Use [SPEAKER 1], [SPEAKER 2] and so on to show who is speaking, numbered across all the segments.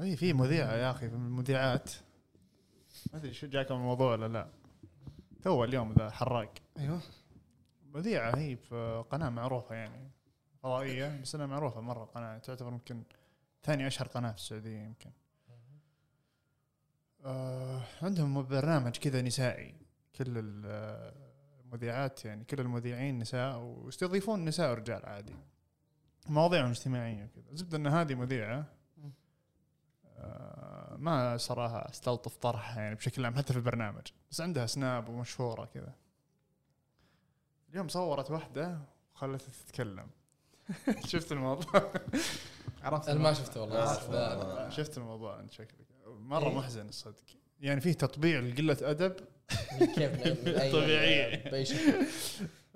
[SPEAKER 1] اي في مذيعه يا أخي في المذيعات ما أدري شو جاكم الموضوع ولا لا. تو اليوم ذا حراق.
[SPEAKER 2] أيوه.
[SPEAKER 1] مذيعة هي في قناة معروفة يعني فضائية بس أنها معروفة مرة قناة تعتبر يمكن ثاني أشهر قناة في السعودية يمكن. آه عندهم برنامج كذا نسائي. كل ال- المذيعات يعني كل المذيعين نساء ويستضيفون نساء ورجال عادي. مواضيعهم اجتماعية وكذا. زبدة إن هذه مذيعة آه ما صراحة أستلطف طرحها يعني بشكل عام حتى في البرنامج. بس عندها سناب ومشهورة كذا. اليوم صورت واحدة وخلتها تتكلم. شفت الموضوع؟
[SPEAKER 2] عرفت
[SPEAKER 3] أنا ما شفته والله.
[SPEAKER 4] لا،
[SPEAKER 3] لا.
[SPEAKER 1] شفت الموضوع أنت شكلك. مرة
[SPEAKER 3] إيه؟
[SPEAKER 1] محزن الصدق. يعني فيه تطبيع لقلة أدب.
[SPEAKER 3] كيف. بأي شكل.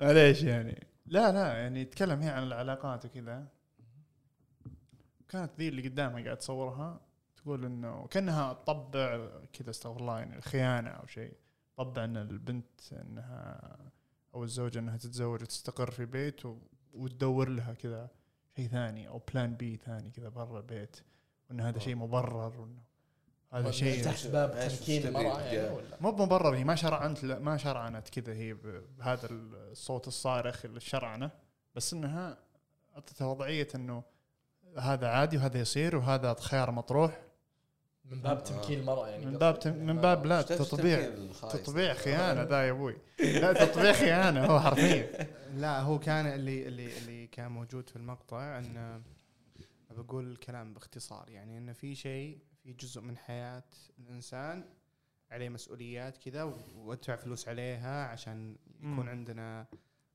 [SPEAKER 1] ليش يعني؟ لا لا يعني يتكلم هي عن العلاقات وكذا. كانت ذي اللي قدامها قاعد تصورها. تقول إنه كأنها تطبع كذا استغفر الله يعني الخيانه أو شيء. طبع إن البنت إنها أو الزوجة إنها تتزوج وتستقر في بيت و- وتدور لها كذا شيء ثاني أو plan B ثاني كذا برا البيت وإن هذا شيء مبرر وإنه هذا شيء
[SPEAKER 3] تحت باب تمكين
[SPEAKER 4] المرأة؟
[SPEAKER 3] يعني
[SPEAKER 1] مو بمبرر هي ما شرعنت لا ما شرعنت كذا هي بهذا الصوت الصارخ الشرعنه بس إنها أعطتها وضعية إنه هذا عادي وهذا يصير وهذا خيار مطروح.
[SPEAKER 3] من باب تمكين المرأة يعني
[SPEAKER 1] من باب تم- من باب لا
[SPEAKER 4] إيش
[SPEAKER 1] تطبيع؟ تطبيع خيانة ذا يا أبوي. لا تطبيع خيانة هو حرفيا.
[SPEAKER 2] لا هو كان اللي اللي اللي كان موجود في المقطع إن بقول الكلام باختصار. يعني انه في شيء في جزء من حياة الإنسان عليه مسؤوليات كذا و- وأدفع فلوس عليها عشان يكون. عندنا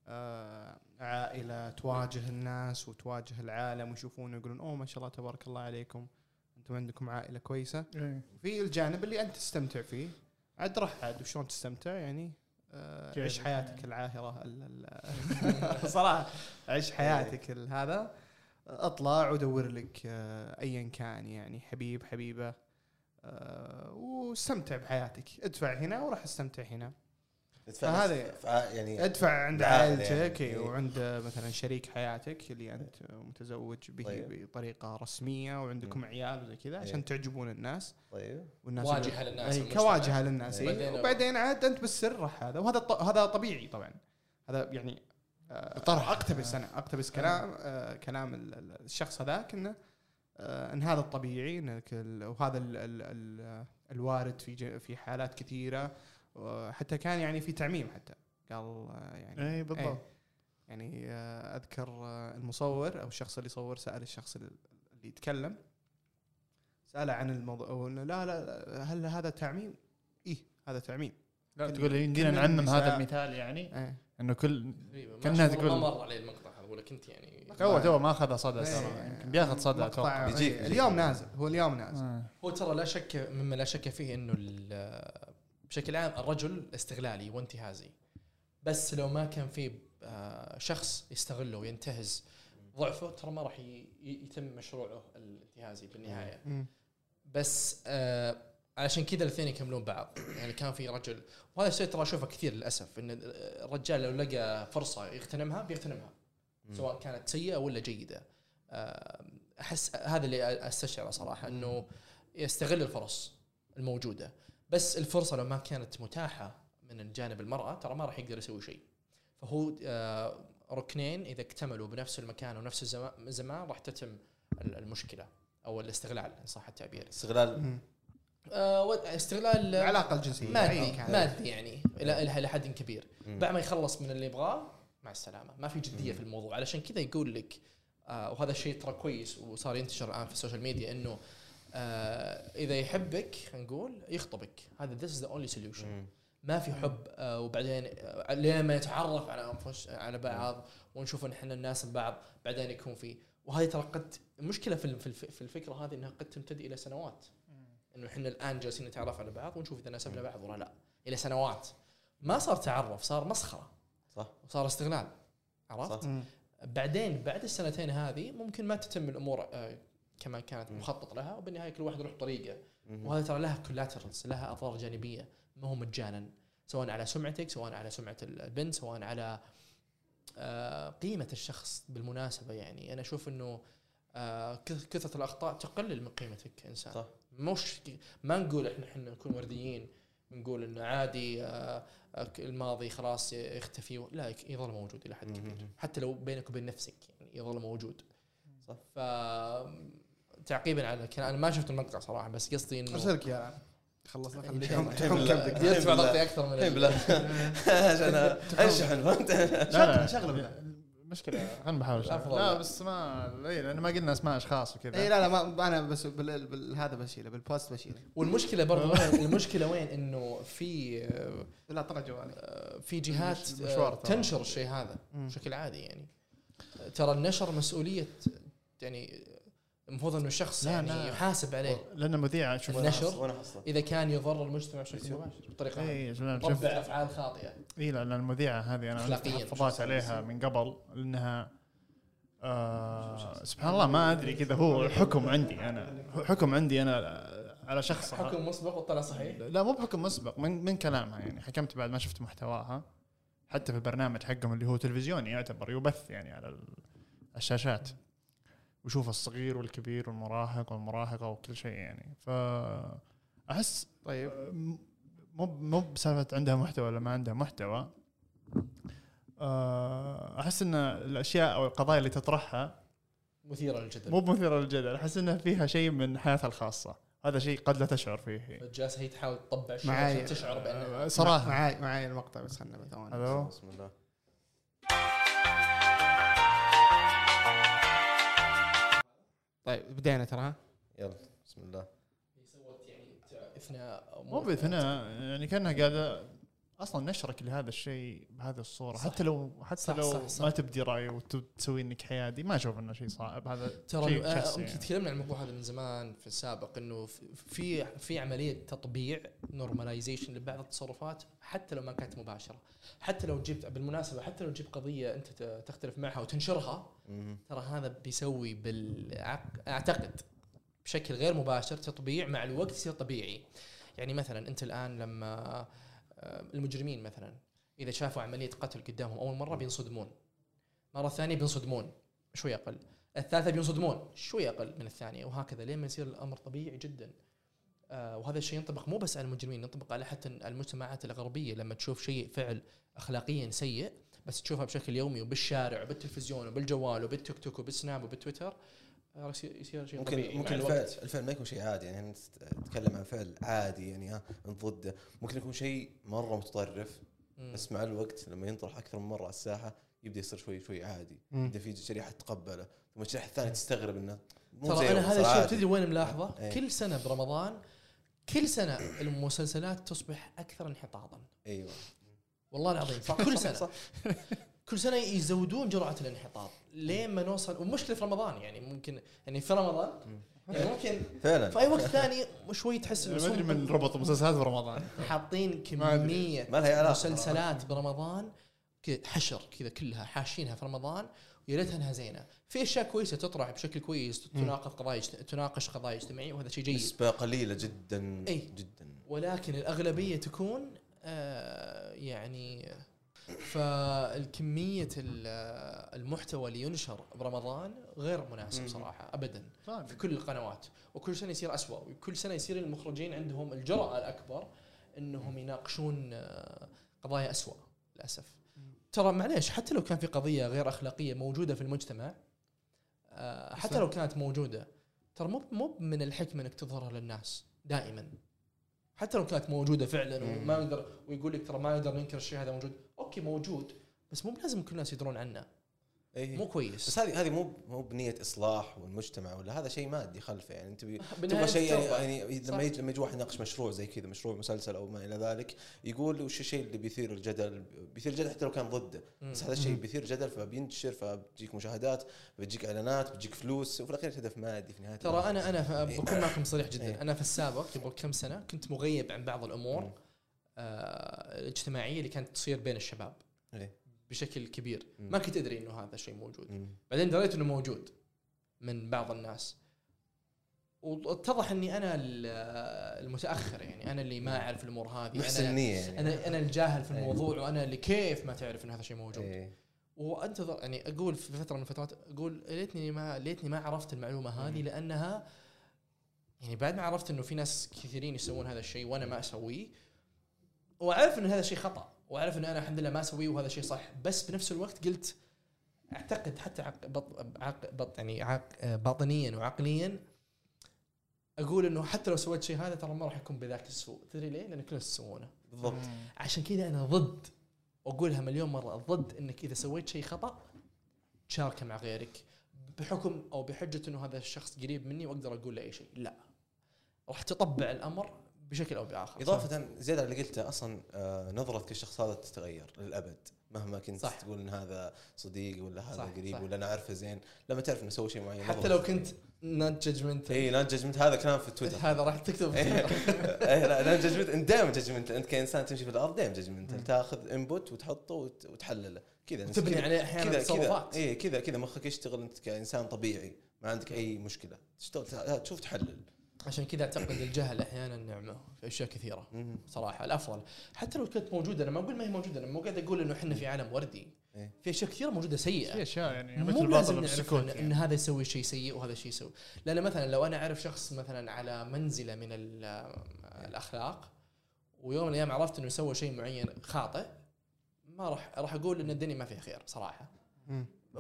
[SPEAKER 2] آه عائلة تواجه الناس وتواجه العالم ويشوفون يقولون أوه ما شاء الله تبارك الله عليكم. أنتم عندكم عائلة كويسة.
[SPEAKER 1] إيه.
[SPEAKER 2] في الجانب اللي أنت تستمتع فيه. عاد رح عاد وشلون تستمتع يعني؟ آه عيش؟ حياتك العاهرة ال- ال- صراحة عيش حياتك ال- هذا. اطلع ودور لك آه ايا كان يعني حبيب حبيبة. آه واستمتع بحياتك. ادفع هنا وراح استمتع هنا. فهذا-
[SPEAKER 4] يعني
[SPEAKER 2] ادفع عند عائلتك
[SPEAKER 4] يعني.
[SPEAKER 2] إيه، وعند مثلا شريك حياتك اللي أنت متزوج به
[SPEAKER 4] طيب.
[SPEAKER 2] بطريقة رسمية وعندكم
[SPEAKER 4] مم.
[SPEAKER 2] عيال وزي كذا
[SPEAKER 4] إيه.
[SPEAKER 2] عشان تعجبون الناس
[SPEAKER 4] طيب
[SPEAKER 2] والناس
[SPEAKER 3] واجهه للناس
[SPEAKER 2] أي. كواجهه للناس
[SPEAKER 4] إيه.
[SPEAKER 2] إيه.
[SPEAKER 3] وبعدين-
[SPEAKER 2] وبعدين عاد أنت بالسر راح هذا وهذا ط- هذا طبيعي طبعا هذا يعني آه،
[SPEAKER 1] طرح.
[SPEAKER 2] أقتبس أنا أقتبس كلام آه كلام ال- ال- الشخص هذاك إنه آه إن هذا الطبيعي إنك ال- وهذا ال ال ال الوارد في في حالات كثيرة حتى كان يعني في تعميم حتى قال آه، يعني
[SPEAKER 1] اي بالضبط
[SPEAKER 2] إيه. يعني آه، أذكر آه، المصور أو الشخص اللي صور سأل الشخص اللي يتكلم سأله عن الموضوع وإنه لا لا هل هذا تعميم؟ إيه هذا تعميم
[SPEAKER 1] لا تقول يمدينا نعمم هذا المثال يعني
[SPEAKER 2] إيه
[SPEAKER 1] إنه كل
[SPEAKER 3] شاء الله
[SPEAKER 1] تقول-
[SPEAKER 3] ما مر علي المقطع هذا ولا كنت يعني
[SPEAKER 1] تو تو ما أخذ صدى
[SPEAKER 2] إيه.
[SPEAKER 1] ترى يمكن بياخذ صدى
[SPEAKER 4] أتوقع
[SPEAKER 2] إيه،. اليوم نازل هو اليوم نازل
[SPEAKER 1] آه.
[SPEAKER 3] هو ترى لا شك مما لا شك فيه إنه ال- بشكل عام الرجل استغلالي وانتهازي. بس لو ما كان في آه، شخص يستغله وينتهز ضعفه ترى ما راح يتم مشروعه الانتهازي
[SPEAKER 2] بالنهاية.
[SPEAKER 3] بس آه علشان كذا الاثنين يكملون بعض. يعني كان في رجل وهذا الشيء ترى أشوفه كثير للأسف إن الرجال لو لقى فرصة يغتنمها بيغتنمها سواء كانت سيئة ولا جيدة. آه، أحس هذا اللي أستشعره صراحة إنه يستغل الفرص الموجودة. بس الفرصة لو ما كانت متاحة من الجانب المرأة ترى ما راح يقدر يسوي شيء فهو آه، ركنين إذا اكتملوا بنفس المكان ونفس الزمان راح تتم ال- المشكلة أو الاستغلال إن صح التعبير
[SPEAKER 4] استغلال.
[SPEAKER 3] آه، استغلال
[SPEAKER 2] العلاقة الجنسية
[SPEAKER 3] مادي. مادي يعني إلى حد كبير. بعد ما يخلص من اللي يبغاه مع السلامة ما في
[SPEAKER 4] جدية.
[SPEAKER 3] في الموضوع علشان كذا يقول لك آه وهذا الشيء ترى كويس وصار ينتشر الآن في ال social media إنه آه إذا يحبك خلينا نقول يخطبك. هذا this is the only solution.
[SPEAKER 4] مم.
[SPEAKER 3] ما في حب آه وبعدين آه لين ما نتعرف على انفس على بعض ونشوف إن إحنا نناسب بعض بعدين يكون في. وهذه ترى قد المشكلة في في الف- في الفكرة هذه إنها قد تمتد إلى سنوات. إنه إحنا الآن جالسين نتعرف على بعض ونشوف إذا ناسبنا بعض ولا لا. إلى سنوات. ما صار تعرف صار مسخرة.
[SPEAKER 4] صح.
[SPEAKER 3] وصار استغلال. عرفت؟
[SPEAKER 4] صح.
[SPEAKER 3] بعدين بعد السنتين هذه ممكن ما تتم الأمور آه، كما كانت. مخطط لها وبالنهاية كل واحد يروح
[SPEAKER 4] طريقة.
[SPEAKER 3] وهذا ترى لها كولاترالز لها أضرار جانبية ما هو مجانا سواء على سمعتك سواء على سمعة البنت سواء على آه، قيمة الشخص بالمناسبة يعني أنا أشوف إنه آه كث- كثرة الأخطاء تقلل من قيمتك كإنسان
[SPEAKER 4] صح.
[SPEAKER 3] مش ما نقول إحنا إحنا نكون ورديين نقول إنه عادي آه الماضي خلاص يختفي لا يظل موجود إلى حد كبير. حتى لو بينك وبين نفسك يعني يظل موجود
[SPEAKER 4] صح.
[SPEAKER 3] ف تعقيبا على الكلام أنا ما شفت المقطع صراحة بس قصدي
[SPEAKER 2] إنه أرسلك خلصنا
[SPEAKER 3] شاء الله.
[SPEAKER 2] تحوم كبدك
[SPEAKER 3] يدفع. ضغطي أكثر من
[SPEAKER 4] عشان انشحن فهمت
[SPEAKER 2] شغله بالله.
[SPEAKER 1] المشكلة خلينا بحاول. لا بس ما إيه، لأن ما قلنا أسماء أشخاص وكذا
[SPEAKER 2] إي لا لا ما أنا بس بال- بال- هذا بشيله بالبوست بشيله
[SPEAKER 3] والمشكلة برضو وين المشكلة وين إنه في
[SPEAKER 2] لا طلع جوالي
[SPEAKER 3] آه، في جهات آه،. تنشر الشيء هذا. بشكل عادي يعني ترى النشر مسؤولية يعني المفروض إنه الشخص
[SPEAKER 1] لا،
[SPEAKER 3] يعني
[SPEAKER 1] لا.
[SPEAKER 3] يحاسب عليه.
[SPEAKER 1] لأن مذيعة شوف.
[SPEAKER 3] النشر إذا كان يضر المجتمع بشكل مباشر بطريقة
[SPEAKER 1] اي
[SPEAKER 3] ربع أفعال خاطئة.
[SPEAKER 1] اي لأن المذيعة هذه أنا
[SPEAKER 3] مش
[SPEAKER 1] عليها من قبل لأنها آه سبحان الله ما أدري كذا هو حكم عندي أنا. حكم عندي أنا على شخص.
[SPEAKER 3] حكم مسبق وطلع صحيح؟
[SPEAKER 1] لا مو بحكم مسبق من من كلامها يعني. حكمت بعد ما شفت محتواها حتى في البرنامج حقهم اللي هو تلفزيوني يعتبر يبث يعني على ال- الشاشات. وشوف الصغير والكبير والمراهق والمراهقة وكل شيء يعني. ف أحس
[SPEAKER 2] طيب.
[SPEAKER 1] م- مو مو بسالفة عندها محتوى ولا ما عندها محتوى. آه، أحس إن الأشياء أو القضايا اللي تطرحها
[SPEAKER 3] مثيرة للجدل.
[SPEAKER 1] مو مثيرة للجدل أحس انها فيها شيء من حياتها الخاصة. هذا شيء قد لا تشعر فيه.
[SPEAKER 3] جالسه هي تحاول تطبع شيء. عشان تشعر بأنها.
[SPEAKER 1] آه، صراحة.
[SPEAKER 2] معاي معاي المقطع بس خلنا ثواني.
[SPEAKER 4] بسم الله.
[SPEAKER 2] طيب بدينا ترى
[SPEAKER 4] يلا بسم الله.
[SPEAKER 3] هي سوت يعني اثناء
[SPEAKER 1] مو باثناء يعني كأنها قاعدة أصلا نشرك لهذا الشيء بهذه الصورة
[SPEAKER 3] صح.
[SPEAKER 1] حتى لو حتى
[SPEAKER 3] صح،
[SPEAKER 1] لو
[SPEAKER 3] صح، صح.
[SPEAKER 1] ما تبدي رأي وتسوي إنك حيادي ما أشوف إنه شيء صعب هذا
[SPEAKER 3] ترى آه،
[SPEAKER 1] يعني.
[SPEAKER 3] تكلمنا عن الموضوع هذا من زمان في السابق إنه في في عملية تطبيع نورماليزيشن لبعض التصرفات حتى لو ما كانت مباشرة حتى لو جبت بالمناسبة حتى لو جبت قضية أنت تختلف معها وتنشرها. ترى هذا بيسوي بالعق... أعتقد بشكل غير مباشر تطبيع مع الوقت يصير طبيعي يعني مثلا أنت الآن لما آه، المجرمين مثلا إذا شافوا عملية قتل قدامهم أول مرة بينصدمون. مرة ثانية بينصدمون شوي أقل. الثالثة بينصدمون شوي أقل من الثانية وهكذا لين ما يصير الأمر طبيعي جدا. آه وهذا الشيء ينطبق مو بس على المجرمين ينطبق على حتى المجتمعات الغربية. لما تشوف شيء فعل اخلاقيا سيء بس تشوفها بشكل يومي وبالشارع وبالتلفزيون وبالجوال وبالتيك توك وبالسناب وبالتويتر يصير شيء طبيعي
[SPEAKER 4] ممكن ممكن
[SPEAKER 3] الوقت.
[SPEAKER 4] الفعل الفعل ما يكون شيء عادي يعني انت تتكلم عن فعل عادي يعني ها انت ضده ممكن يكون شيء مرة متطرف
[SPEAKER 3] مم.
[SPEAKER 4] بس مع الوقت لما ينطرح أكثر من مرة على الساحة يبدأ يصير شوي شوي عادي. يبدا في شريحة تتقبله ثم الشريحة الثانية تستغرب إنه مو
[SPEAKER 3] ترى
[SPEAKER 4] أنا
[SPEAKER 3] هذا الشيء. تدري وين ملاحظه؟
[SPEAKER 4] إيه.
[SPEAKER 3] كل سنة برمضان كل سنة المسلسلات تصبح أكثر انحطاطا
[SPEAKER 4] أيوه
[SPEAKER 3] والله العظيم كل
[SPEAKER 4] صح،
[SPEAKER 3] سنة
[SPEAKER 4] صح.
[SPEAKER 3] كل سنة يزودون جرعة الانحطاط لين ما نوصل والمشكلة في رمضان يعني ممكن يعني في رمضان يعني ممكن
[SPEAKER 4] فعلا.
[SPEAKER 3] في أي وقت ثاني شوي تحس
[SPEAKER 1] ما
[SPEAKER 3] أدري
[SPEAKER 1] من ربط مسلسلات برمضان.
[SPEAKER 3] حاطين. كمية
[SPEAKER 4] ما لها علاقة
[SPEAKER 3] مسلسلات برمضان حشر كذا كلها حاشينها في رمضان ويا ريتها أنها زينة. في أشياء كويسة تطرح بشكل كويس تناقض قضايا تناقش قضايا اجتماعية وهذا شيء جيد.
[SPEAKER 4] نسبة قليلة جدا
[SPEAKER 3] أي.
[SPEAKER 4] جدا.
[SPEAKER 3] ولكن الأغلبية تكون آه يعني فالكمية ال- المحتوى اللي ينشر برمضان غير مناسب
[SPEAKER 4] مم.
[SPEAKER 3] صراحة ابدا.
[SPEAKER 1] طيب.
[SPEAKER 3] في كل القنوات. وكل سنة يصير أسوأ وكل سنة يصير المخرجين عندهم الجرأة الأكبر إنهم يناقشون آه، قضايا أسوأ للأسف. ترى معليش حتى لو كان في قضية غير أخلاقية موجودة في المجتمع آه، حتى لو كانت موجودة ترى مو مو من الحكمة إنك تظهرها للناس دائما. حتى لو كانت موجودة فعلا. وما نقدر ويقول لك ترى ما نقدر ننكر الشيء هذا موجود. أوكي موجود بس مو لازم كل الناس يدرون عنه
[SPEAKER 4] اي
[SPEAKER 3] مو كويس
[SPEAKER 4] بس هذه هذه مو مو بنية إصلاح والمجتمع ولا هذا شيء مادي خلفه يعني
[SPEAKER 3] أنت
[SPEAKER 4] تبغى شيء يعني. يعني. لما يجي لما يجي واحد يناقش مشروع زي كذا مشروع مسلسل أو ما إلى ذلك يقول وش الشيء اللي بيثير الجدل بيثير الجدل حتى لو كان ضده. بس هذا الشيء. بيثير جدل فبينتشر فبتجيك مشاهدات بتجيك إعلانات بتجيك فلوس وفي الأخير هدف مادي في نهاية
[SPEAKER 3] ترى. أنا أنا ف- بكون معكم صريح جدا
[SPEAKER 4] إيه.
[SPEAKER 3] أنا في السابق قبل كم سنة كنت مغيب عن بعض الأمور الاجتماعية اللي كانت تصير بين الشباب
[SPEAKER 4] إيه.
[SPEAKER 3] بشكل كبير
[SPEAKER 4] مم.
[SPEAKER 3] ما كنت أدري إنه هذا الشيء موجود
[SPEAKER 4] مم.
[SPEAKER 3] بعدين دريت إنه موجود من بعض الناس واتضح إني أنا ال- المتأخر يعني أنا اللي ما أعرف الأمور هذه
[SPEAKER 4] محسن أنا يعني
[SPEAKER 3] أنا أنا الجاهل في
[SPEAKER 4] إيه.
[SPEAKER 3] الموضوع وأنا اللي كيف ما تعرف إن هذا الشيء موجود
[SPEAKER 4] إيه.
[SPEAKER 3] وأنتظر يعني أقول في فترة من الفترات أقول ليتني ما ليتني ما عرفت المعلومة هذه لأنها يعني بعد ما عرفت إنه في ناس كثيرين يسوون هذا الشيء وأنا ما أسويه وأعرف إن هذا الشيء خطأ وأعرف إن أنا الحمد لله ما أسويه وهذا شيء صح. بس بنفس الوقت قلت أعتقد حتى عق بط عق بط يعني عق باطنيا وعقليا أقول إنه حتى لو سويت شيء هذا ترى ما راح يكون بذاك السوء. تدري ليه؟ لأن كلنا يسوونه
[SPEAKER 4] بالضبط.
[SPEAKER 3] عشان كذا أنا ضد وأقولها مليون مرة ضد إنك إذا سويت شيء خطأ تشاركه مع غيرك. بحكم أو بحجة إنه هذا الشخص قريب مني وأقدر أقول له أي شيء. لا. راح تطبع الأمر بشكل أو بآخر.
[SPEAKER 4] إضافة زيادة على اللي قلته أصلا آه، نظرتك للشخص هذا تتغير للأبد مهما كنت
[SPEAKER 3] صح.
[SPEAKER 4] تقول إن هذا صديق ولا هذا
[SPEAKER 3] صح،
[SPEAKER 4] قريب
[SPEAKER 3] صح.
[SPEAKER 4] ولا أنا اعرفه زين لما تعرف إنه سوى شيء معين
[SPEAKER 3] حتى لو كنت not judgment
[SPEAKER 4] اي non-judgment هذا كلام في تويتر.
[SPEAKER 3] هذا راح تكتب.
[SPEAKER 4] إيه، لا non-judgment انت دائما judgment أنت كإنسان تمشي في الأرض دائما judgment تأخذ input وتحطه وت- وتحلله. كذا.
[SPEAKER 3] تبني عليه
[SPEAKER 4] أحيانا
[SPEAKER 3] تصرفات
[SPEAKER 4] اي كذا كذا. مخك يشتغل أنت كإنسان طبيعي. ما عندك أي مشكلة. تشتغل تشوف تحلل.
[SPEAKER 3] عشان كذا أعتقد الجهل أحيانا نعمة في أشياء
[SPEAKER 4] كثيرة.
[SPEAKER 3] صراحة الأفضل حتى لو كانت موجودة أنا ما أقول ما هي موجودة أنا مو قاعد أقول إنه إحنا في عالم وردي
[SPEAKER 4] إيه.
[SPEAKER 3] في أشياء كثيرة موجودة
[SPEAKER 1] في
[SPEAKER 3] سيئه
[SPEAKER 1] أشياء يعني
[SPEAKER 3] مو
[SPEAKER 1] مثل
[SPEAKER 3] لازم نعرف إن, ان
[SPEAKER 1] يعني.
[SPEAKER 3] هذا يسوي شيء سيء وهذا شيء يسوي لأن مثلا لو أنا أعرف شخص مثلا على منزلة من ال- الأخلاق ويوم من الأيام عرفت إنه سوى شيء معين خاطئ ما راح راح أقول إن الدنيا ما فيها خير
[SPEAKER 2] صراحة.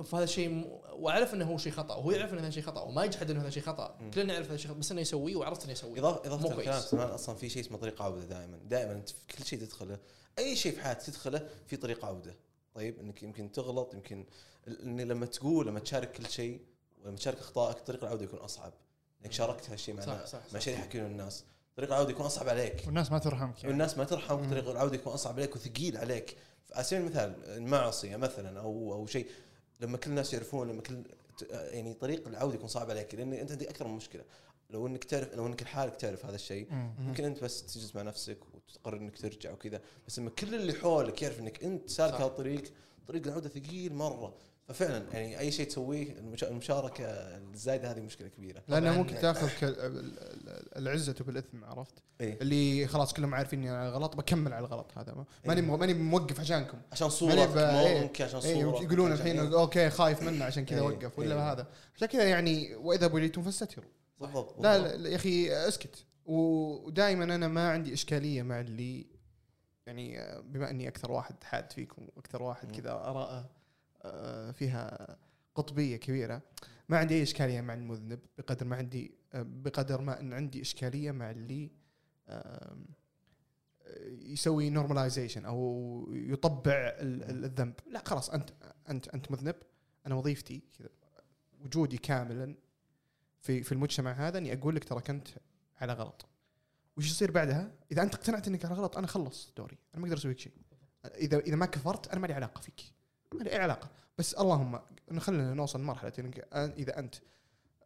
[SPEAKER 3] فهذا الشيء م... واعرف إنه هو شيء خطأ وهو يعرف إنه هذا شيء خطأ وما يجحد إنه هذا شيء خطأ
[SPEAKER 4] مم.
[SPEAKER 3] كلنا نعرف هذا الشيء خطأ بس إنه يسويه وعرفت إنه يسويه
[SPEAKER 4] اضافه
[SPEAKER 3] مو
[SPEAKER 4] اضافه. الكلام سمان أصلا في شيء اسمه طريق عودة دائما دائما أنت في كل شيء تدخله أي شيء في حياتك تدخله في طريق عودة طيب إنك يمكن تغلط يمكن ان لما تقول لما تشارك كل شيء ولما تشارك أخطائك طريق العودة يكون أصعب إنك شاركت هالشيء مع
[SPEAKER 3] صح صح,
[SPEAKER 4] مع. شيء يحكونه الناس طريق العودة يكون أصعب عليك
[SPEAKER 1] والناس ما ترحمك يعني.
[SPEAKER 4] والناس ما ترحمك. طريق العودة يكون أصعب عليك وثقيل عليك على سبيل المثال المعصية مثلا أو أو شيء لما كل الناس يعرفون لما كل يعني طريق العودة يكون صعب عليك لأن أنت عندك أكثر من مشكلة لو إنك تعرف لو إنك لحالك تعرف هذا الشيء
[SPEAKER 1] مم.
[SPEAKER 4] ممكن أنت بس تجلس مع نفسك وتقرر إنك ترجع وكذا بس لما كل اللي حولك يعرف إنك أنت سالك. هذا الطريق طريق العودة ثقيل مرة ففعلا يعني أي شيء تسويه المشا- المشاركة الزايدة هذه مشكلة
[SPEAKER 2] كبيرة
[SPEAKER 3] لأنه.
[SPEAKER 2] ممكن تاخذ ال- ال- العزة بالإثم عرفت؟
[SPEAKER 4] إيه.
[SPEAKER 2] اللي خلاص كلهم عارفين اني أنا غلط بكمل على الغلط هذا ما- ماني
[SPEAKER 4] إيه.
[SPEAKER 2] ماني موقف عشانكم
[SPEAKER 4] عشان صورتك
[SPEAKER 2] إيه.
[SPEAKER 4] ممكن عشان
[SPEAKER 2] اي
[SPEAKER 4] صورتك
[SPEAKER 2] يقولون الحين
[SPEAKER 4] إيه.
[SPEAKER 2] okay خايف منه عشان كذا
[SPEAKER 4] إيه.
[SPEAKER 2] وقف ولا
[SPEAKER 4] إيه.
[SPEAKER 2] هذا عشان كذا يعني وإذا بليتم فاستتروا
[SPEAKER 4] بالضبط
[SPEAKER 2] لا. لا يا أخي أسكت ودائما أنا ما عندي إشكالية مع اللي يعني بما أني أكثر واحد حاد فيكم وأكثر واحد. كذا أراءه فيها قطبية كبيرة. ما عندي أي إشكالية مع المذنب بقدر ما عندي آه، بقدر ما إن عندي إشكالية مع اللي يسوي normalization أو يطبع ال- ال- الذنب. لا خلاص أنت أنت أنت مذنب أنا وظيفتي كذا وجودي كاملا في في المجتمع هذا إني أقول لك ترى كنت على غلط. وش يصير بعدها؟ إذا أنت اقتنعت إنك على غلط أنا خلص دوري أنا ما أقدر أسوي لك شيء. إذا إذا ما كفرت أنا ما لي علاقة فيك. ما لي اي علاقة. بس اللهم خلينا نوصل لمرحلة إنك إذا أنت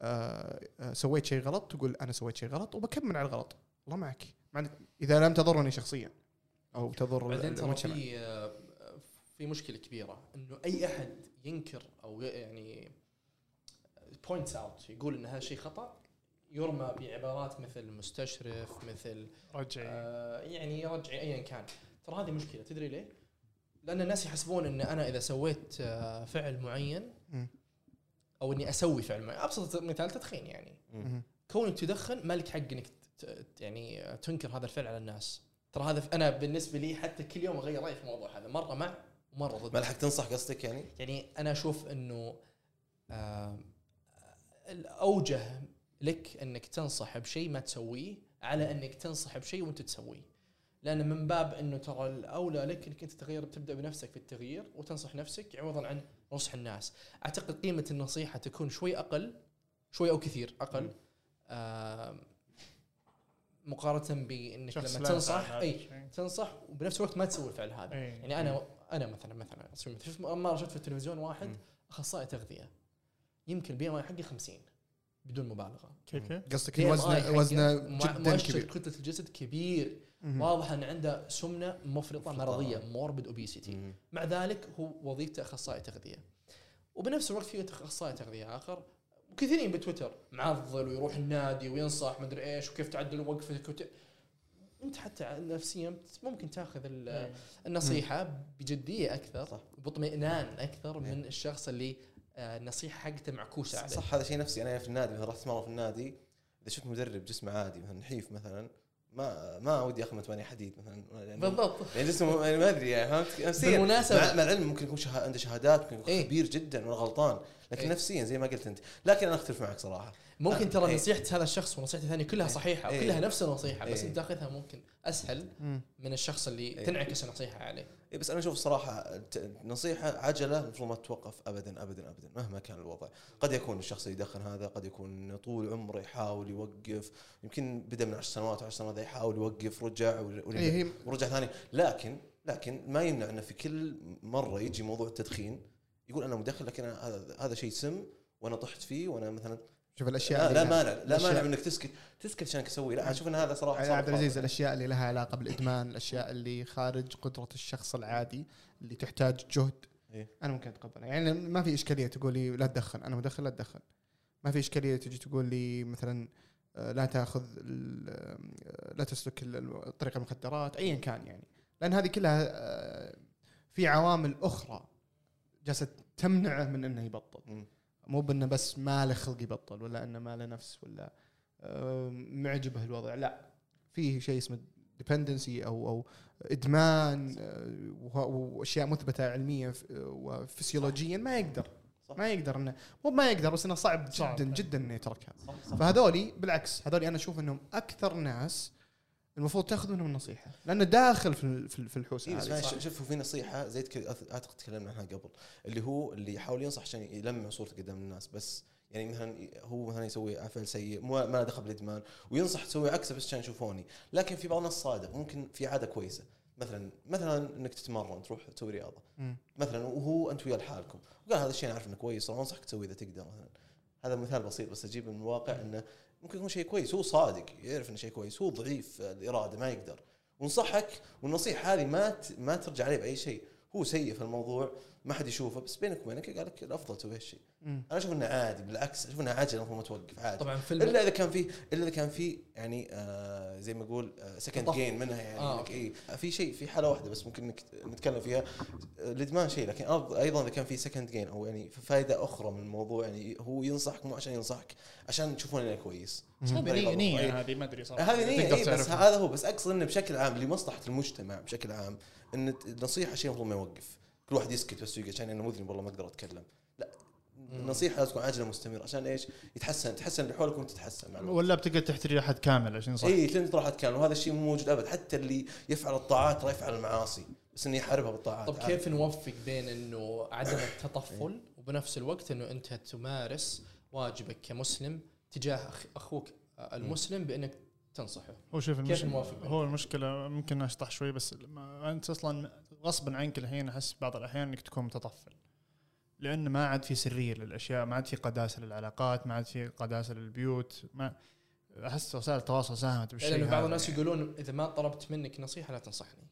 [SPEAKER 2] آه، آه، سويت شيء غلط تقول أنا سويت شيء غلط وبكمل على الغلط. الله معك. إذا لم تضرني شخصيا أو تضر
[SPEAKER 3] بعدين ترى في آه، في مشكلة كبيرة إنه أي أحد ينكر أو يعني points out يقول إن هذا الشيء خطأ يرمى بعبارات مثل مستشرف مثل
[SPEAKER 1] رجعي.
[SPEAKER 3] آه، يعني يرجع ايا كان. ترى هذه مشكلة. تدري ليه؟ لأن الناس يحسبون إن أنا إذا سويت آه، فعل معين. أو إني أسوي فعل معين أبسط مثال تدخين يعني. كونك تدخن ما لك حق إنك يعني تنكر هذا الفعل على الناس ترى هذا أنا بالنسبة لي حتى كل يوم أغير رأيي في الموضوع هذا مرة مع ومرة ضد
[SPEAKER 4] ما لحق تنصح قصدك يعني؟
[SPEAKER 3] يعني أنا أشوف إنه آه الأوجه لك إنك تنصح بشيء ما تسويه على إنك تنصح بشيء وأنت تسويه لأن من باب إنه ترى الأولى لك إنك أنت تغير تبدأ بنفسك في التغيير وتنصح نفسك عوضا عن نصح الناس أعتقد قيمة النصيحة تكون شوي أقل شوي أو كثير أقل آه مقارنة
[SPEAKER 1] بإنك
[SPEAKER 3] لما تنصح
[SPEAKER 1] إي.
[SPEAKER 3] تنصح وبنفس الوقت ما تسوي الفعل هذا
[SPEAKER 1] إيه.
[SPEAKER 3] يعني أنا أنا مثلا مثلا شفت مرة شفت في التلفزيون واحد. أخصائي تغذية يمكن ال BMI حقي 50 بدون مبالغة
[SPEAKER 1] كيف كيف؟
[SPEAKER 2] قصدك وزنه وزنه جدا
[SPEAKER 3] مؤشر
[SPEAKER 2] كبير
[SPEAKER 3] كتلة الجسد كبير. واضح أن عنده سمنة
[SPEAKER 4] مفرطة.
[SPEAKER 3] مرضية morbid
[SPEAKER 4] obesity.
[SPEAKER 3] مع ذلك هو وظيفته اخصائي تغذية وبنفس الوقت في اخصائي تغذية آخر وكثيرين بتويتر معضل ويروح النادي وينصح مدري إيش وكيف تعدل وقفتك وت... أنت حتى نفسيا ممكن تأخذ ال- النصيحة بجدية أكثر
[SPEAKER 4] صح.
[SPEAKER 3] باطمئنان
[SPEAKER 4] أكثر.
[SPEAKER 3] من الشخص اللي آه، النصيحه حقته معكوسة عليه
[SPEAKER 4] صح هذا شيء نفسي أنا في النادي مثلا رحت مرة في النادي إذا شفت مدرب جسمه عادي مثلا نحيف مثلا ما ما ودي أخذ ثمانية حديد مثلا يعني
[SPEAKER 3] بالضبط
[SPEAKER 4] يعني جسمه يعني ما أدري يعني فهمت نفسيا
[SPEAKER 3] بالمناسبة-
[SPEAKER 4] مع, مع العلم ممكن يكون. عنده شهادات ممكن يكون
[SPEAKER 3] إيه.
[SPEAKER 4] خبير جدا وأنا غلطان لكن
[SPEAKER 3] إيه.
[SPEAKER 4] نفسيا زي ما قلت أنت لكن أنا أختلف معك صراحة
[SPEAKER 3] ممكن
[SPEAKER 4] آه،
[SPEAKER 3] ترى
[SPEAKER 4] إيه.
[SPEAKER 3] نصيحة هذا الشخص ونصيحة الثانية كلها
[SPEAKER 4] إيه.
[SPEAKER 3] صحيحة
[SPEAKER 4] إيه.
[SPEAKER 3] وكلها نفس النصيحة بس
[SPEAKER 4] إيه.
[SPEAKER 3] أنت تاخذها ممكن أسهل
[SPEAKER 2] مم.
[SPEAKER 3] من الشخص اللي
[SPEAKER 4] إيه.
[SPEAKER 3] تنعكس النصيحة عليه
[SPEAKER 4] إيه بس أنا أشوف الصراحه الت- نصيحة عجلة المفروض ما تتوقف ابدا ابدا ابدا مهما كان الوضع قد يكون الشخص اللي يدخن هذا قد يكون طول عمره يحاول يوقف يمكن بدا من 10 سنوات 10 سنوات يحاول يوقف رجع
[SPEAKER 2] إيه هي
[SPEAKER 4] ورجع ثاني لكن لكن ما يمنع إنه في كل مرة يجي موضوع التدخين يقول أنا مدخن لكن أنا هذا هذا شيء سم وأنا طحت فيه وأنا مثلا
[SPEAKER 2] شوف الأشياء
[SPEAKER 4] لا, لا مانع لا مانع من إنك تسكت. تسكت عشان تسوي. لا أشوف ان هذا صراحة
[SPEAKER 2] يا عبد العزيز الأشياء اللي لها علاقة بالإدمان الأشياء اللي خارج قدرة الشخص العادي اللي تحتاج جهد.
[SPEAKER 4] إيه.
[SPEAKER 2] أنا ممكن أتقبلها. يعني ما في إشكالية تقول لي لا تدخن. أنا مدخن لا تدخن. ما في إشكالية تجي تقول لي مثلا آه، لا تأخذ آه، لا تسلك طريق المخدرات ايا كان يعني. لأن هذه كلها آه، في عوامل أخرى جالسة تمنعه من إنه يبطل. مو بإنه بس ما له خلق يبطل ولا إنه ما له نفس ولا معجبه الوضع لا في شيء اسمه ديبندنسي أو أو إدمان آه، وأشياء مثبتة علميا وفسيولوجيا ما يقدر
[SPEAKER 4] صح.
[SPEAKER 2] ما يقدر إنه مو ما يقدر بس إنه صعب
[SPEAKER 1] صعب.
[SPEAKER 2] جدا جدا إنه يتركها فهذولي بالعكس هذولي أنا أشوف إنهم أكثر ناس المفروض تاخذ منهم النصيحه لأنه داخل في ال- في ال- في الحوسة
[SPEAKER 4] إيه
[SPEAKER 2] هذه.
[SPEAKER 4] شوف في نصيحة زي اعتقد تكلمنا عنها قبل اللي هو اللي يحاول ينصح عشان يلمع صورته قدام الناس بس يعني مثلا هو مثلا يسوي فعل سيء ما له دخل بالإدمان وينصح تسوي عكسه بس عشان يشوفوني. لكن في بعض الناس صادق ممكن في عادة كويسة. مثلا مثلا إنك تتمرن تروح تسوي رياضة.
[SPEAKER 2] مم.
[SPEAKER 4] مثلا وهو أنت ويا لحالكم. وقال هذا الشيء أنا عارف إنه كويس راح أنصحك تسويه إذا تقدر مثلا. هذا مثال بسيط بس أجيب من الواقع إنه ممكن يكون شيء كويس هو صادق يعرف إنه شيء كويس هو ضعيف الإرادة ما يقدر. ونصحك والنصيحة هذه ما ما ترجع عليه بأي شيء هو سيء في الموضوع. ما حد يشوفه بس بينك وبينك قال لك الأفضل تسوي هالشيء. أنا أشوف إنه عادي بالعكس أشوف إنه عجله المفروض ما توقف عادي
[SPEAKER 3] طبعا في إلا.
[SPEAKER 4] إذا كان في إلا إذا كان في يعني آه زي ما أقول second
[SPEAKER 3] تطفل.
[SPEAKER 4] gain منها يعني
[SPEAKER 3] آه،
[SPEAKER 4] آه إيه في شيء في حالة واحدة بس ممكن نك- نتكلم فيها آه، الإدمان شيء لكن أرض- أيضا إذا كان في second gain أو يعني فائده أخرى من الموضوع يعني هو ينصحك مو عشان ينصحك عشان تشوفون إنه كويس
[SPEAKER 1] هذه نية
[SPEAKER 4] إيه.
[SPEAKER 1] نية هذه ما أدري صراحة
[SPEAKER 4] هذه نية إيه بس. هذا هو بس أقصد إنه بشكل عام لمصلحة المجتمع بشكل عام إن النصيحة شيء المفروض ما يوقف كل واحد يسكت بس يقعد عشان أنا مذنب والله ما أقدر أتكلم لا النصيحة لازم تكون عاجله مستمره عشان إيش؟ يتحسن تحسن اللي حولك وانت تتحسن مع الوقت.
[SPEAKER 1] ولا بتقعد تحتري أحد كامل عشان صح
[SPEAKER 4] اي تلين طلعت كان وهذا الشيء مو موجود أبد حتى اللي يفعل الطاعات ترى يفعل المعاصي بس إنه يحاربها بالطاعات
[SPEAKER 3] طب كيف نوفق بين إنه عدم التطفل وبنفس الوقت إنه أنت تمارس واجبك كمسلم تجاه أخ- أخوك المسلم بإنك تنصحه
[SPEAKER 1] هو شوف
[SPEAKER 3] بينهم؟
[SPEAKER 1] هو المشكلة ممكن أشطح شوي بس ما أنت أصلا غصبا عنك الحين أحس بعض الأحيان إنك تكون متطفل. لأن ما عاد في سريه للأشياء ما عاد في قداسة للعلاقات ما عاد في قداسة للبيوت ما أحس وسائل التواصل ساهمت بالشيء
[SPEAKER 3] لأنه بعض الناس
[SPEAKER 1] يعني.
[SPEAKER 3] يقولون إذا ما طلبت منك نصيحة لا تنصحني.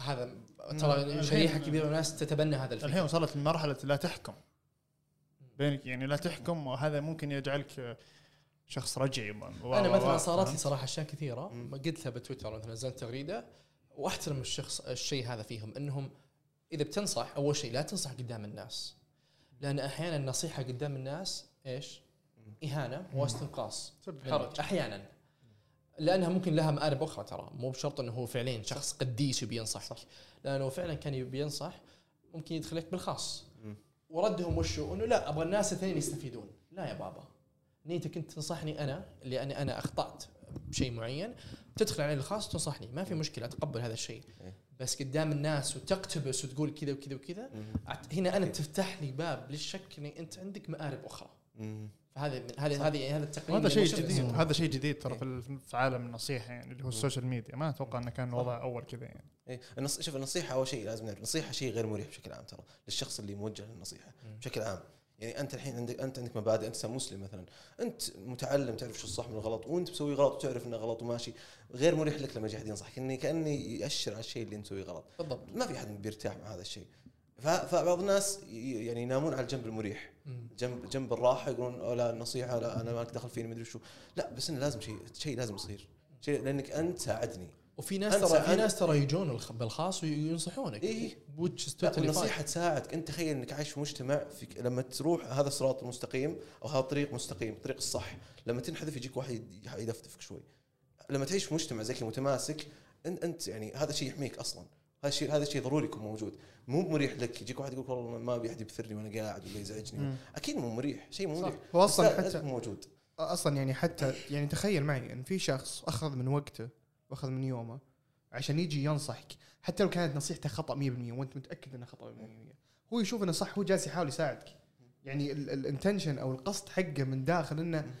[SPEAKER 3] هذا ترى شريحة كبيرة من الناس تتبنى هذا الفكر.
[SPEAKER 1] الحين وصلت لمرحلة لا تحكم. بينك يعني لا تحكم وهذا ممكن يجعلك شخص رجعي.
[SPEAKER 3] أنا مثلا صارت لي صراحة
[SPEAKER 4] أشياء
[SPEAKER 3] كثيرة. قلتها بتويتر مثلا نزلت تغريدة؟ واحترم الشخص الشيء هذا فيهم إنهم إذا بتنصح أول شيء لا تنصح قدام الناس. لأن أحيانا النصيحة قدام الناس إيش؟ إهانة واستنقاص حرج أحيانا. لأنها ممكن لها مآرب أخرى ترى مو بشرط إنه هو فعليا شخص قديس يبي ينصحك. لأنه فعلا كان يبي ينصح ممكن يدخلك بالخاص. وردهم وشو؟ إنه لا أبغى الناس الاثنين يستفيدون. لا يا بابا. نيتك أنت تنصحني أنا أنا أنا أخطأت بشيء معين. تدخل علي الخاص تنصحني ما في مشكلة أتقبل هذا الشيء.
[SPEAKER 4] إيه.
[SPEAKER 3] بس قدام الناس وتقتبس وتقول كذا وكذا وكذا هنا أنا تفتح لي باب للشك إني أنت عندك مآرب أخرى. فهذه من- هذه هذه هذا التقييم
[SPEAKER 1] هذا شيء جديد. هذا شيء جديد ترى في ال- في عالم النصيحة يعني اللي هو ال social media. ما أتوقع إنه كان الوضع أول كذا يعني.
[SPEAKER 4] إيه. النص... شوف النصيحة أول شيء لازم نعرف النصيحة شيء غير مريح بشكل عام ترى للشخص اللي موجه
[SPEAKER 3] للنصيحة.
[SPEAKER 4] بشكل عام. يعني أنت الحين عندك أنت عندك مبادئ أنت مسلم مثلا. أنت متعلم تعرف شو الصح من الغلط وأنت مسوي غلط وتعرف إنه غلط وماشي. غير مريح لك لما يجي أحد ينصحك إني كأني يأشر على الشيء اللي انت مسويه غلط.
[SPEAKER 3] بالضبط.
[SPEAKER 4] ما في أحد بيرتاح مع هذا الشيء. فبعض الناس يعني ينامون على الجنب المريح. جنب جنب الراحة يقولون لا النصيحة لا أنا ما لك دخل فيني مدري شو. لا بس إنه لازم شيء شيء لازم يصير. شيء لأنك أنت ساعدني.
[SPEAKER 3] وفي ناس ترى في ناس ترى يجون الخ- بالخاص وينصحونك.
[SPEAKER 4] إيه.
[SPEAKER 3] fine.
[SPEAKER 4] النصيحه تساعدك أنت تخيل إنك عايش في مجتمع في لما تروح هذا الصراط المستقيم أو هذا الطريق مستقيم الطريق الصح. لما تنحذف يجيك واحد يد- يدفدفك شوي. لما تعيش في مجتمع زي كذا متماسك انت, أنت يعني هذا شيء يحميك أصلا. هذا الشيء هذا الشيء ضروري يكون موجود. مو مريح لك. يجيك واحد يقول والله ما أبي أحد يبثرني وأنا قاعد ولا يزعجني.
[SPEAKER 2] مم.
[SPEAKER 4] أكيد مو مريح. شيء مو مريح.
[SPEAKER 2] هو
[SPEAKER 4] أصلا
[SPEAKER 2] حتى
[SPEAKER 4] موجود.
[SPEAKER 2] أصلا يعني حتى يعني تخيل معي إن في شخص أخذ من وقته واخذ من يومه عشان يجي ينصحك. حتى لو كانت نصيحته خطأ 100% وأنت متأكد انها خطأ 100% هو يشوف إنه صح هو جالس يحاول يساعدك. يعني الانتنشن أو القصد حقه من داخل إنه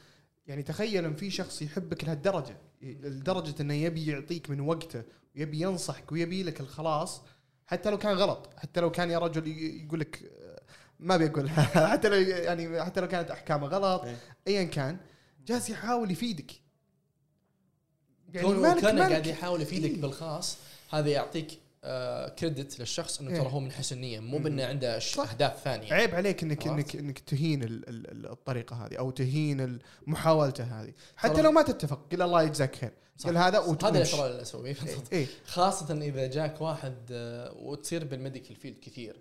[SPEAKER 2] يعني تخيل إن في شخص يحبك لهالدرجة. لدرجة إنه يبي يعطيك من وقته ويبي ينصحك ويبي لك الخلاص حتى لو كان غلط. حتى لو كان يا رجل يقول لك آه، ما بيقول حتى لو يعني حتى لو كانت أحكامه غلط
[SPEAKER 4] إيه.
[SPEAKER 2] ايا كان جالس يحاول يفيدك.
[SPEAKER 3] يعني
[SPEAKER 2] مالك-
[SPEAKER 3] كان
[SPEAKER 2] مالك-
[SPEAKER 3] قاعد يحاول يفيدك
[SPEAKER 2] إيه.
[SPEAKER 3] بالخاص هذا يعطيك آه كريدت للشخص إنه
[SPEAKER 2] إيه.
[SPEAKER 3] ترى هو من حسن نيه مو بأنه عنده. أهداف ثانية
[SPEAKER 2] عيب عليك
[SPEAKER 3] إنك.
[SPEAKER 2] إنك إنك تهين ال- ال- ال- الطريقة هذه أو تهين محاولته هذه حتى لو ما تتفق قل الله يجزاك خير. قل هذا
[SPEAKER 3] هذا اللي
[SPEAKER 2] وتمشي
[SPEAKER 3] ترى اللي أسويه
[SPEAKER 2] إيه
[SPEAKER 3] خاصة إذا جاك واحد آه، وتصير بال medical field
[SPEAKER 4] كثير.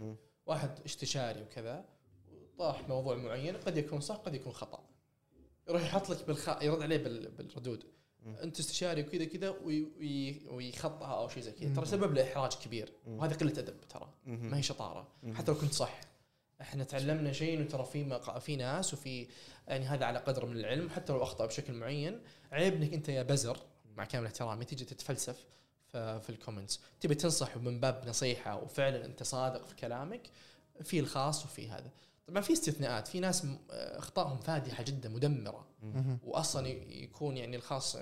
[SPEAKER 3] واحد استشاري وكذا طاح موضوع معين قد يكون صح قد يكون خطأ يروح يحط لك بالخ... يرد عليه بال... بالردود. أنت استشاري وكذا كذا وي... وي... ويخطئها أو شيء زي كذا. ترى سبب له احراج كبير. وهذا قلة أدب ترى. ما هي
[SPEAKER 4] شطارة.
[SPEAKER 3] حتى لو كنت صح إحنا تعلمنا شيء انه ترى في. في ناس وفي يعني هذا على قدر من العلم حتى لو أخطأ بشكل معين عيب إنك أنت يا بزر مع كامل احترامي تيجي تتفلسف في الكومنتس تبي تنصح من باب نصيحة وفعلا أنت صادق في كلامك في الخاص وفي هذا طبعا في استثناءات في ناس م- أخطائهم فادحة جدا
[SPEAKER 2] مدمرة.
[SPEAKER 3] واصلا يكون يعني الخاص م-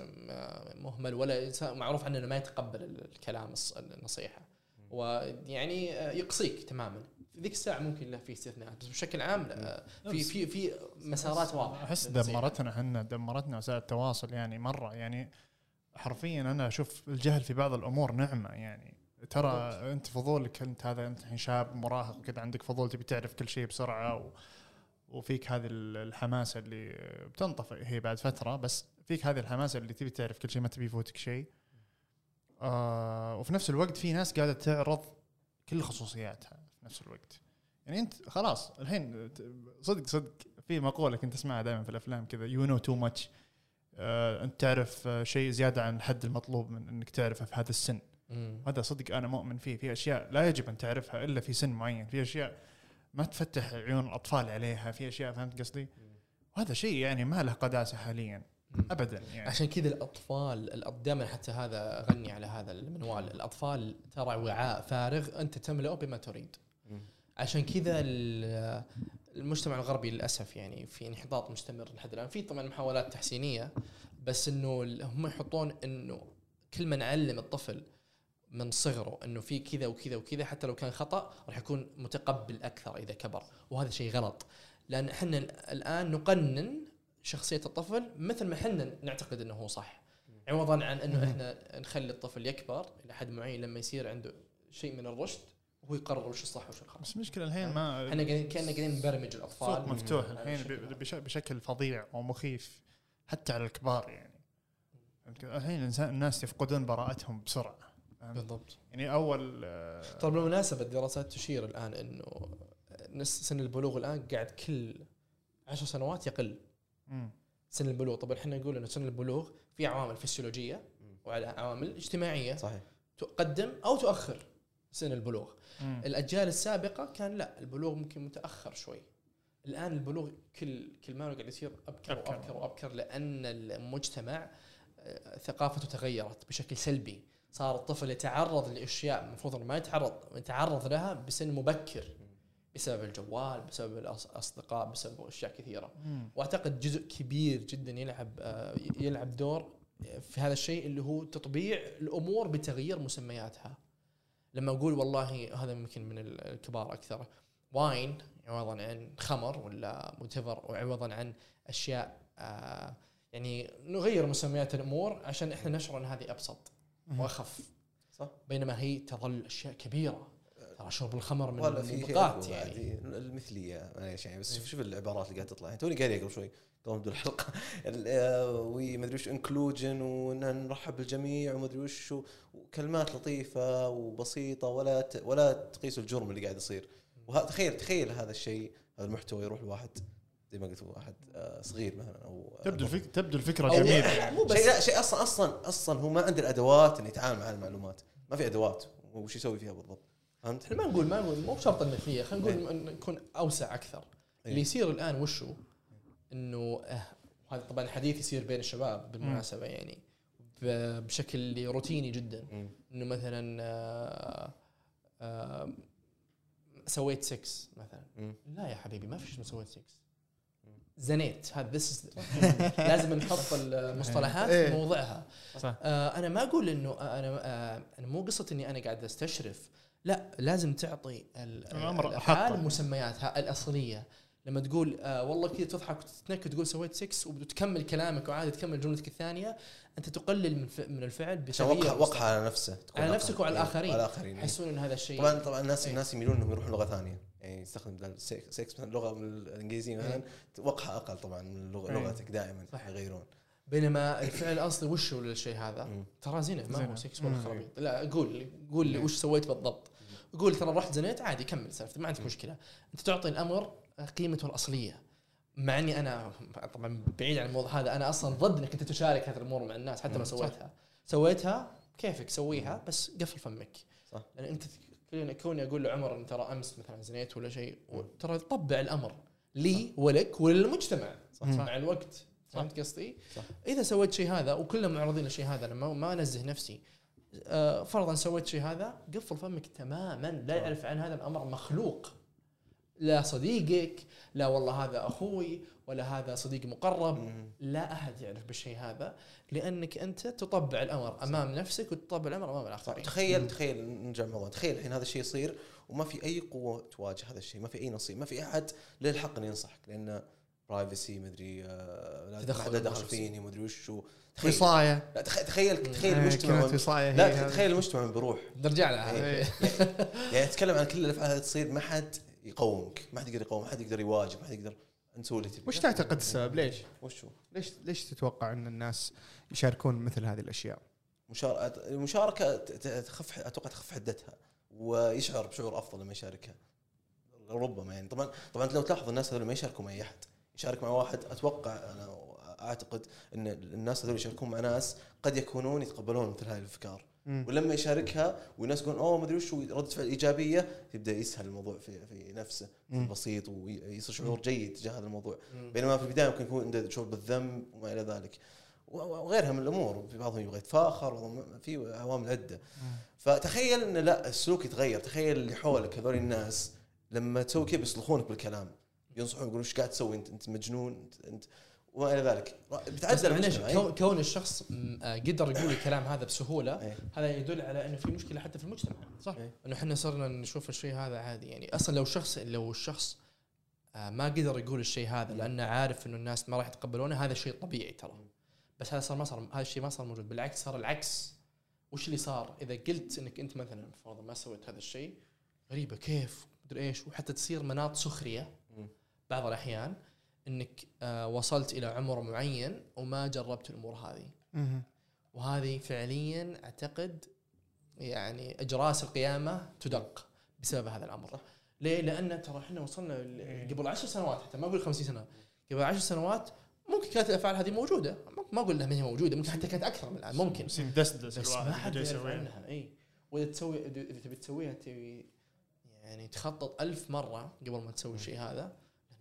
[SPEAKER 3] مهمل ولا معروف عنه إنه ما يتقبل ال- الكلام النصيحة. ويعني يقصيك تماما. في ذيك الساعة ممكن له في استثناءات. بس بشكل عام لا، في في في مسارات
[SPEAKER 1] واضحة.
[SPEAKER 3] أحس.
[SPEAKER 1] دمرتنا إحنا دمرتنا وسائل التواصل يعني مرة. يعني حرفيا أنا أشوف الجهل في بعض الأمور نعمة يعني. ترى انت فضولك انت هذا انت الحين شاب مراهق كذا عندك فضول تبي تعرف كل شيء بسرعة و وفيك هذه ال- الحماسة اللي بتنطفئ هي بعد فترة بس فيك هذه الحماسة اللي تبي تعرف كل شيء ما تبي يفوتك شيء. آه وفي نفس الوقت في ناس قاعدة تعرض كل خصوصياتها في نفس الوقت. يعني انت خلاص الحين صدق صدق في مقولة كنت أسمعها دائما في الأفلام كذا you know too much أنت تعرف آه، شيء زيادة عن الحد المطلوب من إنك تعرفه في هذا السن.
[SPEAKER 3] مم.
[SPEAKER 1] هذا صدق أنا مؤمن فيه. في أشياء لا يجب أن تعرفها إلا في سن معين. في أشياء ما تفتح عيون الأطفال عليها. في أشياء فهمت قصدي؟ وهذا شيء يعني ما له قداسة حاليا. ابدا يعني.
[SPEAKER 3] عشان كذا الأطفال دائما حتى هذا غني على هذا المنوال. الأطفال ترى وعاء فارغ أنت تملأه بما تريد. عشان كذا ال- المجتمع الغربي للأسف يعني في انحطاط مستمر لحد الآن. في طبعا محاولات تحسينية بس إنه هم يحطون إنه كل ما نعلم الطفل من صغره إنه في كذا وكذا وكذا حتى لو كان خطأ راح يكون متقبل أكثر إذا كبر. وهذا شيء غلط. لأن إحنا الآن نقنن شخصية الطفل مثل ما إحنا نعتقد إنه هو صح. عوضا عن إنه إحنا نخلي الطفل يكبر إلى حد معين لما يصير عنده شيء من الرشد وهو يقرر وش الصح وش الخطا
[SPEAKER 1] بس المشكلة الحين ما
[SPEAKER 3] إحنا قاعدين كنا قاعدين نبرمج الأطفال.
[SPEAKER 1] سوق مفتوح الحين بشكل فظيع ومخيف حتى على الكبار يعني؟ الحين الناس يفقدون براءتهم بسرعة؟
[SPEAKER 3] بالضبط.
[SPEAKER 1] يعني أول
[SPEAKER 3] ترى بالمناسبة الدراسات تشير الآن إنه نس- سن البلوغ الآن قاعد كل عشر سنوات يقل.
[SPEAKER 1] مم.
[SPEAKER 3] سن البلوغ. طبعا إحنا نقول إنه سن البلوغ في عوامل فسيولوجية وعوامل اجتماعية
[SPEAKER 4] صحيح.
[SPEAKER 3] تقدم أو تؤخر سن البلوغ.
[SPEAKER 1] مم.
[SPEAKER 3] الأجيال السابقة كان لا البلوغ ممكن متأخر شوي. الآن البلوغ كل كل ما قاعد يصير أبكر
[SPEAKER 1] أبكر.
[SPEAKER 3] وأبكر وأبكر لأن المجتمع آه، ثقافته تغيرت بشكل سلبي. صار الطفل يتعرض لأشياء المفروض إنه ما يتعرض يتعرض لها بسن مبكر بسبب الجوال بسبب الاصدقاء بسبب أشياء كثيرة
[SPEAKER 1] مم.
[SPEAKER 3] وأعتقد جزء كبير جدا يلعب آه، يلعب دور في هذا الشيء اللي هو تطبيع الأمور بتغيير مسمياتها لما أقول والله هذا ممكن من الكبار أكثر واين عوضا عن خمر ولا متفر وعوضا عن أشياء آه، يعني نغير مسميات الأمور عشان إحنا نشعر إن هذه
[SPEAKER 1] أبسط.
[SPEAKER 3] وأخف
[SPEAKER 4] صح.
[SPEAKER 3] بينما هي تظل أشياء كبيرة. ترى شرب الخمر من
[SPEAKER 4] ولا
[SPEAKER 3] الموبقات يعني.
[SPEAKER 4] بعد. المثلية. معليش يعني بس شوف شوف العبارات اللي قاعدة تطلع. يعني توني قاري قبل شوي دوم بدون الحلقة. ال- آه، ومدري وش inclusion وان نرحب بالجميع ومدري وش وكلمات لطيفة وبسيطة ولا ولا تقيس الجرم اللي قاعد يصير. وه- تخيل تخيل هذا الشيء هذا المحتوى يروح لواحد. زي ما قلت واحد آه، صغير مثلا أو
[SPEAKER 1] تبدو الفك... تبدو
[SPEAKER 3] الفكرة
[SPEAKER 1] جميلة.
[SPEAKER 3] مو بس
[SPEAKER 4] شيء لا شيء أصلا أصلا أصلا هو ما عنده الأدوات إنه يتعامل مع المعلومات. ما في أدوات. وش يسوي فيها بالضبط؟ فهمت؟
[SPEAKER 3] إحنا ما نقول ما نقول مو بشرط المثليه خلينا
[SPEAKER 4] إيه.
[SPEAKER 3] نقول إن نكون أوسع أكثر.
[SPEAKER 4] إيه.
[SPEAKER 3] اللي يصير الآن وشو؟ إنه آه، هذا طبعا حديث يصير بين الشباب بالمناسبة يعني. ب- بشكل روتيني جدا. إنه مثلا آه، سويت سكس مثلا. لا يا حبيبي ما في شيء اسمه سويت سكس زنيت هذا this is لازم نحط المصطلحات في
[SPEAKER 1] إيه.
[SPEAKER 3] موضعها
[SPEAKER 1] صح
[SPEAKER 3] آه أنا ما أقول إنه أنا آه أنا مو قصة إني أنا قاعد أستشرف لا لازم تعطي ال-
[SPEAKER 1] الأمر
[SPEAKER 3] الافعال
[SPEAKER 1] حقه.
[SPEAKER 3] مسمياتها الأصلية لما تقول آه والله كذا تضحك وتتنكد تقول سويت سكس وتكمل كلامك وعادي تكمل جملتك الثانية أنت تقلل من, من الفعل بتغيير
[SPEAKER 4] وقع وقع على نفسه
[SPEAKER 3] على. نفسك وعلى
[SPEAKER 4] إيه،
[SPEAKER 3] الآخرين.
[SPEAKER 4] على الآخرين إيه.
[SPEAKER 3] يحسون إن هذا الشيء
[SPEAKER 4] طبعا طبعا الناس. الناس يميلون إنهم يروحون لغة ثانية يعني يستخدم بدل سكس مثلا لغة من الانجليزيه مثلا وقعها أقل طبعا من لغ-
[SPEAKER 1] إيه.
[SPEAKER 4] لغتك دائما
[SPEAKER 3] صح.
[SPEAKER 4] يغيرون.
[SPEAKER 3] بينما الفعل الأصلي وش هو للشيء هذا؟ ترى زنا ما هو. سكس ولا. خرابيط. لا قول قول لي وش سويت بالضبط. قول ترى رحت زنيت عادي كمل سالفتك ما عندك مشكلة. أنت تعطي الأمر قيمته الأصلية. مع إني أنا طبعا بعيد عن الموضوع هذا أنا أصلا ضد إنك أنت تشارك هذه الأمور مع الناس حتى
[SPEAKER 4] صح.
[SPEAKER 3] سويتها. سويتها كيفك؟ سويها بس قفل فمك.
[SPEAKER 4] صح.
[SPEAKER 3] يعني أنت كوني- كوني أقول لعمر إن ترى أمس مثلا زنيت ولا شيء ترى طبع الأمر لي ولك وللمجتمع
[SPEAKER 4] صح؟
[SPEAKER 3] مع الوقت فهمت قصدي؟ إذا سويت شيء هذا وكلنا معرضين للشيء هذا أنا ما, ما أنزه نفسي آه، فرضا سويت شيء هذا قفل فمك تماما لا يعرف عن هذا الأمر مخلوق. لا صديقك لا والله هذا أخوي ولا هذا صديق مقرب
[SPEAKER 4] مم.
[SPEAKER 3] لا أحد يعرف بالشيء هذا لأنك أنت تطبع الأمر أمام نفسك وتطبع الأمر
[SPEAKER 4] أمام.
[SPEAKER 3] الآخرين.
[SPEAKER 4] تخيل تخيل نرجع الموضوع تخيل الحين هذا الشيء يصير وما في أي قوة تواجه هذا الشيء ما في أي نصيب ما في أحد له الحق انه ينصحك لأن برايفسي مدري آه،
[SPEAKER 3] تدخل
[SPEAKER 4] دخل. فيني مدري وش هو تخيل. لا تخيل تخيل, تخيل
[SPEAKER 2] إيه،
[SPEAKER 4] المجتمع
[SPEAKER 2] هي
[SPEAKER 4] لا. تخيل المجتمع وين بيروح
[SPEAKER 3] نرجع لها.
[SPEAKER 4] إيه. يعني أتكلم عن كل الافعال هذه تصير ما حد يقومك ما حد يقدر يقوم ما حد يقدر يواجه ما حد يقدر تبي
[SPEAKER 2] وش تعتقد السبب ليش؟
[SPEAKER 4] وش هو؟
[SPEAKER 2] ليش ليش تتوقع أن الناس يشاركون مثل هذه الأشياء؟
[SPEAKER 4] مشار- المشاركة تخف أتوقع تخف حدتها ويشعر بشعور أفضل لما يشاركها ربما يعني طبعا طبعا لو تلاحظ الناس هذول ما يشاركوا مع أي أحد يشارك مع واحد أتوقع أنا أعتقد إن الناس هذول يشاركون مع ناس قد يكونون يتقبلون مثل هذه الأفكار
[SPEAKER 2] مم.
[SPEAKER 4] ولما يشاركها والناس يقولون أوه ما أدري وش رده فعل إيجابية يبدأ يسهل الموضوع في في نفسه
[SPEAKER 2] مم.
[SPEAKER 4] بسيط ويصير شعور جيد تجاه هذا الموضوع.
[SPEAKER 3] مم.
[SPEAKER 4] بينما في البداية ممكن يكون عنده شعور بالذنب وما إلى ذلك. وغيرها من الأمور. في بعضهم يبغى يتفاخر في عوامل عده فتخيل إن لا السلوك يتغير. تخيل اللي حولك هذول الناس لما تسوي كذا بيصلخونك بالكلام. ينصحون يقولون إيش قاعد تسوي؟ أنت أنت مجنون أنت, أنت وما إلى ذلك بتعدل المجتمع أي.
[SPEAKER 3] كون, كون الشخص آه، قدر يقول الكلام هذا بسهولة
[SPEAKER 4] أي.
[SPEAKER 3] هذا يدل على إنه في مشكلة حتى في المجتمع صح؟
[SPEAKER 4] أي.
[SPEAKER 3] إنه إحنا صرنا نشوف الشيء هذا عادي. يعني أصلا لو شخص لو الشخص آه، ما قدر يقول الشيء هذا لأنه عارف إنه الناس ما راح يتقبلونه هذا شيء طبيعي ترى. بس هذا صار ما صار هذا الشيء ما صار موجود. بالعكس صار العكس. وش اللي صار؟ إذا قلت إنك أنت مثلا فرضا ما سويت هذا الشيء غريبة كيف؟ مدري إيش؟ وحتى تصير مناط
[SPEAKER 4] سخرية.
[SPEAKER 3] بعض الأحيان. إنك آه وصلت إلى عمر معين وما جربت الأمور هذه. وهذه فعليا أعتقد يعني اجراس القيامة تدق بسبب هذا الأمر. ليه؟ لأن ترى إحنا وصلنا ل- قبل عشر سنوات حتى ما أقول 50 سنة. قبل عشر سنوات ممكن كانت الأفعال هذه موجودة. ما أقول إنها ما هي موجودة ممكن حتى كانت أكثر من الآن ممكن.
[SPEAKER 1] بس
[SPEAKER 3] ما حد يعرف
[SPEAKER 1] يسويها.
[SPEAKER 3] عنها إي. وإذا تسوي إذا تبي تسويها تبي يعني تخطط ألف مرة قبل ما تسوي الشيء هذا.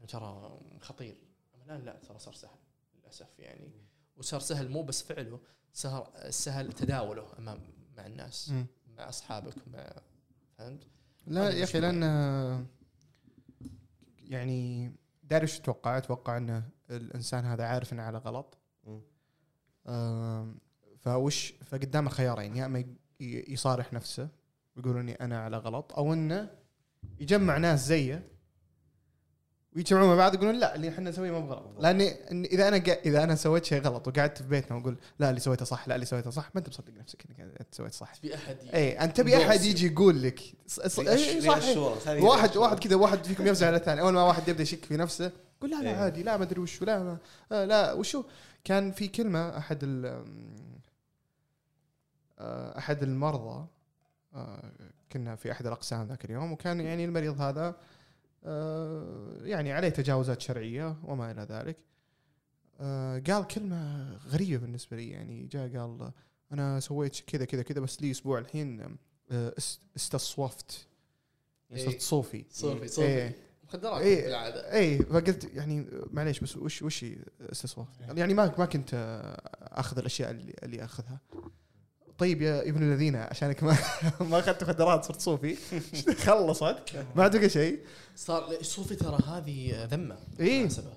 [SPEAKER 3] ترى خطير أما الآن لا ترى صار سهل للأسف يعني وصار سهل مو بس فعله صار سهل تداوله أمام مع الناس. مع أصحابك مع فهمت؟
[SPEAKER 2] لا يا
[SPEAKER 3] أخي.
[SPEAKER 2] لأن يعني داري شو أتوقع؟ أتوقع أن الإنسان هذا عارف إنه على غلط فوش فقدامه خيارين يا أما ي- يصارح نفسه ويقول إني أنا على غلط أو إنه يجمع ناس زيه ويجتمعون مع بعض يقولون لا اللي إحنا نسويه ما بغلط. لأني إذا أنا قا- إذا أنا سويت شيء غلط وقعدت في بيتنا وأقول لا اللي سويته صح لا اللي سويته صح ما أنت مصدق نفسك إنك أنت سويت صح.
[SPEAKER 3] تبي أحد
[SPEAKER 2] اي أنت تبي
[SPEAKER 3] أحد.
[SPEAKER 2] يجي يقول لك. ص- إيه، صح واحد. واحد كذا واحد فيكم يفزع على الثاني. أول ما واحد يبدأ يشك في نفسه قول لا لا
[SPEAKER 4] إيه.
[SPEAKER 2] عادي لا ما أدري وشو لا ما آه لا وشو؟ كان في كلمة أحد ال آه، أحد المرضى آه، كنا في أحد الأقسام ذاك اليوم وكان يعني المريض هذا يعني عليه تجاوزات شرعية وما إلى ذلك آه، قال كلمة غريبة بالنسبة لي يعني جاء قال أنا سويت كذا كذا كذا بس لي أسبوع الحين آه، است- استصوفت يعني
[SPEAKER 3] إيه.
[SPEAKER 2] صرت صوفي
[SPEAKER 3] صوفي
[SPEAKER 2] إيه.
[SPEAKER 3] صوفي مخدرات
[SPEAKER 2] إيه.
[SPEAKER 3] بالعادة
[SPEAKER 2] اي فقلت يعني معليش بس وش وش هي استصواف؟ يعني ما ما كنت آخذ الأشياء اللي اللي أخذها. طيب يا ابن الذين عشانك ما ما أخذت مخدرات صرت صوفي خلصت ما عاد بقى شيء
[SPEAKER 3] صار صوفي ترى هذه ذمة
[SPEAKER 2] إيه.
[SPEAKER 3] بالمناسبة.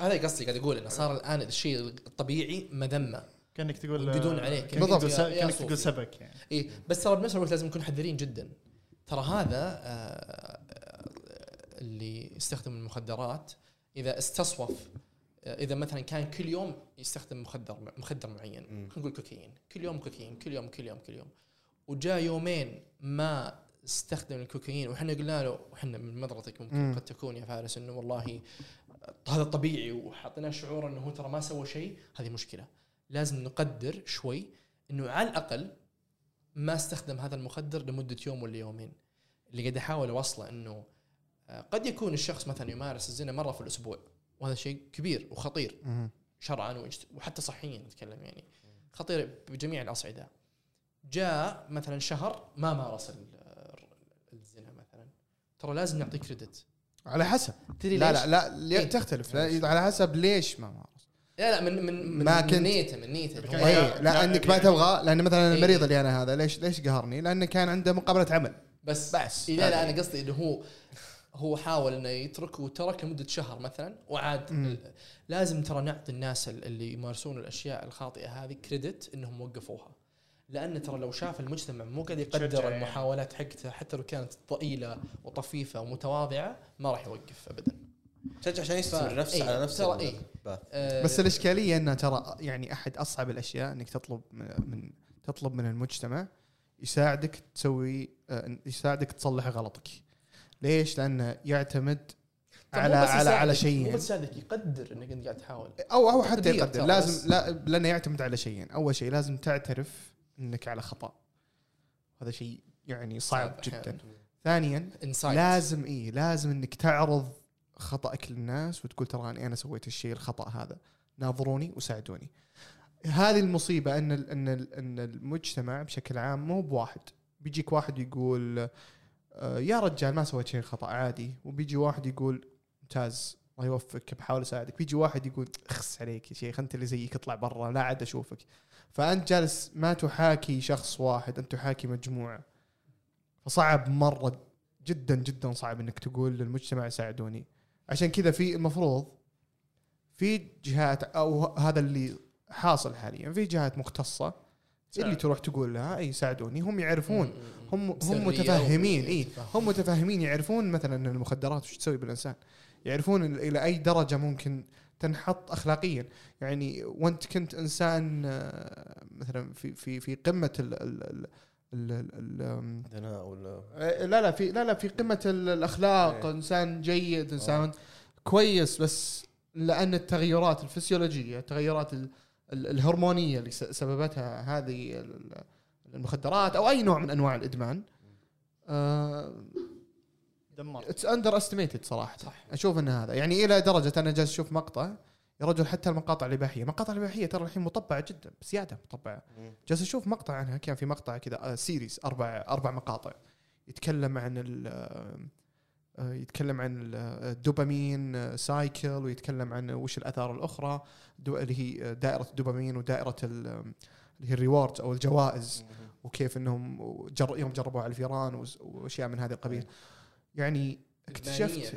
[SPEAKER 3] هذا- قصدي قاعد أقول إنه صار الآن الشيء الطبيعي مذمة
[SPEAKER 1] كأنك تقول
[SPEAKER 3] يقودون عليك.
[SPEAKER 2] بالضبط.
[SPEAKER 3] كأنك.
[SPEAKER 1] تقول سبك يعني
[SPEAKER 3] اي إيه، بس ترى بنفس الوقت لازم نكون حذرين جدا ترى هذا آه، آه، اللي يستخدم المخدرات إذا استصوف إذا مثلا كان كل يوم يستخدم مخدر مخدر معين. خلينا نقول كوكايين. كل يوم كوكايين كل يوم كل يوم كل يوم. وجاء يومين ما استخدم الكوكايين وحنا قلنا له وحنا من نظرتك ممكن
[SPEAKER 2] مم.
[SPEAKER 3] قد تكون يا فارس إنه والله هذا طبيعي وحطيناه شعور إنه هو ترى ما سوى شيء هذه مشكلة. لازم نقدر شوي إنه على الأقل ما استخدم هذا المخدر لمدة يوم ولا يومين. اللي قاعد أحاول أوصله إنه آه، قد يكون الشخص مثلا يمارس الزنا مرة في الأسبوع. وهذا شيء كبير وخطير شرعا وحتى صحيا نتكلم يعني. خطير بجميع الأصعدة. جاء مثلا شهر ما مارس ال- الزنا مثلا. ترى لازم نعطيه كريدت.
[SPEAKER 2] على حسب.
[SPEAKER 3] تدري
[SPEAKER 2] لا
[SPEAKER 3] ليش؟
[SPEAKER 2] لا لا لي-
[SPEAKER 3] إيه.
[SPEAKER 2] تختلف. لا على حسب ليش ما مارس.
[SPEAKER 3] لا لا من من من,
[SPEAKER 2] ما
[SPEAKER 3] من
[SPEAKER 2] كنت-
[SPEAKER 3] نيته من نيته.
[SPEAKER 2] اي
[SPEAKER 1] لا،
[SPEAKER 2] لا
[SPEAKER 1] لا،
[SPEAKER 2] إنك ما تبغى لأن مثلا
[SPEAKER 3] إيه.
[SPEAKER 2] المريض اللي أنا هذا ليش ليش قهرني؟ لأنه كان عنده مقابلة عمل.
[SPEAKER 3] بس
[SPEAKER 2] بس.
[SPEAKER 3] إيه لا لا أنا قصدي إنه هو هو حاول إنه يترك وترك لمدة شهر مثلا وعاد
[SPEAKER 2] مم.
[SPEAKER 3] لازم ترى نعطي الناس اللي يمارسون الأشياء الخاطئة هذه كريدت إنهم وقفوها لأن ترى لو شاف المجتمع مو قاعد
[SPEAKER 1] تشجع
[SPEAKER 3] يقدر
[SPEAKER 1] يعني.
[SPEAKER 3] المحاولات حقته حتى لو كانت ضئيله وطفيفة ومتواضعة ما راح يوقف ابدا
[SPEAKER 4] شجع عشان يستمر نفسه
[SPEAKER 3] إيه،
[SPEAKER 4] على نفس
[SPEAKER 3] ترى إيه.
[SPEAKER 4] الباث.
[SPEAKER 3] آه،
[SPEAKER 2] بس الإشكالية إنه ترى يعني أحد أصعب الأشياء إنك تطلب من, من تطلب من المجتمع يساعدك تسوي آه، يساعدك تصلح غلطك. ليش؟ لأنه يعتمد على على على
[SPEAKER 3] يساعدك- مو
[SPEAKER 2] شيئين
[SPEAKER 3] بس يساعدك يقدر إنك أنت قاعد تحاول
[SPEAKER 2] أو أو حتى يقدر لازم. لا لأنه يعتمد على شيئين، أول شيء لازم تعترف إنك على خطأ. هذا شيء يعني صعب. جدا. ثانيا
[SPEAKER 3] insight
[SPEAKER 2] لازم إي لازم إنك تعرض خطأك للناس وتقول تراني أنا سويت الشيء الخطأ هذا ناظروني وساعدوني هذه المصيبة إن ال إن ال إن المجتمع بشكل عام مو بواحد بيجيك واحد يقول يا رجال ما سويت شيء خطأ عادي. وبيجي واحد يقول ممتاز الله يوفقك بحاول أساعدك. بيجي واحد يقول اخس عليك يا شيخ أنت اللي زيك اطلع برا لا عاد أشوفك. فأنت جالس ما تحاكي شخص واحد أنت تحاكي مجموعة. فصعب مرة جدا جدا صعب إنك تقول للمجتمع ساعدوني. عشان كذا في المفروض في جهات أو هذا اللي حاصل حاليا في جهات مختصة اللي. تروح تقول لها إي ساعدوني. هم يعرفون. هم هم متفهمين
[SPEAKER 3] إي.
[SPEAKER 2] هم متفاهمين يعرفون مثلا إن المخدرات وش تسوي بالإنسان. يعرفون ال- إلى أي درجة ممكن تنحط اخلاقيا. يعني وأنت كنت إنسان آه، مثلا في في في قمة ال ال ال ال ال ال
[SPEAKER 4] دناء ولا؟
[SPEAKER 2] آه، لا لا في لا لا في قمة ال- الأخلاق.
[SPEAKER 4] إيه.
[SPEAKER 2] إنسان جيد إنسان كويس بس لأن التغيرات الفسيولوجية التغيرات ال- ال- الهرمونية اللي سببتها هذه ال- المخدرات أو أي نوع من أنواع الإدمان آه،
[SPEAKER 1] دمر
[SPEAKER 2] it's underestimated صراحة.
[SPEAKER 3] صح.
[SPEAKER 2] أشوف إن هذا. يعني إلى درجة أنا جالس أشوف مقطع يا رجل حتى المقاطع الاباحيه، المقاطع الاباحيه ترى الحين مطبعة جدا بزياده
[SPEAKER 4] مطبعة.
[SPEAKER 2] جالس أشوف مقطع عنها كان في مقطع كذا آه، series أربع أربع مقاطع. يتكلم عن ال آه، يتكلم عن ال- الدوبامين cycle ويتكلم عن وش الأثار الأخرى اللي هي دائرة الدوبامين ودائرة ال- اللي هي ال rewards أو الجوائز وكيف إنهم جر يوم جربوا على الفيران وأشياء من هذا القبيل. يعني اكتشفت.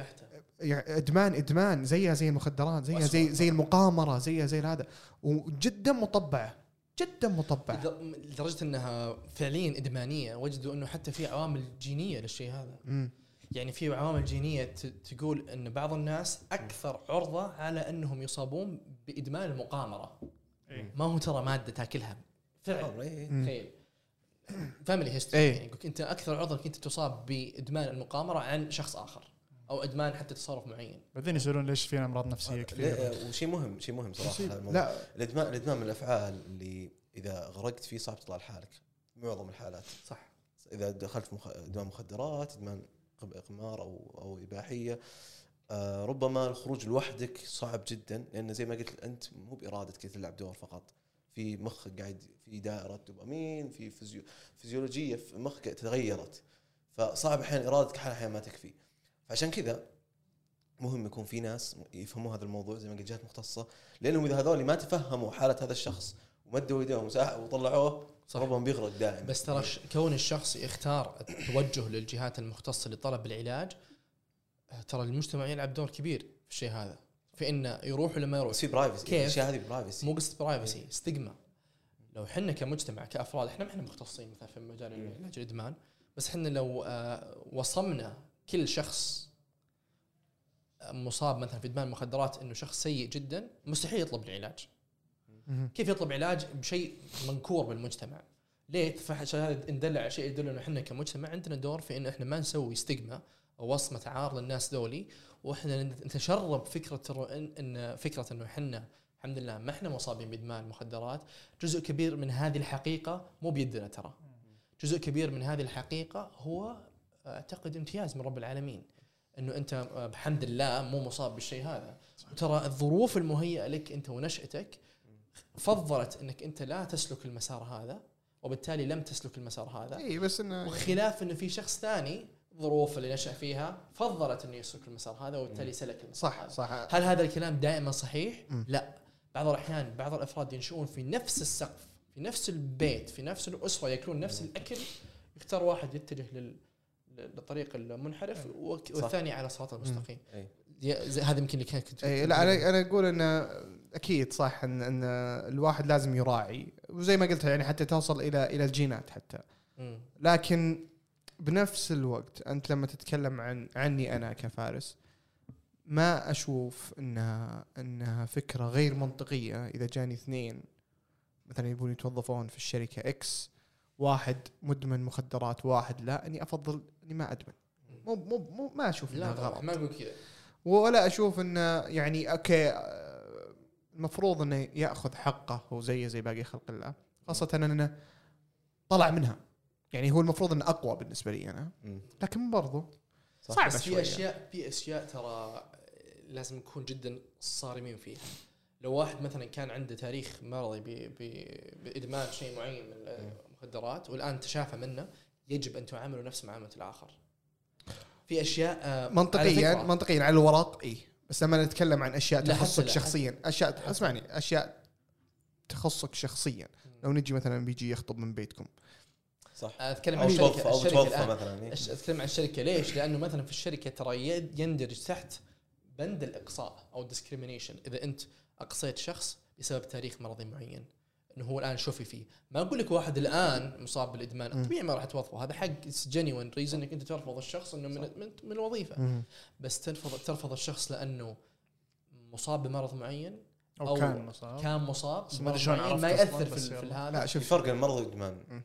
[SPEAKER 2] يعني ادمان إدمان زيها زي المخدرات زيها زي زي المقامرة زيها زي هذا. وجدا مطبعة جدا مطبعة.
[SPEAKER 3] لد- لدرجة إنها فعليا إدمانية وجدوا إنه حتى في عوامل جينية للشيء هذا.
[SPEAKER 2] مم.
[SPEAKER 3] يعني في عوامل جينية ت- تقول إن بعض الناس أكثر عرضة على إنهم يصابون بإدمان المقامرة.
[SPEAKER 1] إيه.
[SPEAKER 3] ما هو ترى مادة تاكلها. فعلا
[SPEAKER 4] إيه.
[SPEAKER 2] مم.
[SPEAKER 3] تخيل. family history
[SPEAKER 2] إيه.
[SPEAKER 3] يعني يقولك أنت أكثر عرضة انك انت تصاب بإدمان المقامرة عن شخص آخر أو إدمان حتى تصرف معين.
[SPEAKER 1] بعدين يسألون ليش فينا أمراض نفسية كثير
[SPEAKER 4] لا، وشيء مهم شيء مهم صراحة.
[SPEAKER 2] لا.
[SPEAKER 4] الادمان الإدمان من الأفعال اللي إذا غرقت فيه صعب تطلع لحالك. معظم الحالات.
[SPEAKER 3] صح.
[SPEAKER 4] إذا دخلت في مخ... إدمان مخدرات إدمان قب- قمار أو أو إباحية. آه ربما الخروج لوحدك صعب جدا لأن زي ما قلت أنت مو بإرادتك تلعب دور فقط. في مخك قاعد في دائرة دوبامين في فيزيو فيزيولوجية في مخك تغيرت. فصعب أحيانا إرادتك أحيانا ما تكفي. فعشان كذا مهم يكون في ناس يفهموا هذا الموضوع زي ما قلت جهات مختصة لأنهم إذا هذول ما تفهموا حالة هذا الشخص ومدوا ايديهم وطلعوه
[SPEAKER 3] صح.
[SPEAKER 4] ربما بيغرق دائما
[SPEAKER 3] بس ترى كون الشخص يختار التوجه للجهات المختصة لطلب العلاج ترى المجتمع يلعب دور كبير في الشيء هذا في انه يروح ولا ما يروح
[SPEAKER 4] في privacy
[SPEAKER 3] كيف؟
[SPEAKER 4] الأشياء هذه privacy
[SPEAKER 3] مو قصة privacy stigma لو إحنا كمجتمع كأفراد إحنا ما إحنا مختصين مثلا في مجال علاج الإدمان بس إحنا لو آه، وصمنا كل شخص مصاب مثلا في إدمان المخدرات إنه شخص سيء جدا مستحيل يطلب العلاج. كيف يطلب علاج بشيء منكور بالمجتمع ليه؟ فعشان هذا ندل على شيء يدل انه إحنا كمجتمع. عندنا دور في انه إحنا ما نسوي stigma أو وصمة عار للناس ذولي وإحنا نتشرب فكرة ان فكرة إنه إحنا الحمد لله ما إحنا مصابين بإدمان المخدرات جزء كبير من هذه الحقيقة مو بيدنا ترى. جزء كبير من هذه الحقيقة هو أعتقد امتياز من رب العالمين. إنه أنت بحمد الله مو مصاب بالشيء هذا. وترى الظروف المهيئة لك أنت ونشأتك فضلت إنك أنت لا تسلك المسار هذا وبالتالي لم تسلك المسار هذا
[SPEAKER 2] اي بس إنه
[SPEAKER 3] وخلاف إنه في شخص ثاني ظروف اللي نشأ فيها فضلت إنه يسلك المسار هذا وبالتالي سلك المسار
[SPEAKER 2] صح
[SPEAKER 3] هذا.
[SPEAKER 2] صح
[SPEAKER 3] هل هذا الكلام دائما صحيح؟
[SPEAKER 2] مم.
[SPEAKER 3] لا بعض الأحيان بعض الأفراد ينشؤون في نفس السقف في نفس البيت في نفس الأسرة يأكلون نفس الأكل يختار واحد يتجه لل للطريق المنحرف. والثاني على الصراط المستقيم
[SPEAKER 4] أي.
[SPEAKER 3] هذا يمكن اللي كنت
[SPEAKER 2] اي لا أنا أنا أقول إنه أكيد صح ان إن الواحد لازم يراعي. وزي ما قلت يعني حتى توصل إلى إلى الجينات حتى. لكن بنفس الوقت أنت لما تتكلم عن عني أنا كفارس ما أشوف انها إنها فكرة غير منطقية. إذا جاني اثنين مثلا يبون يتوظفون في الشركة X واحد مدمن مخدرات واحد لا إني أفضل إني ما أدمن. مو مو ما أشوف إنها
[SPEAKER 3] لا
[SPEAKER 2] غلط.
[SPEAKER 3] ما أقول كذا.
[SPEAKER 2] ولا أشوف إنه يعني أوكي المفروض إنه يأخذ حقه هو زيه زي باقي خلق الله خاصة إنه طلع منها. يعني هو المفروض إنه أقوى بالنسبة لي
[SPEAKER 4] أنا.
[SPEAKER 2] لكن برضو
[SPEAKER 4] صح.
[SPEAKER 2] صعبة
[SPEAKER 3] بس في أشياء في أشياء ترى لازم نكون جدا صارمين فيها. لو واحد مثلا كان عنده تاريخ مرضي ب- ب- بإدمان شيء معين من المخدرات والآن تشافى منه يجب أن تعامله نفس معاملة الآخر. في أشياء آه، على
[SPEAKER 2] منطقيا منطقيا على الورق اي بس لما نتكلم عن
[SPEAKER 3] أشياء
[SPEAKER 2] تخصك شخصيا أشياء اسمعني أشياء تخصك شخصيا. لو نجي مثلا بيجي يخطب من بيتكم.
[SPEAKER 4] صح. أتكلم
[SPEAKER 3] عن الشركة
[SPEAKER 4] توظف
[SPEAKER 3] أو
[SPEAKER 4] مثلا إيه.
[SPEAKER 3] أتكلم عن الشركة ليش؟ لأنه مثلا في الشركة ترى يندرج تحت بند الإقصاء أو ال discrimination إذا أنت أقصيت شخص بسبب تاريخ مرضي معين. إنه هو الآن شوفي فيه ما أقول لك واحد الآن مصاب
[SPEAKER 2] بالإدمان.
[SPEAKER 3] طبيعي ما راح توظفه هذا حق genuine reason إنك أنت ترفض الشخص إنه من, من, من
[SPEAKER 2] الوظيفة.
[SPEAKER 3] بس ترفض ترفض الشخص لأنه مصاب بمرض معين
[SPEAKER 1] أو,
[SPEAKER 3] أو
[SPEAKER 1] كان مصاب
[SPEAKER 3] كان مصاب
[SPEAKER 1] ما شلون
[SPEAKER 3] ما يأثر في, في. هذا
[SPEAKER 2] لا
[SPEAKER 4] في
[SPEAKER 2] شوف
[SPEAKER 4] فرق بين المرض والادمان.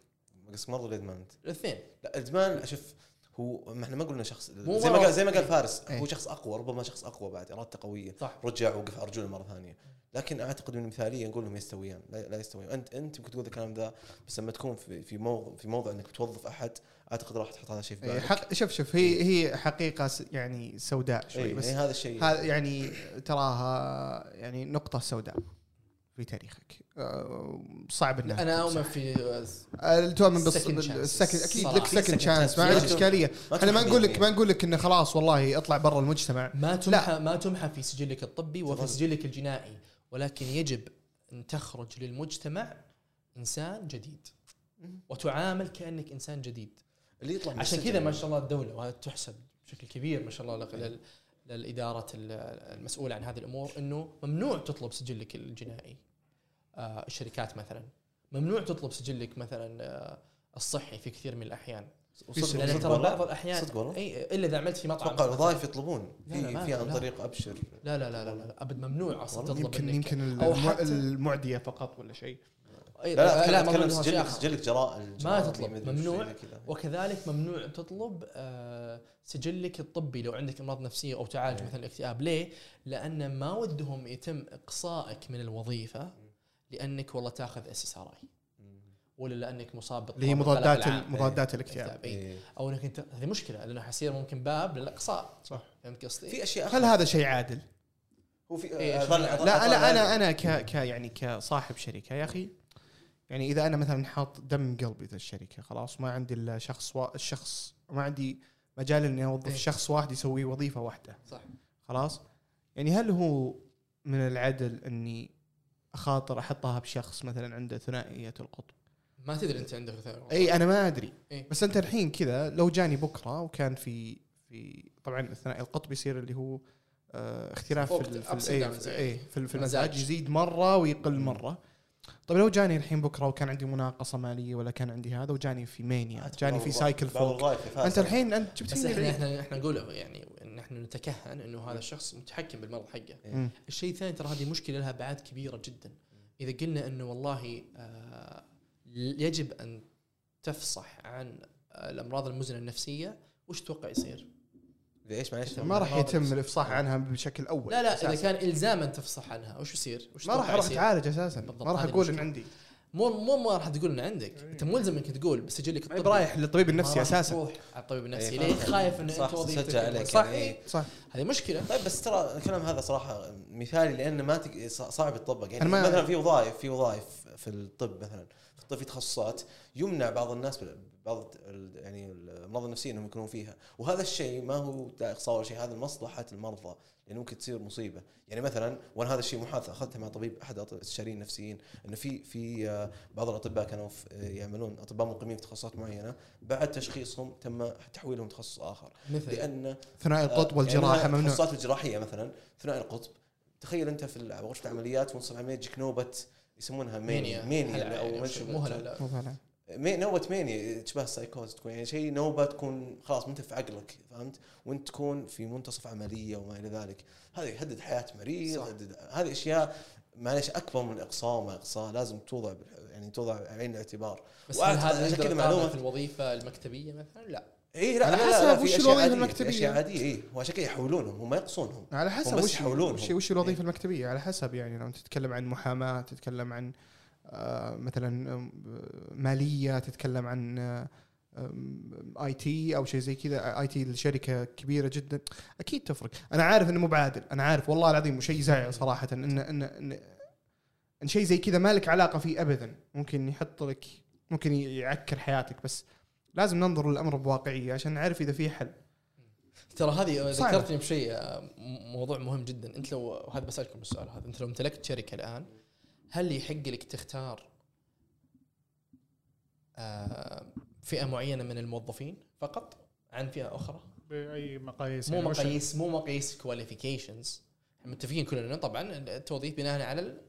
[SPEAKER 4] قصدك مرض ولا ادمان أنت؟
[SPEAKER 3] الاثنين
[SPEAKER 4] لا إدمان شوف هو ما إحنا ما قلنا شخص زي ما. قال زي ما قال فارس
[SPEAKER 2] إيه.
[SPEAKER 4] هو شخص أقوى ربما شخص أقوى بعد ارادته قويه
[SPEAKER 3] صح.
[SPEAKER 4] رجع وقف ارجله مرة ثانية. لكن أعتقد من مثاليه نقول إنهم يستويان لا, لا يستويان. انت أنت يمكن تقول الكلام ذا بس لما تكون في في موضع في موضع إنك بتوظف أحد أعتقد راح تحط هذا الشيء في
[SPEAKER 2] إيه،
[SPEAKER 4] بالك.
[SPEAKER 2] حق شوف شوف هي هي حقيقة يعني سوداء شوي
[SPEAKER 4] إيه،
[SPEAKER 2] بس
[SPEAKER 4] إيه، هذا الشيء.
[SPEAKER 2] هذا يعني تراها يعني نقطة سوداء. في تاريخك آه، صعب إنها
[SPEAKER 3] أنا اؤمن. في
[SPEAKER 2] آه، تؤمن بس
[SPEAKER 3] second chances.
[SPEAKER 2] ال second
[SPEAKER 3] أكيد.
[SPEAKER 2] لك
[SPEAKER 4] second chance.
[SPEAKER 2] ما عندك إشكالية إحنا ما نقول لك
[SPEAKER 4] 100%.
[SPEAKER 2] ما نقول لك انه خلاص والله اطلع برا المجتمع
[SPEAKER 3] ما تمحى ما تمحى في سجلك الطبي وفي. سجلك الجنائي ولكن يجب أن تخرج للمجتمع إنسان جديد وتعامل كأنك إنسان جديد
[SPEAKER 4] اللي يطلع
[SPEAKER 3] عشان كذا ما شاء الله الدولة وهذا تحسب بشكل كبير ما شاء الله لل- لل- للاداره ال- المسؤولة عن هذه الأمور إنه ممنوع تطلب سجلك الجنائي. آه الشركات مثلا. ممنوع تطلب سجلك مثلا آه الصحي في كثير من
[SPEAKER 4] الأحيان.
[SPEAKER 3] لأن
[SPEAKER 4] صدق
[SPEAKER 3] ترى. بعض الأحيان
[SPEAKER 4] صدق والله.
[SPEAKER 3] إي إلا إذا عملت في مطعم
[SPEAKER 4] أتوقع الوظائف يطلبون.
[SPEAKER 3] لا، لا،
[SPEAKER 4] في في عن
[SPEAKER 3] لا.
[SPEAKER 4] طريق أبشر.
[SPEAKER 3] لا لا لا لا, لا. أبد ممنوع
[SPEAKER 4] أصلا
[SPEAKER 3] تطلب
[SPEAKER 2] يمكن يمكن المعدية فقط ولا شيء.
[SPEAKER 4] لا لا
[SPEAKER 3] لا
[SPEAKER 4] أتكلم
[SPEAKER 3] ما
[SPEAKER 4] اتكلم
[SPEAKER 3] أقول شيء
[SPEAKER 4] سجل
[SPEAKER 3] آخر.
[SPEAKER 4] سجلك جراء
[SPEAKER 3] ما تطلب
[SPEAKER 4] مدري
[SPEAKER 3] ممنوع. وكذلك ممنوع تطلب آه، سجلك الطبي لو عندك امراض نفسية أو تعالج
[SPEAKER 4] إيه.
[SPEAKER 3] مثلا الاكتئاب ليه؟ لأن ما ودهم يتم إقصائك من الوظيفة لأنك والله تأخذ
[SPEAKER 4] SSRI.
[SPEAKER 3] ولا لأنك مصاب
[SPEAKER 2] اللي هي مضادات. مضادات الاكتئاب
[SPEAKER 3] إيه.
[SPEAKER 4] إيه.
[SPEAKER 3] أو إنك انت هذه مشكلة لأنه حيصير ممكن باب للإقصاء
[SPEAKER 1] صح.
[SPEAKER 3] فهمت قصدي؟
[SPEAKER 4] في أشياء
[SPEAKER 2] هل هذا شيء عادل؟
[SPEAKER 4] هو في
[SPEAKER 3] إيه، شو-
[SPEAKER 4] أظل-
[SPEAKER 2] لا
[SPEAKER 4] أظل
[SPEAKER 2] لا
[SPEAKER 4] يعني-
[SPEAKER 2] أنا أنا ك, ك يعني كصاحب شركة يا أخي يعني إذا أنا مثلا حاط دم قلبي ذا الشركة خلاص ما عندي إلا شخص وا... الشخص ما عندي مجال إني أوظف
[SPEAKER 3] إيه.
[SPEAKER 2] شخص واحد يسوي وظيفة واحدة.
[SPEAKER 3] صح.
[SPEAKER 2] خلاص؟ يعني هل هو من العدل إني أخاطر أحطها بشخص مثلا عنده ثنائية القطب؟
[SPEAKER 3] ما تدري أنت عندك ثاني
[SPEAKER 2] إي أنا ما أدري.
[SPEAKER 3] إيه.
[SPEAKER 2] بس أنت الحين كذا لو جاني بكرة وكان في في طبعا الثنائي القطب يصير اللي هو آه اختلاف في في في- في في
[SPEAKER 3] المزاج.
[SPEAKER 2] المزاج يزيد مرة ويقل مرة. طيب لو جاني الحين بكرة وكان عندي مناقصة مالية ولا كان عندي هذا وجاني في مانيا جاني في سايكل فوق. أنت الحين أنت
[SPEAKER 3] بس
[SPEAKER 2] جبتني إحنا.
[SPEAKER 3] إحنا إحنا نقول يعني ان إحنا نتكهن إنه هذا الشخص متحكم بالمرض حقه
[SPEAKER 2] مم.
[SPEAKER 3] الشيء الثاني ترى هذه مشكلة لها ابعاد كبيرة جدا إذا قلنا إنه والله آه يجب أن تفصح عن الأمراض المزمنه النفسية وش تتوقع يصير؟
[SPEAKER 4] ليش معلش
[SPEAKER 2] ما راح يتم الإفصاح عنها بشكل أول
[SPEAKER 3] لا لا
[SPEAKER 2] إذا.
[SPEAKER 3] كان الزاما تفصح عنها وش يصير؟ وش
[SPEAKER 2] ما راح
[SPEAKER 3] أروح؟
[SPEAKER 2] اتعالج
[SPEAKER 3] أساسا.
[SPEAKER 2] ما راح أقول ان. عندي.
[SPEAKER 3] مو مو ما راح تقول ان عندك. أنت ملزم إنك تقول بسجلك
[SPEAKER 2] ما
[SPEAKER 3] الطبي
[SPEAKER 2] رايح للطبيب النفسي أساسا.
[SPEAKER 3] تروح على الطبيب النفسي
[SPEAKER 4] إيه،
[SPEAKER 3] ليه؟ خايف ان
[SPEAKER 4] صح،
[SPEAKER 3] انت وظيفتك
[SPEAKER 4] تسجل عليك.
[SPEAKER 3] صح؟
[SPEAKER 4] يعني.
[SPEAKER 3] إيه.
[SPEAKER 2] صح.
[SPEAKER 3] هذه مشكلة.
[SPEAKER 4] طيب بس ترى الكلام هذا صراحة مثالي لأنه ما تق... صعب يتطبق يعني مثلا في وظائف في وظائف في الطب مثلا. في الطب في تخصصات يمنع بعض الناس بعض يعني الامراض النفسيه انهم يكونون فيها. وهذا الشيء ما هو اقصاء ولا شيء هذا لمصلحه المرضى. يعني ممكن تصير مصيبة. يعني مثلا وأنا هذا الشيء محادثه اخذتها مع طبيب أحد أط- استشاريين نفسيين إنه في في آه، بعض الأطباء كانوا يعملون أطباء مقيمين في تخصصات معينة بعد تشخيصهم تم تحويلهم تخصص آخر.
[SPEAKER 3] مثل؟
[SPEAKER 4] لأن
[SPEAKER 2] ثنائي القطب
[SPEAKER 4] آه،
[SPEAKER 2] والجراحة
[SPEAKER 4] يعني
[SPEAKER 2] ممنوع.
[SPEAKER 4] التخصصات الجراحية مثلا ثنائي القطب. تخيل أنت في غرفه العمليات وانصف العملية تجيك نوبه يسمونها مانيا. مانيا. أو
[SPEAKER 3] مو هلا
[SPEAKER 4] نوبة مانيا تشبه السايكوز تكون يعني شيء نوبة تكون خلاص منت في عقلك فهمت؟ وأنت تكون في منتصف عملية وما إلى ذلك. هذا يهدد حياة مريض. يهدد هذه أشياء معلش أكبر من الاقصاء وما إقصاء لازم توضع يعني توضع بعين الاعتبار.
[SPEAKER 3] بس هل هذا
[SPEAKER 4] كذا معلومة-
[SPEAKER 3] معلومة في الوظيفة المكتبية مثلا؟ لا.
[SPEAKER 4] اي لا
[SPEAKER 2] على حسب وش المكتبية.
[SPEAKER 4] في أشياء عادية اي وعشان كذا يحولونهم هم ما يقصونهم
[SPEAKER 2] على حسب وش
[SPEAKER 4] يحولونهم.
[SPEAKER 2] وش, الوظيفة المكتبية؟ على حسب يعني لو تتكلم عن محاماة تتكلم عن آه، مثلا مالية تتكلم عن IT أو شيء زي كذا. IT لشركه كبيرة جدا. أكيد تفرق. أنا عارف إنه مو بعادل. أنا عارف والله العظيم وشيء يزعل صراحة إن إن إن, إن شيء زي كذا ما لك علاقة فيه ابدا. ممكن يحط لك ممكن يعكر حياتك بس لازم ننظر للأمر بواقعية عشان نعرف إذا في حل.
[SPEAKER 3] ترى هذه. ذكرتني بشيء آه، موضوع مهم جدا. أنت لو وهذا بسألكم السؤال هذا. أنت لو امتلكت شركة الآن هل يحق لك تختار آه، فئة معينة من الموظفين فقط عن فئة أخرى؟
[SPEAKER 1] بأي مقاييس؟
[SPEAKER 3] مو
[SPEAKER 1] يعني
[SPEAKER 3] مقاييس مو مقاييس كواليفيكيشنز متفقين كلنا طبعا التوظيف بناء على ال-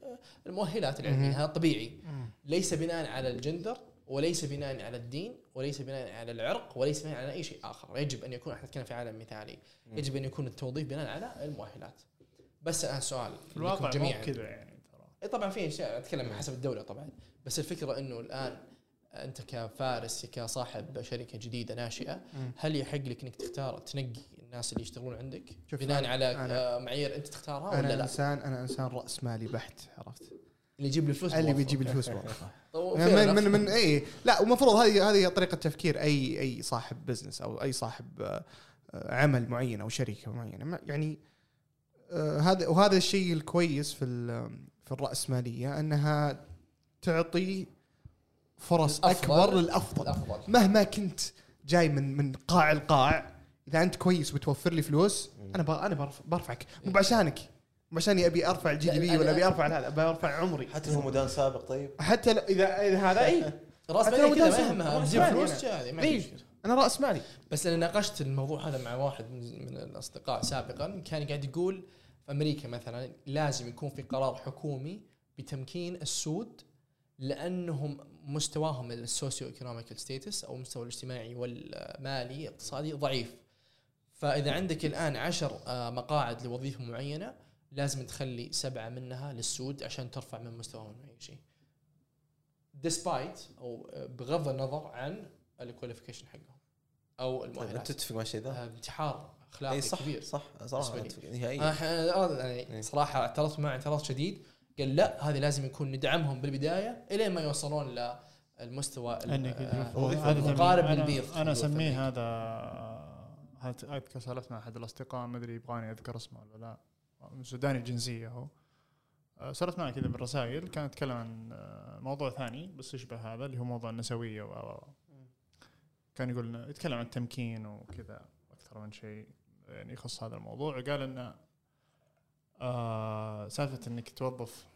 [SPEAKER 3] المؤهلات العلميه. هذا طبيعي. ليس بناء على الجندر وليس بناء على الدين وليس بناء على العرق وليس بناء على أي شيء آخر. يجب أن يكون إحنا نتكلم في عالم مثالي. يجب أن يكون التوظيف بناء على المؤهلات. بس الان سؤال
[SPEAKER 1] في الواقع
[SPEAKER 3] جميعا.
[SPEAKER 1] كذا يعني ترى.
[SPEAKER 3] إيه طبعا في أشياء أتكلم حسب الدولة طبعا. بس الفكرة إنه الآن أنت كفارس كصاحب شركة جديدة
[SPEAKER 2] ناشئة.
[SPEAKER 3] هل يحق لك إنك تختار تنقي الناس اللي يشتغلون عندك؟ بناء
[SPEAKER 2] أنا-
[SPEAKER 3] على
[SPEAKER 2] أنا-
[SPEAKER 3] معايير أنت تختارها ولا
[SPEAKER 2] أنا
[SPEAKER 3] لا؟
[SPEAKER 2] انسان أنا إنسان راس مالي بحت عرفت؟
[SPEAKER 3] اللي يجيب لي الفلوس
[SPEAKER 2] اللي. بيجيب الفلوس من. من من اي لا ومفروض هذه هذه طريقة تفكير اي أي صاحب business أو أي صاحب آه، عمل معين أو شركة معينة. ما- يعني آه، هذا وهذا الشيء الكويس في ال- في الراسماليه أنها تعطي فرص
[SPEAKER 3] الأفضل.
[SPEAKER 2] أكبر للأفضل.
[SPEAKER 3] الأفضل.
[SPEAKER 2] مهما كنت جاي من من قاع القاع إذا أنت كويس بتوفر لي فلوس أنا ب- أنا برف- برفعك. مو بعشانك. مو عشاني أبي أرفع ال GD
[SPEAKER 3] لا، P
[SPEAKER 2] ولا أبي أرفع هذا أبي أرفع عمري.
[SPEAKER 4] حتى لو مدمن سابق طيب؟
[SPEAKER 2] حتى لو- اذا إذا هذا اي
[SPEAKER 3] رأس
[SPEAKER 2] حتى
[SPEAKER 3] مالي
[SPEAKER 2] لو
[SPEAKER 3] كذا ما يهمها. رأس
[SPEAKER 2] مالي.
[SPEAKER 3] فلوس هذه ما
[SPEAKER 2] إيه. أنا رأس مالي.
[SPEAKER 3] بس أنا ناقشت الموضوع هذا مع واحد من, من الأصدقاء سابقا. كان قاعد يقول في أمريكا مثلا لازم يكون في قرار حكومي بتمكين السود لأنهم مستواهم ال socioeconomical status أو المستوى الاجتماعي والمالي الاقتصادي ضعيف. فإذا عندك الآن عشر آه، مقاعد لوظيفة معينة لازم تخلي سبعة منها للسود عشان ترفع من مستواهم أي شيء. despite أو آه، بغض النظر عن ال qualification حقهم أو
[SPEAKER 4] طيب أنت
[SPEAKER 3] المؤهلات
[SPEAKER 4] تتفق مع الشيء ذا؟
[SPEAKER 3] آه، انتحار أخلاقي
[SPEAKER 4] إي صح
[SPEAKER 3] كبير.
[SPEAKER 4] صح صراحة نهائيا
[SPEAKER 3] أنا ح- أنا
[SPEAKER 4] إيه.
[SPEAKER 3] يعني صراحة اعترضت معه اعتراض شديد. قال لا هذه لازم يكون ندعمهم بالبداية إلين ما يوصلون للمستوى ال-
[SPEAKER 1] انك
[SPEAKER 3] آه،
[SPEAKER 1] تشوف
[SPEAKER 4] وظيفة
[SPEAKER 1] هذا
[SPEAKER 3] مقارب
[SPEAKER 1] أنا-
[SPEAKER 3] للبيض أنا
[SPEAKER 1] اسميه. هذا أذكر سالفت مع أحد الأصدقاء ما أدري يبغاني اذكر اسمه ولا لا. سوداني الجنسية هو. أه، سولفت معه كذا بالرسائل. كان يتكلم عن أه، موضوع ثاني بس يشبه هذا اللي هو موضوع النسوية و كان يقول يتكلم عن التمكين وكذا أكثر من شيء يعني يخص هذا الموضوع. قال إنه آه سالفة إنك توظف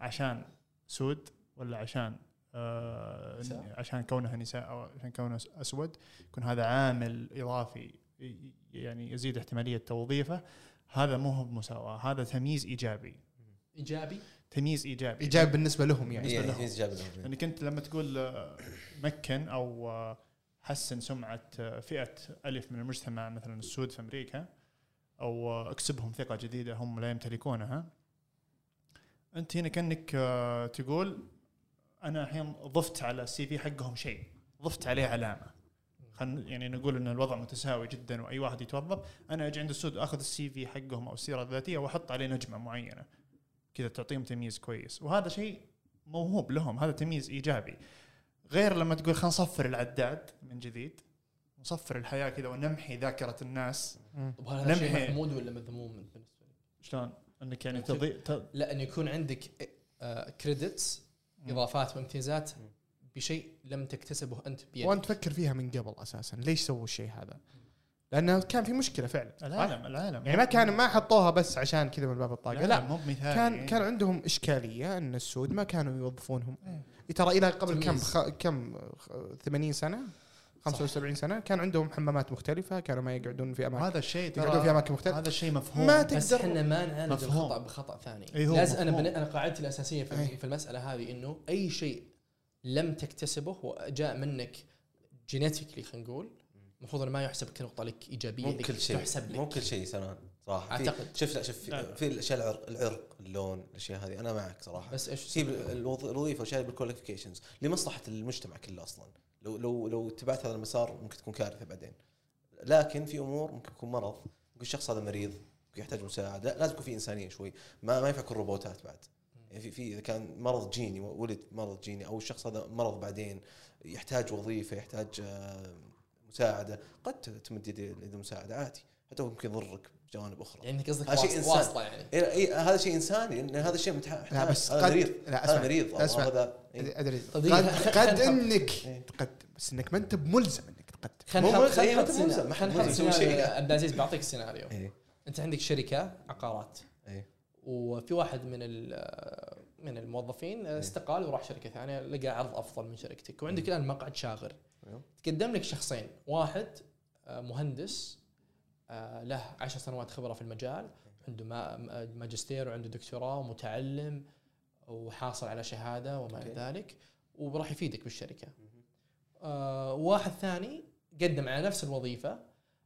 [SPEAKER 1] عشان سود ولا عشان آه. عشان كونها نساء أو عشان كونه أسود يكون هذا عامل إضافي يعني يزيد احتمالية توظيفه. هذا مو هو بمساواة هذا تمييز إيجابي.
[SPEAKER 3] إيجابي؟
[SPEAKER 1] تمييز إيجابي.
[SPEAKER 2] إيجابي بالنسبة لهم يعني.
[SPEAKER 1] بالنسبة
[SPEAKER 4] يعني
[SPEAKER 1] لهم.
[SPEAKER 4] جاب لهم
[SPEAKER 1] لانك انت لما تقول آه، مكن أو آه، حسن سمعة آه، فئة ألف من المجتمع مثلا السود في أمريكا أو اكسبهم ثقة جديدة هم لا يمتلكونها أنت هنا كأنك تقول أنا الحين ضفت على ال CV حقهم شيء ضفت عليه علامة. خلينا يعني نقول إن الوضع متساوي جدا وأي واحد يتوظف. أنا أجي عند السود أخذ ال CV حقهم أو السيرة الذاتية وأحط عليه نجمة معينة. كذا تعطيهم تمييز كويس. وهذا شيء موهوب لهم. هذا تمييز إيجابي. غير لما تقول خلينا نصفر العداد من جديد. نصفر الحياة كذا ونمحي ذاكرة الناس.
[SPEAKER 3] طب هذا شيء. محمود ولا مذموم بالنسبة لي؟
[SPEAKER 1] شلون؟ إنك يعني
[SPEAKER 3] أنت-
[SPEAKER 1] تضيء ت...
[SPEAKER 3] لا انه يكون عندك كريدتس إضافات وامتيازات. بشيء لم تكتسبه أنت بيدك.
[SPEAKER 2] وأنت تفكر فيها من قبل أساسا ليش سووا الشيء هذا؟ لأنه كان في مشكلة فعلا.
[SPEAKER 1] العالم العالم.
[SPEAKER 2] يعني ما كان ما حطوها بس عشان كذا من باب الطاقة. لا
[SPEAKER 1] مو بمثالي
[SPEAKER 2] كان كان عندهم إشكالية إن السود ما كانوا يوظفونهم.
[SPEAKER 1] إيه.
[SPEAKER 2] ترى إلى قبل كم. خ... كم؟ خ- 80 سنة؟ 75 سنة؟ كان عندهم حمامات مختلفة كانوا ما يقعدون في اماكن
[SPEAKER 1] وهذا الشيء
[SPEAKER 2] يقعدون في
[SPEAKER 1] ترى
[SPEAKER 2] أماكن مختلفة.
[SPEAKER 1] هذا الشيء مفهوم.
[SPEAKER 2] ما
[SPEAKER 3] بس
[SPEAKER 2] تقدر
[SPEAKER 3] إحنا ما نعالج
[SPEAKER 1] مفهوم.
[SPEAKER 3] الخطا بخطأ ثاني.
[SPEAKER 1] إيه
[SPEAKER 3] لازم أنا
[SPEAKER 1] مفهوم.
[SPEAKER 3] بن... أنا قاعدتي الأساسية في,
[SPEAKER 2] إيه.
[SPEAKER 3] في المسألة هذه إنه أي شيء لم تكتسبه وجاء منك genetically خلينا نقول. المفروض إنه ما يحسب كنقطه لك إيجابية
[SPEAKER 4] مو كل شيء
[SPEAKER 3] تحسب لك.
[SPEAKER 4] مو كل شيء سنان صراحة في-
[SPEAKER 3] أعتقد.
[SPEAKER 4] شوف لا شوف في,
[SPEAKER 1] لا.
[SPEAKER 4] في الأشياء العرق, العرق اللون الأشياء هذه أنا معك صراحة.
[SPEAKER 3] بس
[SPEAKER 4] إيش؟ الوظ- الوظيفة والاشياء بال qualifications لمصلحة المجتمع كله أصلا. لو لو لو اتبعت هذا المسار ممكن تكون كارثة بعدين. لكن في أمور ممكن يكون مرض. ممكن الشخص هذا مريض يحتاج مساعدة. لا لازم يكون في إنسانية شوي. ما ما ينفع يكون روبوتات بعد. يعني في في إذا كان مرض جيني ولد مرض جيني أو الشخص هذا مرض بعدين يحتاج وظيفة يحتاج آه، مساعدة قد تمد يد المساعده عادي حتى هو ممكن يضرك بجوانب أخرى
[SPEAKER 3] يعني قصدك
[SPEAKER 4] هذا شيء.
[SPEAKER 3] واسطه يعني
[SPEAKER 4] إيه إيه هذا شيء إنساني لأن هذا الشيء متح...
[SPEAKER 2] لا بس
[SPEAKER 4] هذا
[SPEAKER 2] قد
[SPEAKER 4] مريض
[SPEAKER 2] لا
[SPEAKER 4] هذا
[SPEAKER 2] اسمع
[SPEAKER 4] مريض
[SPEAKER 2] اسمع.
[SPEAKER 4] هذا إيه.
[SPEAKER 3] أدري دقيقة،
[SPEAKER 2] قد, قد إنك
[SPEAKER 4] إيه.
[SPEAKER 2] تقدم بس إنك ما أنت بملزم إنك تقدم
[SPEAKER 3] خلينا
[SPEAKER 4] إيه،
[SPEAKER 3] خلينا نحط سيناريو-
[SPEAKER 4] شيء.
[SPEAKER 3] عبد العزيز بعطيك سيناريو
[SPEAKER 4] إيه.
[SPEAKER 3] أنت عندك شركة عقارات
[SPEAKER 4] إيه.
[SPEAKER 3] وفي واحد من ال- من الموظفين استقال وراح شركة ثانية لقى عرض أفضل من شركتك. وعندك الآن مقعد شاغر.
[SPEAKER 4] أيوه.
[SPEAKER 3] تقدم لك شخصين. واحد آه، مهندس آه، له عشر سنوات خبرة في المجال عنده ما- ما- ماجستير وعنده دكتوراه ومتعلم وحاصل على شهادة وما
[SPEAKER 4] إلى.
[SPEAKER 3] ذلك وراح يفيدك بالشركة. آه، واحد ثاني قدم على نفس الوظيفة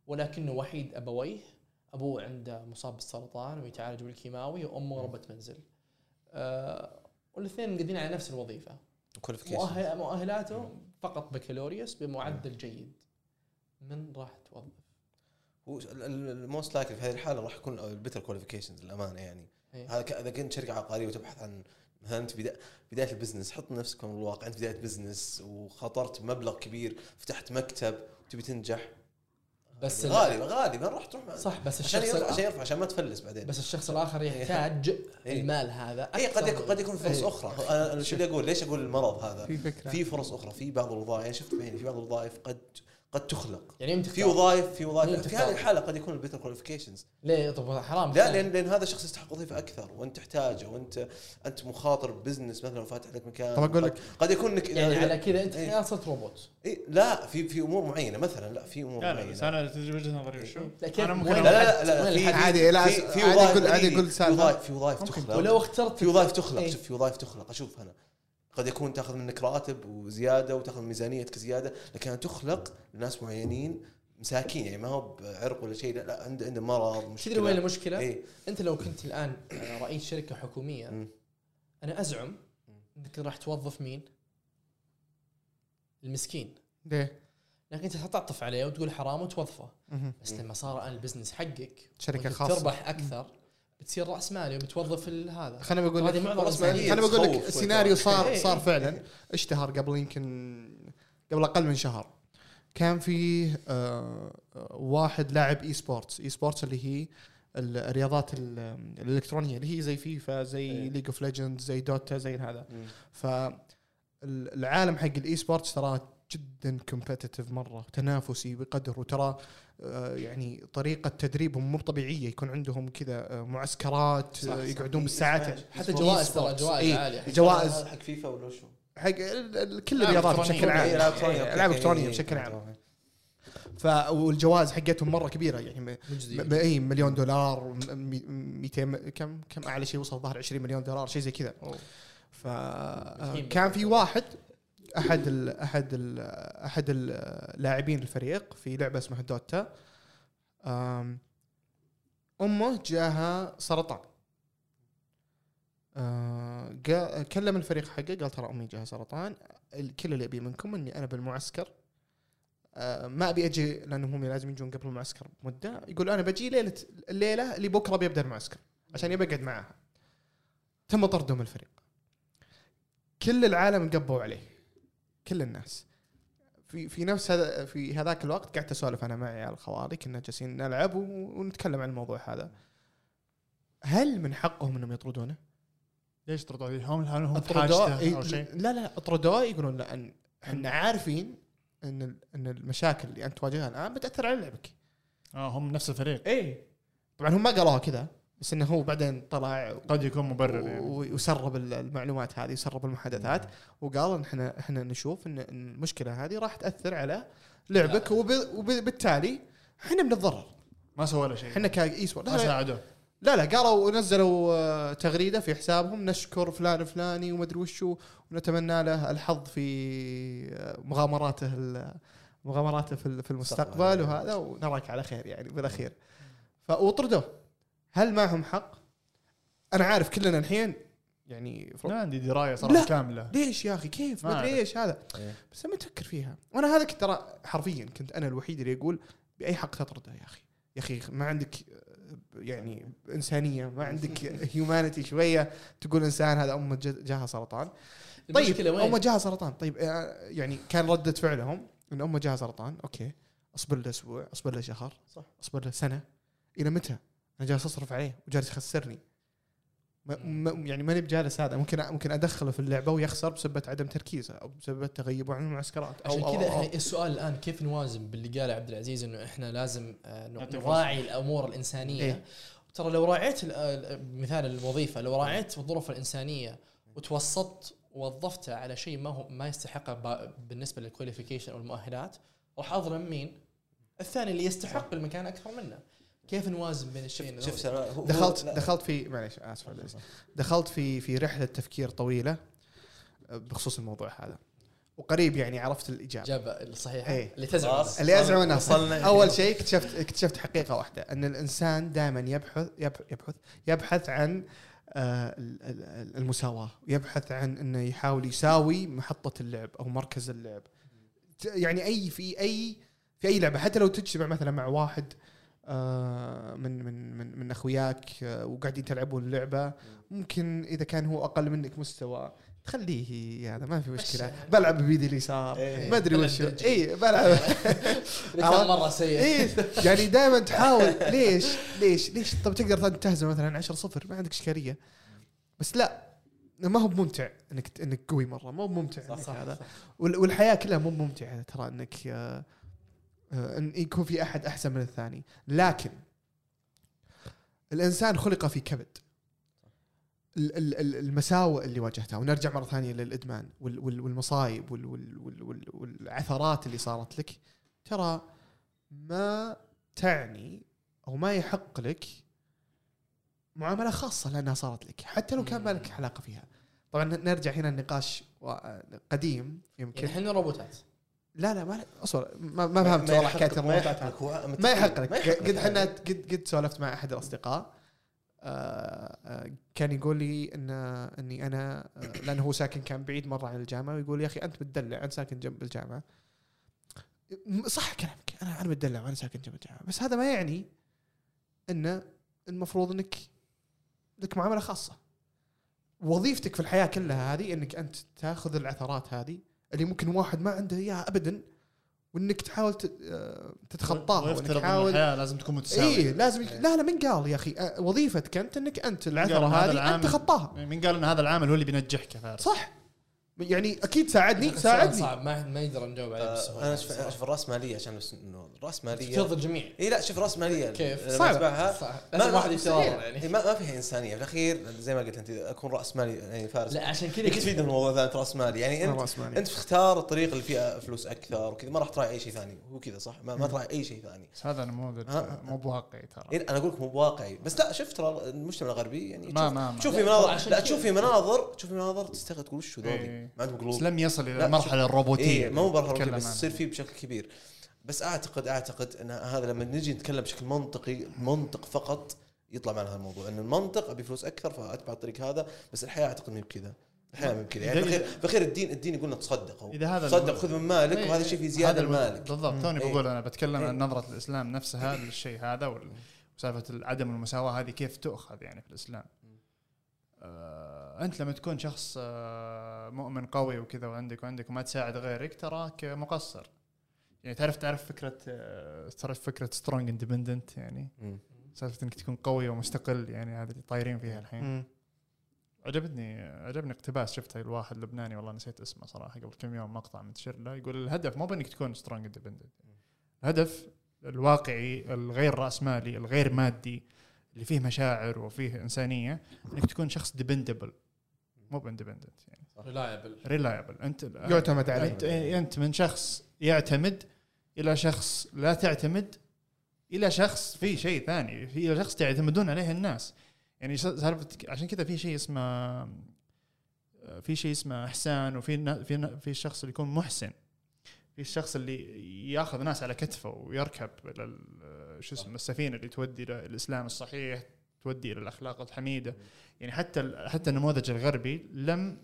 [SPEAKER 3] ولكنه وحيد أبويه أبوه عنده مصاب بالسرطان ويتعالج بالكيماوي وأمه ربة منزل. آه، والاثنين مقدمين على نفس
[SPEAKER 4] الوظيفة.
[SPEAKER 3] مؤهل مؤهلاته فقط بكالوريوس بمعدل جيد. من راح توظف؟
[SPEAKER 4] هو ال most likely في هذه الحالة راح يكون ال better qualifications للأمانة يعني.
[SPEAKER 3] إيه.
[SPEAKER 4] هذا إذا كنت شركة عقارية وتبحث عن مثلا أنت بدا بداية ال business حط نفسك في الواقع. أنت بداية business وخاطرت مبلغ كبير فتحت مكتب وتبي تنجح.
[SPEAKER 3] بس
[SPEAKER 4] غالي غالي ما راح تروح
[SPEAKER 3] صح بس
[SPEAKER 4] عشان
[SPEAKER 3] الشخص
[SPEAKER 4] يرفع عشان يرفع عشان ما تفلس بعدين.
[SPEAKER 3] بس الشخص الآخر يحتاج
[SPEAKER 4] إيه.
[SPEAKER 3] المال هذا
[SPEAKER 4] اي قد يكون قد يكون فرص
[SPEAKER 2] إيه.
[SPEAKER 4] أخرى. أنا أنا شو اللي أقول؟ ليش أقول المرض هذا؟
[SPEAKER 2] في فكرة.
[SPEAKER 4] في فرص أخرى في بعض الوظائف يعني شفت بعيني في بعض الوظائف قد قد تخلق
[SPEAKER 3] يعني انت
[SPEAKER 4] في وظائف في وظائف في؟ هذه الحالة قد يكون ال better qualifications
[SPEAKER 3] ليه طب حرام
[SPEAKER 4] لا لأن لأن هذا الشخص يستحق وظيفة أكثر وأنت تحتاجه وانت أنت مخاطر بزنس مثلا فاتح لك مكان
[SPEAKER 2] طب أقول
[SPEAKER 4] قد-
[SPEAKER 2] لك-
[SPEAKER 4] قد يكون انك
[SPEAKER 3] يعني على كذا أنت
[SPEAKER 4] إيه.
[SPEAKER 3] صرت روبوت
[SPEAKER 4] إيه لا في في أمور معينة مثلا لا في أمور
[SPEAKER 1] لا لا
[SPEAKER 4] معينة
[SPEAKER 1] بس أنا وجهة نظري؟
[SPEAKER 3] لا، كيف؟
[SPEAKER 1] أنا ممكن
[SPEAKER 4] لا لا لا, لا؟
[SPEAKER 2] عادي، لا،
[SPEAKER 4] في, وظائف
[SPEAKER 2] أقول- عادي
[SPEAKER 4] في-
[SPEAKER 2] أقول
[SPEAKER 4] في
[SPEAKER 2] سالفة.
[SPEAKER 4] وظائف في وظائف
[SPEAKER 1] ممكن.
[SPEAKER 4] تخلق
[SPEAKER 3] ولو اخترت
[SPEAKER 4] في وظائف تخلق
[SPEAKER 3] إيه.
[SPEAKER 4] شوف في وظائف تخلق أشوف أنا قد يكون تاخذ منك راتب وزيادة وتاخذ ميزانيتك زيادة لكنها تخلق لناس معينين مساكين يعني ما هو بعرق ولا شيء لا, لا عنده عنده مرض مشكلة
[SPEAKER 3] تدري وين المشكلة؟
[SPEAKER 4] إيه
[SPEAKER 3] أنت لو كنت الآن رئيس شركة حكومية
[SPEAKER 4] مم.
[SPEAKER 3] أنا أزعم أنك راح توظف مين؟ المسكين
[SPEAKER 2] ليه؟
[SPEAKER 3] لكن أنت تعطف عليه وتقول حرام وتوظفه. بس لما صار الان البزنس حقك شركة
[SPEAKER 2] خاصة
[SPEAKER 3] تربح أكثر بتصير رأس مالي وبتوظف ال- هذا
[SPEAKER 2] خليني بقول لك.
[SPEAKER 3] إنسانية.
[SPEAKER 2] خليني بقول لك السيناريو صار
[SPEAKER 3] إيه.
[SPEAKER 2] صار فعلا اشتهر قبل يمكن قبل أقل من شهر كان في آه، واحد لاعب e-sports e-sports اللي هي الرياضات ال- الإلكترونية اللي هي زي فيفا زي
[SPEAKER 4] إيه.
[SPEAKER 2] League of Legends زي Dota زي هذا. فالعالم حق ال e-sports ترى جدا competitive مرة تنافسي بقدر وترى يعني طريقة تدريبهم مو طبيعية يكون عندهم كذا آه، معسكرات
[SPEAKER 3] صح،
[SPEAKER 2] آه،
[SPEAKER 3] صح.
[SPEAKER 2] يقعدون بالساعات
[SPEAKER 3] حتى
[SPEAKER 2] إي
[SPEAKER 3] جوائز ترى. جوائز
[SPEAKER 2] إيه.
[SPEAKER 3] عالية
[SPEAKER 2] جوائز
[SPEAKER 4] حق فيفا ولا شو؟
[SPEAKER 2] حق كل الرياضات. بشكل عام
[SPEAKER 4] إيه،. إلعاب إلكترونية إيه،
[SPEAKER 2] بشكل
[SPEAKER 4] إيه،
[SPEAKER 2] عام
[SPEAKER 4] إيه.
[SPEAKER 2] ف والجوائز حقتهم مرة كبيرة يعني اي مليون دولار م- م- 200 كم كم أعلى شيء وصل ظهر 20 مليون دولار شيء زي كذا فكان في واحد أحد ال أحد ال أحد اللاعبين الفريق في لعبة اسمها دوتا. أمه جاها سرطان. آه، كلم الفريق حقه قال ترى أمي جاها سرطان. ال- كل اللي أبي منكم إني أنا بالمعسكر. آه، ما أبي أجي لانهم هم لازم يجون قبل المعسكر بمده يقول أنا بجي ليلة الليلة اللي بكرة بيبدا المعسكر عشان يبي اقعد معاها. تم طردهم من الفريق. كل العالم انقبوا عليه. كل الناس. في في نفس هذا في هذاك الوقت قعدت اسولف أنا مع عيال خوالي كنا جالسين نلعب ونتكلم عن الموضوع هذا. هل من حقهم إنهم يطردونه؟
[SPEAKER 1] ليش طردوا؟ هم هل هم
[SPEAKER 2] اطردوه
[SPEAKER 1] حاجته
[SPEAKER 2] إيه،
[SPEAKER 1] أو شيء؟
[SPEAKER 2] لا لا اطردوه يقولون لأن إحنا عارفين إن إن المشاكل اللي أنت تواجهها الآن بتأثر على لعبك.
[SPEAKER 1] آه هم نفس الفريق.
[SPEAKER 2] إيه. طبعا هم ما قالوها كذا. بس إنه هو بعدين طلع
[SPEAKER 1] قد يكون مبرر يعني.
[SPEAKER 2] وسرب ال- المعلومات هذه وسرب المحادثات. وقال إن إحنا إحنا نشوف إن المشكلة هذه راح تأثر على لعبك. وب- وبالتالي إحنا بنتضرر.
[SPEAKER 1] ما سوى له شيء.
[SPEAKER 2] إحنا كاي سبورت
[SPEAKER 1] ما ساعدوه.
[SPEAKER 2] لا لا قالوا ونزلوا آه، تغريدة في حسابهم نشكر فلان الفلاني ومدري وشو ونتمنى له الحظ في آه، مغامراته مغامراته في ال- في المستقبل
[SPEAKER 4] مستقبل.
[SPEAKER 2] وهذا ونراك على خير يعني بالأخير. فاطردوه هل معهم حق؟ أنا عارف كلنا الحين يعني
[SPEAKER 1] ما عندي دراية صراحة
[SPEAKER 2] لا.
[SPEAKER 1] كاملة
[SPEAKER 2] ليش يا أخي كيف
[SPEAKER 1] ما أدري.
[SPEAKER 2] إيش هذا
[SPEAKER 4] إيه.
[SPEAKER 2] بس لما تفكر فيها وأنا هذا كنت ترى حرفيا كنت أنا الوحيد اللي يقول بأي حق تطرده يا أخي يا أخي ما عندك آه، يعني إنسانية ما عندك هيومانيتي شوية تقول إنسان هذا أمه جا- جاها سرطان طيب؟ أمه جاها سرطان طيب آه، يعني كان ردة فعلهم إن أمه جاها سرطان أوكي أصبر له أسبوع أصبر له شهر
[SPEAKER 4] صح.
[SPEAKER 2] أصبر له سنة إلى متى؟ أنا جالس أصرف عليه وجالس يخسرني ما ما- يعني ماني بجالس هذا ممكن ممكن أدخله في اللعبة ويخسر بسبب عدم تركيزه أو بسبب تغيبه عن المعسكرات أو
[SPEAKER 3] عشان
[SPEAKER 2] أو-
[SPEAKER 3] كذا
[SPEAKER 2] أو- أو.
[SPEAKER 3] إحنا السؤال الآن كيف نوازن باللي قاله عبد العزيز إنه إحنا لازم آه، نراعي الأمور الإنسانية
[SPEAKER 2] إيه.
[SPEAKER 3] ترى لو راعيت ال- مثال الوظيفة لو راعيت الظروف الإنسانية وتوسطت ووظفته على شيء ما هو ما يستحقه بالنسبة للكواليفيكيشن أو المؤهلات راح أظلم مين؟ الثاني اللي يستحق المكان أكثر منه كيف نوازن بين الشيئين
[SPEAKER 4] شوف
[SPEAKER 2] دخلت. دخلت في معليش آسف العزيز. دخلت في في رحلة تفكير طويلة آه، بخصوص الموضوع هذا وقريب يعني عرفت الإجابة
[SPEAKER 3] الاجابه الصحيحة
[SPEAKER 2] إيه.
[SPEAKER 3] اللي تزعم.
[SPEAKER 2] اللي ازعم الناس
[SPEAKER 4] وصلنا.
[SPEAKER 2] أول شيء اكتشفت اكتشفت حقيقة واحدة أن الإنسان دائما يبحث يب- يبحث يبحث عن آه، ال- ال- المساواة يبحث عن أنه يحاول يساوي محطة اللعب أو مركز اللعب يعني اي في اي في أي لعبة حتى لو تجتمع مثلا مع واحد آه، من من من من أخوياك آه، وقاعدين تلعبون اللعبة. ممكن إذا كان هو أقل منك مستوى تخليه هذا ما في مشكلة. بلعب بيدي اليسار.
[SPEAKER 4] إيه.
[SPEAKER 2] ما
[SPEAKER 3] أدري
[SPEAKER 2] وش. اي بلعب.
[SPEAKER 3] كان مرة سيء.
[SPEAKER 2] إيه. يعني دائما تحاول. ليش؟ ليش؟ ليش؟ طب تقدر تهزم مثلا 10 صفر ما عندك إشكالية. بس لا ما هو بممتع انك إنك قوي مرة. مو بممتع
[SPEAKER 3] صح
[SPEAKER 2] إنك
[SPEAKER 3] صح,
[SPEAKER 2] هذا.
[SPEAKER 3] صح.
[SPEAKER 2] وال- والحياة كلها مو ممتعه ترى إنك آه، آه، إن يكون في أحد أحسن من الثاني. لكن الإنسان خلق في كبد. ال- ال- ال- المساوئ اللي واجهتها. ونرجع مرة ثانية للإدمان وال- وال- والمصايب وال- وال- وال- وال- والعثرات اللي صارت لك. ترى ما تعني أو ما يحق لك معاملة خاصة لأنها صارت لك. حتى لو كان ما لك علاقة فيها. طبعا نرجع هنا النقاش قديم يمكن.
[SPEAKER 3] يعني إحنا روبوتات.
[SPEAKER 2] لا لا ما أصبر ما, ما فهمت والله حكايه
[SPEAKER 4] هو-
[SPEAKER 2] ما يحق لك. قد إحنا قد قد سولفت مع أحد الأصدقاء. آه، آه، كان يقول لي ان إني أنا آه، لأنه هو ساكن كان بعيد مرة عن الجامعة ويقول يا أخي أنت متدلع أنت ساكن جنب الجامعة. صح كلامك أنا أنا متدلع وأنا ساكن جنب الجامعة. بس هذا ما يعني ان المفروض انك لك معاملة خاصة. وظيفتك في الحياة كلها هذه إنك أنت تاخذ العثرات هذه اللي ممكن واحد ما عنده إياها ابدا وإنك تحاول آه، تتخطاها
[SPEAKER 1] وإنك
[SPEAKER 2] تحاول
[SPEAKER 1] الحياة لازم تكون متساويه
[SPEAKER 2] اي لازم لا لا من قال يا أخي آه، وظيفتك أنت
[SPEAKER 1] إنك أنت العثرة
[SPEAKER 2] هذه أنت تخطاها
[SPEAKER 1] من قال إن هذا العامل هو اللي بينجحك
[SPEAKER 2] صح. يعني أكيد ساعدني ساعدني.
[SPEAKER 3] صعب ما ما يقدر نجاوب عليه
[SPEAKER 4] آه،
[SPEAKER 3] بسهولة.
[SPEAKER 4] أنا أشوف أشوف الراسماليه عشان بس إنه الراسماليه
[SPEAKER 3] ترضي الجميع
[SPEAKER 4] إي لا شوف راسماليه
[SPEAKER 3] كيف؟
[SPEAKER 4] ما-
[SPEAKER 3] لازم
[SPEAKER 4] ما-
[SPEAKER 3] واحد
[SPEAKER 4] إيه،
[SPEAKER 3] يعني.
[SPEAKER 4] ما, ما فيها إنسانية. في الأخير زي ما قلت أنت أكون رأس مالي يعني فارس.
[SPEAKER 3] لا عشان كذا كنت
[SPEAKER 4] تفيد من الموضوع ذا؟ أنت رأس مالي. يعني انت
[SPEAKER 2] رأس مالي.
[SPEAKER 4] أنت تختار الطريق اللي فيها فلوس أكثر وكذا. ما راح تراعي أي شيء ثاني. هو كذا صح؟ ما, ما تراعي أي شيء ثاني.
[SPEAKER 1] بس هذا نموذج؟ مو بواقعي ترى.
[SPEAKER 4] أنا أقول لك مو بواقعي. بس لا شوف ترى المجتمع الغربي يعني
[SPEAKER 1] ما-
[SPEAKER 4] تشوف-
[SPEAKER 1] ما-.
[SPEAKER 4] تشوف في مناظر لا. تشوف في مناظر تشوف في مناظر تستغرب تقول وش ذولي. ما عندهم
[SPEAKER 1] بس
[SPEAKER 4] قلوب
[SPEAKER 1] لم يصل
[SPEAKER 4] إلى
[SPEAKER 1] المرحلة الروبوتية
[SPEAKER 4] إيه ما هو برا
[SPEAKER 1] نتكلم
[SPEAKER 4] بس. يصير فيه بشكل كبير. بس أعتقد أعتقد إن هذا لما نجي نتكلم بشكل منطقي منطق فقط يطلع معنا هذا الموضوع. انه المنطق أبي فلوس أكثر فأتبع الطريق هذا بس الحياة أعتقد ما بكذا. الحياة ما بكذا. يعني بالاخير الدين الدين يقول لك تصدق أو
[SPEAKER 1] إذا هذا
[SPEAKER 4] تصدق خذ من مالك
[SPEAKER 1] إيه،
[SPEAKER 4] وهذا
[SPEAKER 1] إيه.
[SPEAKER 4] شيء في زيادة
[SPEAKER 1] هذا الم-
[SPEAKER 4] لمالك
[SPEAKER 1] بالضبط. توني
[SPEAKER 4] إيه.
[SPEAKER 1] بقول أنا بتكلم
[SPEAKER 4] إيه.
[SPEAKER 1] عن نظرة الإسلام نفسها للشيء هذا وسالفة عدم المساواة هذه كيف تؤخذ يعني في الإسلام. آه أنت لما تكون شخص آه مؤمن قوي وكذا وعندك وعندك وما تساعد غيرك تراك مقصر. يعني تعرف تعرف فكرة آه تعرف فكرة strong independent يعني. سالفة إنك تكون قوي ومستقل يعني هذه اللي طايرين فيها الحين. عجبتني عجبني اقتباس شفته الواحد لبناني والله نسيت اسمه صراحة قبل كم يوم مقطع منتشر له. يقول الهدف مو بإنك تكون strong independent الهدف الواقعي الغير رأسمالي الغير مادي اللي فيه مشاعر وفيه إنسانية إنك تكون شخص dependable مو ب independent يعني.
[SPEAKER 3] reliable
[SPEAKER 1] reliable أنت
[SPEAKER 2] يعتمد عليه.
[SPEAKER 1] انت أنت من شخص يعتمد إلى شخص لا تعتمد إلى شخص في شيء ثاني في شخص تعتمدون عليه الناس. يعني سالفه عشان كذا في شيء اسمه في شيء اسمه إحسان وفي في في الشخص اللي يكون محسن. في الشخص اللي ياخذ ناس على كتفه ويركب شو اسمه السفينة اللي تودي إلى الإسلام الصحيح. تودي إلى الأخلاق الحميدة. يعني حتى حتى النموذج الغربي لم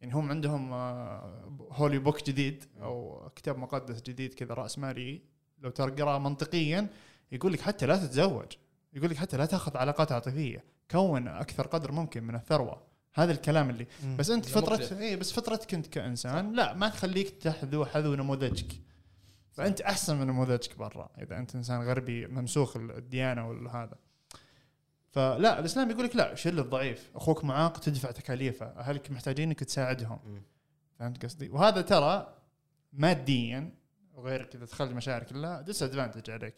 [SPEAKER 1] يعني هم عندهم آه، هولي بوك جديد أو كتاب مقدس جديد كذا رأس مالي. لو تقرأه منطقيا يقول لك حتى لا تتزوج. يقول لك حتى لا تأخذ علاقات عاطفية. كون أكثر قدر ممكن من الثروة. هذا الكلام اللي
[SPEAKER 2] مم.
[SPEAKER 1] بس
[SPEAKER 3] أنت
[SPEAKER 1] فتره. اي بس فترتك أنت كإنسان لا ما تخليك تحذو حذو نموذجك. فأنت أحسن من نموذجك برا. إذا أنت إنسان غربي ممسوخ الديانة وهذا فلا الإسلام يقول لك لا شيل الضعيف أخوك معاق تدفع تكاليفه أهلك محتاجينك تساعدهم. فهمت قصدي؟ وهذا ترى ماديا وغير كذا تخلي المشاعر كلها ديس ادفانتج عليك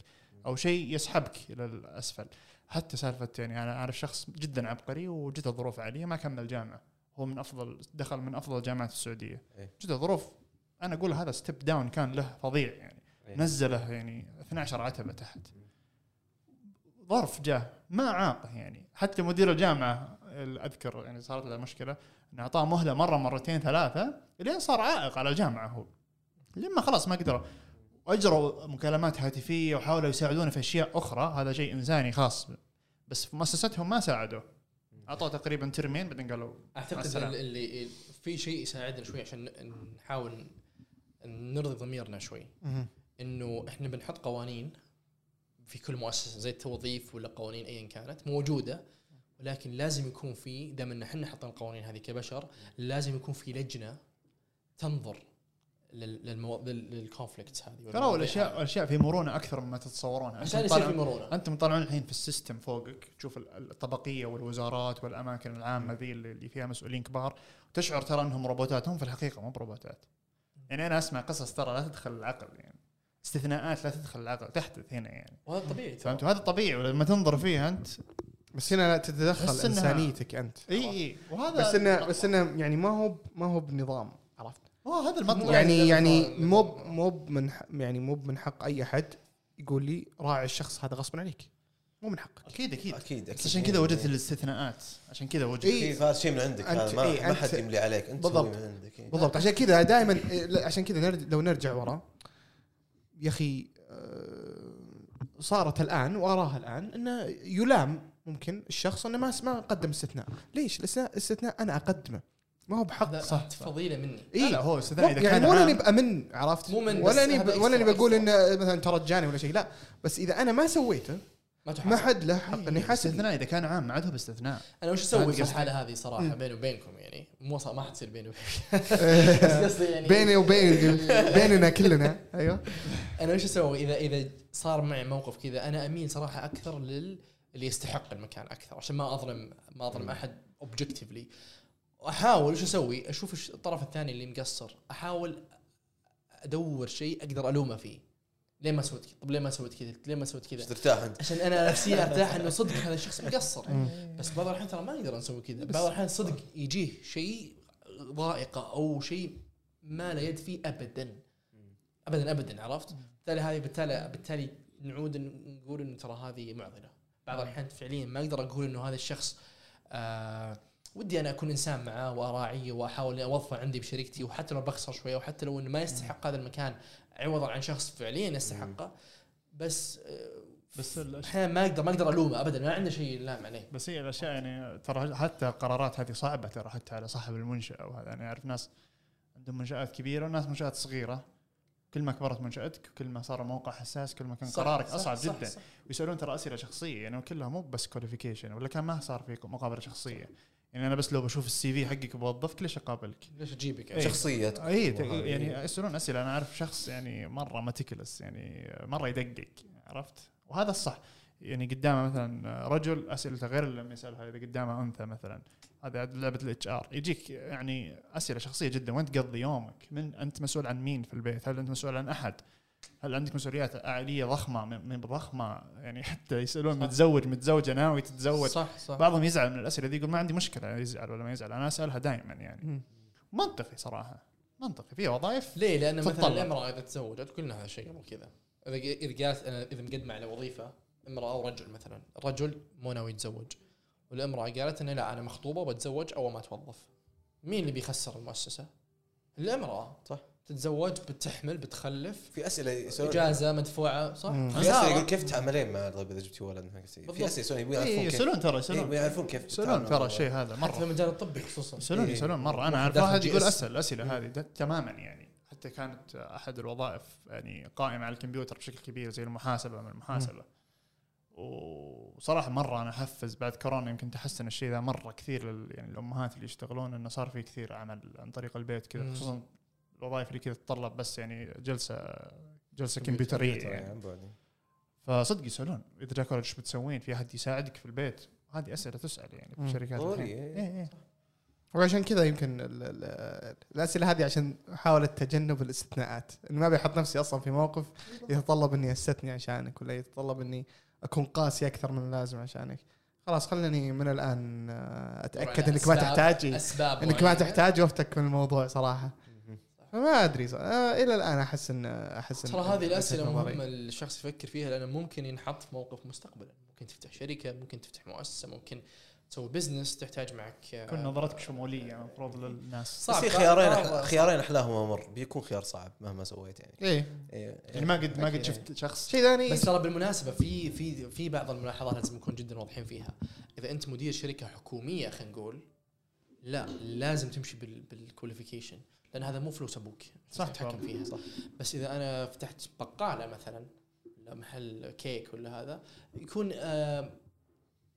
[SPEAKER 1] أو شيء يسحبك إلى الأسفل. حتى سالفة يعني أنا أعرف شخص جدا عبقري وجته ظروف عالية ما كمل جامعة. هو من أفضل دخل من أفضل الجامعات السعودية.
[SPEAKER 4] إيه.
[SPEAKER 1] جته ظروف أنا أقول هذا step down كان له فظيع يعني.
[SPEAKER 4] إيه.
[SPEAKER 1] نزله يعني 12 عتبة تحت. ظرف جاه ما عاقه يعني. حتى مدير الجامعة ال- أذكر يعني صارت له مشكلة إنه أعطاه مهلة مرة مرتين ثلاثة لين صار عائق على الجامعة هو. لما خلاص ما قدروا. وأجروا مكالمات هاتفية وحاولوا يساعدونه في أشياء أخرى هذا شيء إنساني خاص. بس في مؤسستهم ما ساعدوه. أعطوه تقريبا ترمين بعدين قالوا أعتقد.
[SPEAKER 3] اللي, في شيء يساعدنا شوي عشان نحاول نرضي ضميرنا شوي. إنه إحنا بنحط قوانين في كل مؤسسة زي التوظيف ولا قوانين ايا كانت موجودة ولكن لازم يكون في دام إن إحنا حطينا القوانين هذه كبشر لازم يكون في لجنة تنظر لل- للمو... لل- لل conflicts هذه
[SPEAKER 1] ترى
[SPEAKER 3] الأشياء.
[SPEAKER 1] الأشياء في مرونة أكثر مما تتصورونها.
[SPEAKER 3] عشان يصير في مرونة.
[SPEAKER 1] أنتم طالعون الحين في ال system فوقك. تشوف ال- الطبقية والوزارات والأماكن العامة ذي اللي فيها مسؤولين كبار. وتشعر ترى أنهم روبوتات هم في الحقيقة مو بروبوتات. يعني أنا أسمع قصص ترى لا تدخل العقل يعني. استثناءات لا تدخل العقل تحدث هنا يعني.
[SPEAKER 3] وهذا طبيعي.
[SPEAKER 1] فهمت؟ وهذا طبيعي ولما تنظر فيها أنت
[SPEAKER 2] بس هنا لا تتدخل إنسانيتك أنت.
[SPEAKER 1] إي إي وهذا
[SPEAKER 2] بس انه بس إنه يعني ما هو ما هو بنظام عرفت؟
[SPEAKER 1] هو هذا المطلب
[SPEAKER 2] يعني يعني
[SPEAKER 3] بالنظام.
[SPEAKER 2] مو مو من ح- يعني مو من حق أي أحد يقول لي راعي الشخص هذا غصبا عليك. مو من حقك.
[SPEAKER 1] أكيد أكيد.
[SPEAKER 4] أكيد أكيد.
[SPEAKER 1] بس عشان كذا وجدت الاستثناءات. عشان كذا وجدت
[SPEAKER 2] إيه.
[SPEAKER 4] في هذا شيء من عندك
[SPEAKER 2] أنت-
[SPEAKER 4] هذا ما,
[SPEAKER 2] إيه،
[SPEAKER 4] ما حد يملي عليك أنت
[SPEAKER 2] بالضبط.
[SPEAKER 4] من عندك. إيه.
[SPEAKER 2] بالضبط. عشان كذا دائما عشان كذا نرد لو نرجع ورا يا أخي آه، صارت الآن وأراها الآن إنه يلام ممكن الشخص إنه ما ما قدم استثناء ليش الاستثناء أنا أقدمه ما هو بحق
[SPEAKER 1] صح،.
[SPEAKER 3] فضيلة مني
[SPEAKER 1] لا لا
[SPEAKER 2] اي
[SPEAKER 1] هو استثناء إذا كان
[SPEAKER 2] يعني ولا
[SPEAKER 1] عام.
[SPEAKER 2] نبقى من عرفت
[SPEAKER 3] مو من،
[SPEAKER 2] ولا
[SPEAKER 3] هذا
[SPEAKER 2] ولا أقول
[SPEAKER 3] extra.
[SPEAKER 2] إنه مثلا ترجاني ولا شيء لا بس إذا أنا ما سويته
[SPEAKER 3] ما تحاسب.
[SPEAKER 2] ما حد له حق إنه يحاسبني
[SPEAKER 1] استثناء إذا كان عام ما عاد هو باستثناء
[SPEAKER 3] أنا وش أسوي في. الحالة هذه
[SPEAKER 2] صراحة.
[SPEAKER 3] بيني وبينكم يعني مو ما حتصير بيني وبينك. بس يعني
[SPEAKER 2] بيني وبين بيننا كلنا. أيوه.
[SPEAKER 3] أنا وش أسوي؟ إذا إذا صار معي موقف كذا أنا أميل صراحة أكثر لل اللي يستحق المكان أكثر عشان ما أظلم ما أظلم أحد اوبجكتيفلي وأحاول وش أسوي؟ أشوف الطرف الثاني اللي مقصر. أحاول أدور شيء أقدر ألومه فيه. ليه ما سويت كذا؟ طب ليه ما سويت كذا؟ ليه ما سويت كذا؟
[SPEAKER 4] ترتاح أنت
[SPEAKER 3] عشان أنا نفسيا أرتاح إنه صدق هذا الشخص مقصر بس بعض الأحيان ترى ما نقدر نسوي كذا بعض الأحيان صدق يجيه شيء ضائقه أو شيء ما له يد فيه ابدا ابدا ابدا عرفت؟ بالتالي هذه بالتالي بالتالي نعود نقول إنه ترى هذه معضلة بعض الأحيان فعليا ما أقدر أقول إنه هذا الشخص آه ودي أنا أكون إنسان معاه وأراعيه وأحاول اني أوظفه عندي بشركتي وحتى لو بخسر شوية وحتى لو إنه ما يستحق هذا المكان عوضا عن شخص فعليا يستحقه بس آه،
[SPEAKER 1] بس
[SPEAKER 3] أحيانا ما أقدر ما أقدر ألومه ابدا ما عنده شيء يلام عليه
[SPEAKER 1] بس هي الأشياء يعني ترى حتى القرارات هذه صعبة ترى حتى على صاحب المنشأة وهذا أنا أعرف ناس عندهم منشآت كبيرة وناس منشآت صغيرة. كل ما كبرت منشأتك كل ما صار الموقع حساس كل ما كان
[SPEAKER 3] صح،
[SPEAKER 1] قرارك
[SPEAKER 3] صح،
[SPEAKER 1] أصعب
[SPEAKER 3] صح،
[SPEAKER 1] جدا.
[SPEAKER 3] صح.
[SPEAKER 1] ويسألون ترى أسئلة شخصية يعني كلها مو بس qualification ولا كان ما صار في مقابلة شخصية. يعني أنا بس لو بشوف ال CV حقك بوظفك ليش أقابلك؟
[SPEAKER 3] ليش أجيبك؟
[SPEAKER 1] إيه.
[SPEAKER 4] شخصيه
[SPEAKER 1] اي يعني يسألون أسئلة. أنا أعرف شخص يعني مرة meticulous يعني مرة يدقق عرفت؟ وهذا الصح. يعني قدامه مثلا رجل أسئلته غير لما يسألها. إذا قدامه أنثى مثلا هذا لعبة ال HR يجيك يعني أسئلة شخصية جدا. وين تقضي يومك؟ من أنت مسؤول عن مين في البيت؟ هل أنت مسؤول عن أحد؟ هل عندك مسؤوليات عائليه ضخمة من من ضخمة يعني حتى يسألون
[SPEAKER 3] صح.
[SPEAKER 1] متزوج متزوجة ناوي تتزوج
[SPEAKER 3] صح صح
[SPEAKER 1] بعضهم يزعل من الأسئلة دي يقول ما عندي مشكلة يزعل ولا ما يزعل أنا أسألها دائما يعني. منطقي صراحة منطقي في وظائف
[SPEAKER 3] ليه؟ لأن مثلا. الإمرأة إذا تزوجت قلنا هذا الشيء قبل كذا إذا إذا قالت أنا إذا مقدمة على وظيفة إمرأة أو رجل مثلا الرجل مو ناوي يتزوج والإمرأة قالت انه لا أنا مخطوبة وبتزوج اول ما اتوظف مين اللي بيخسر المؤسسة؟ الإمرأة
[SPEAKER 4] صح.
[SPEAKER 3] تتزوج بتحمل بتخلف
[SPEAKER 4] في أسئلة يسوون
[SPEAKER 3] إجازة مدفوعة صح؟
[SPEAKER 2] مم.
[SPEAKER 4] في اسئله. يقول كيف تتعاملين مع طيب إذا جبتي ولد. في أسئلة يسوون يبون يعرفون كيف
[SPEAKER 1] يسألون ترى يسألون
[SPEAKER 4] يعرفون كيف يسألون
[SPEAKER 1] ترى الشيء هذا
[SPEAKER 3] حتى في
[SPEAKER 1] مره
[SPEAKER 3] المجال الطبي خصوصا
[SPEAKER 1] يسألون
[SPEAKER 4] إيه.
[SPEAKER 3] يسألون
[SPEAKER 1] مرة أنا
[SPEAKER 3] أعرف
[SPEAKER 1] واحد يقول. اسال الاسئله هذه تماما يعني حتى كانت أحد الوظائف يعني قائمة على الكمبيوتر بشكل كبير زي المحاسبة من المحاسبة وصراحة مرة أنا أحفز بعد كورونا يمكن تحسن الشيء ذا مرة كثير لل يعني الأمهات اللي يشتغلون إنه صار في كثير عمل عن طريق البيت كذا. خصوصا الوظائف اللي كذا تتطلب بس يعني جلسة جلسة
[SPEAKER 3] كمبيوتر.
[SPEAKER 1] كمبيوتريه يعني
[SPEAKER 4] عن بعد.
[SPEAKER 1] فصدق يسألون إذا جاك ولد إيش بتسوين في أحد يساعدك في البيت هذه أسئلة تسأل يعني في. الشركات
[SPEAKER 4] ضروري،
[SPEAKER 1] الحين.
[SPEAKER 4] إيه.
[SPEAKER 1] إيه إيه.
[SPEAKER 2] وعشان كذا يمكن ال ال الأسئلة هذه عشان أحاول تجنب الاستثناءات إني ما بيحط نفسي أصلا في موقف يتطلب إني أستثني عشانك ولا يتطلب إني أكون قاسي أكثر من اللازم عشانك خلاص خليني من الآن آه، أتأكد إنك ما
[SPEAKER 3] أسباب-
[SPEAKER 2] تحتاج
[SPEAKER 3] أسباب
[SPEAKER 2] إنك ما. تحتاج وأفتك من الموضوع
[SPEAKER 4] صراحة.
[SPEAKER 2] فما أدري صراحة. آه إلى الآن أحس ان أحس
[SPEAKER 3] ترى هذه
[SPEAKER 2] الأسئلة.
[SPEAKER 3] مهمة الشخص يفكر فيها لأنه ممكن ينحط في موقف مستقبلا. ممكن تفتح شركة ممكن تفتح مؤسسة ممكن تسوي business تحتاج معك آه،
[SPEAKER 1] كل نظرتك شمولية المفروض للناس.
[SPEAKER 3] صعب.
[SPEAKER 4] في خيارين خيارين أحلاهما مر. بيكون خيار صعب مهما سويت يعني.
[SPEAKER 2] إيه.
[SPEAKER 4] إيه.
[SPEAKER 1] يعني ما قد ما قد. شفت شخص.
[SPEAKER 2] شيء ثاني.
[SPEAKER 3] بس ترى بالمناسبة في في في بعض الملاحظات لازم نكون جدا واضحين فيها. إذا أنت مدير شركة حكومية خلينا نقول لا لازم تمشي بال بال qualification لأن هذا مو فلوس أبوك.
[SPEAKER 1] صح
[SPEAKER 3] تتحكم. فيها.
[SPEAKER 4] صح.
[SPEAKER 3] بس إذا أنا فتحت بقالة مثلا ولا محل كيك ولا هذا يكون آه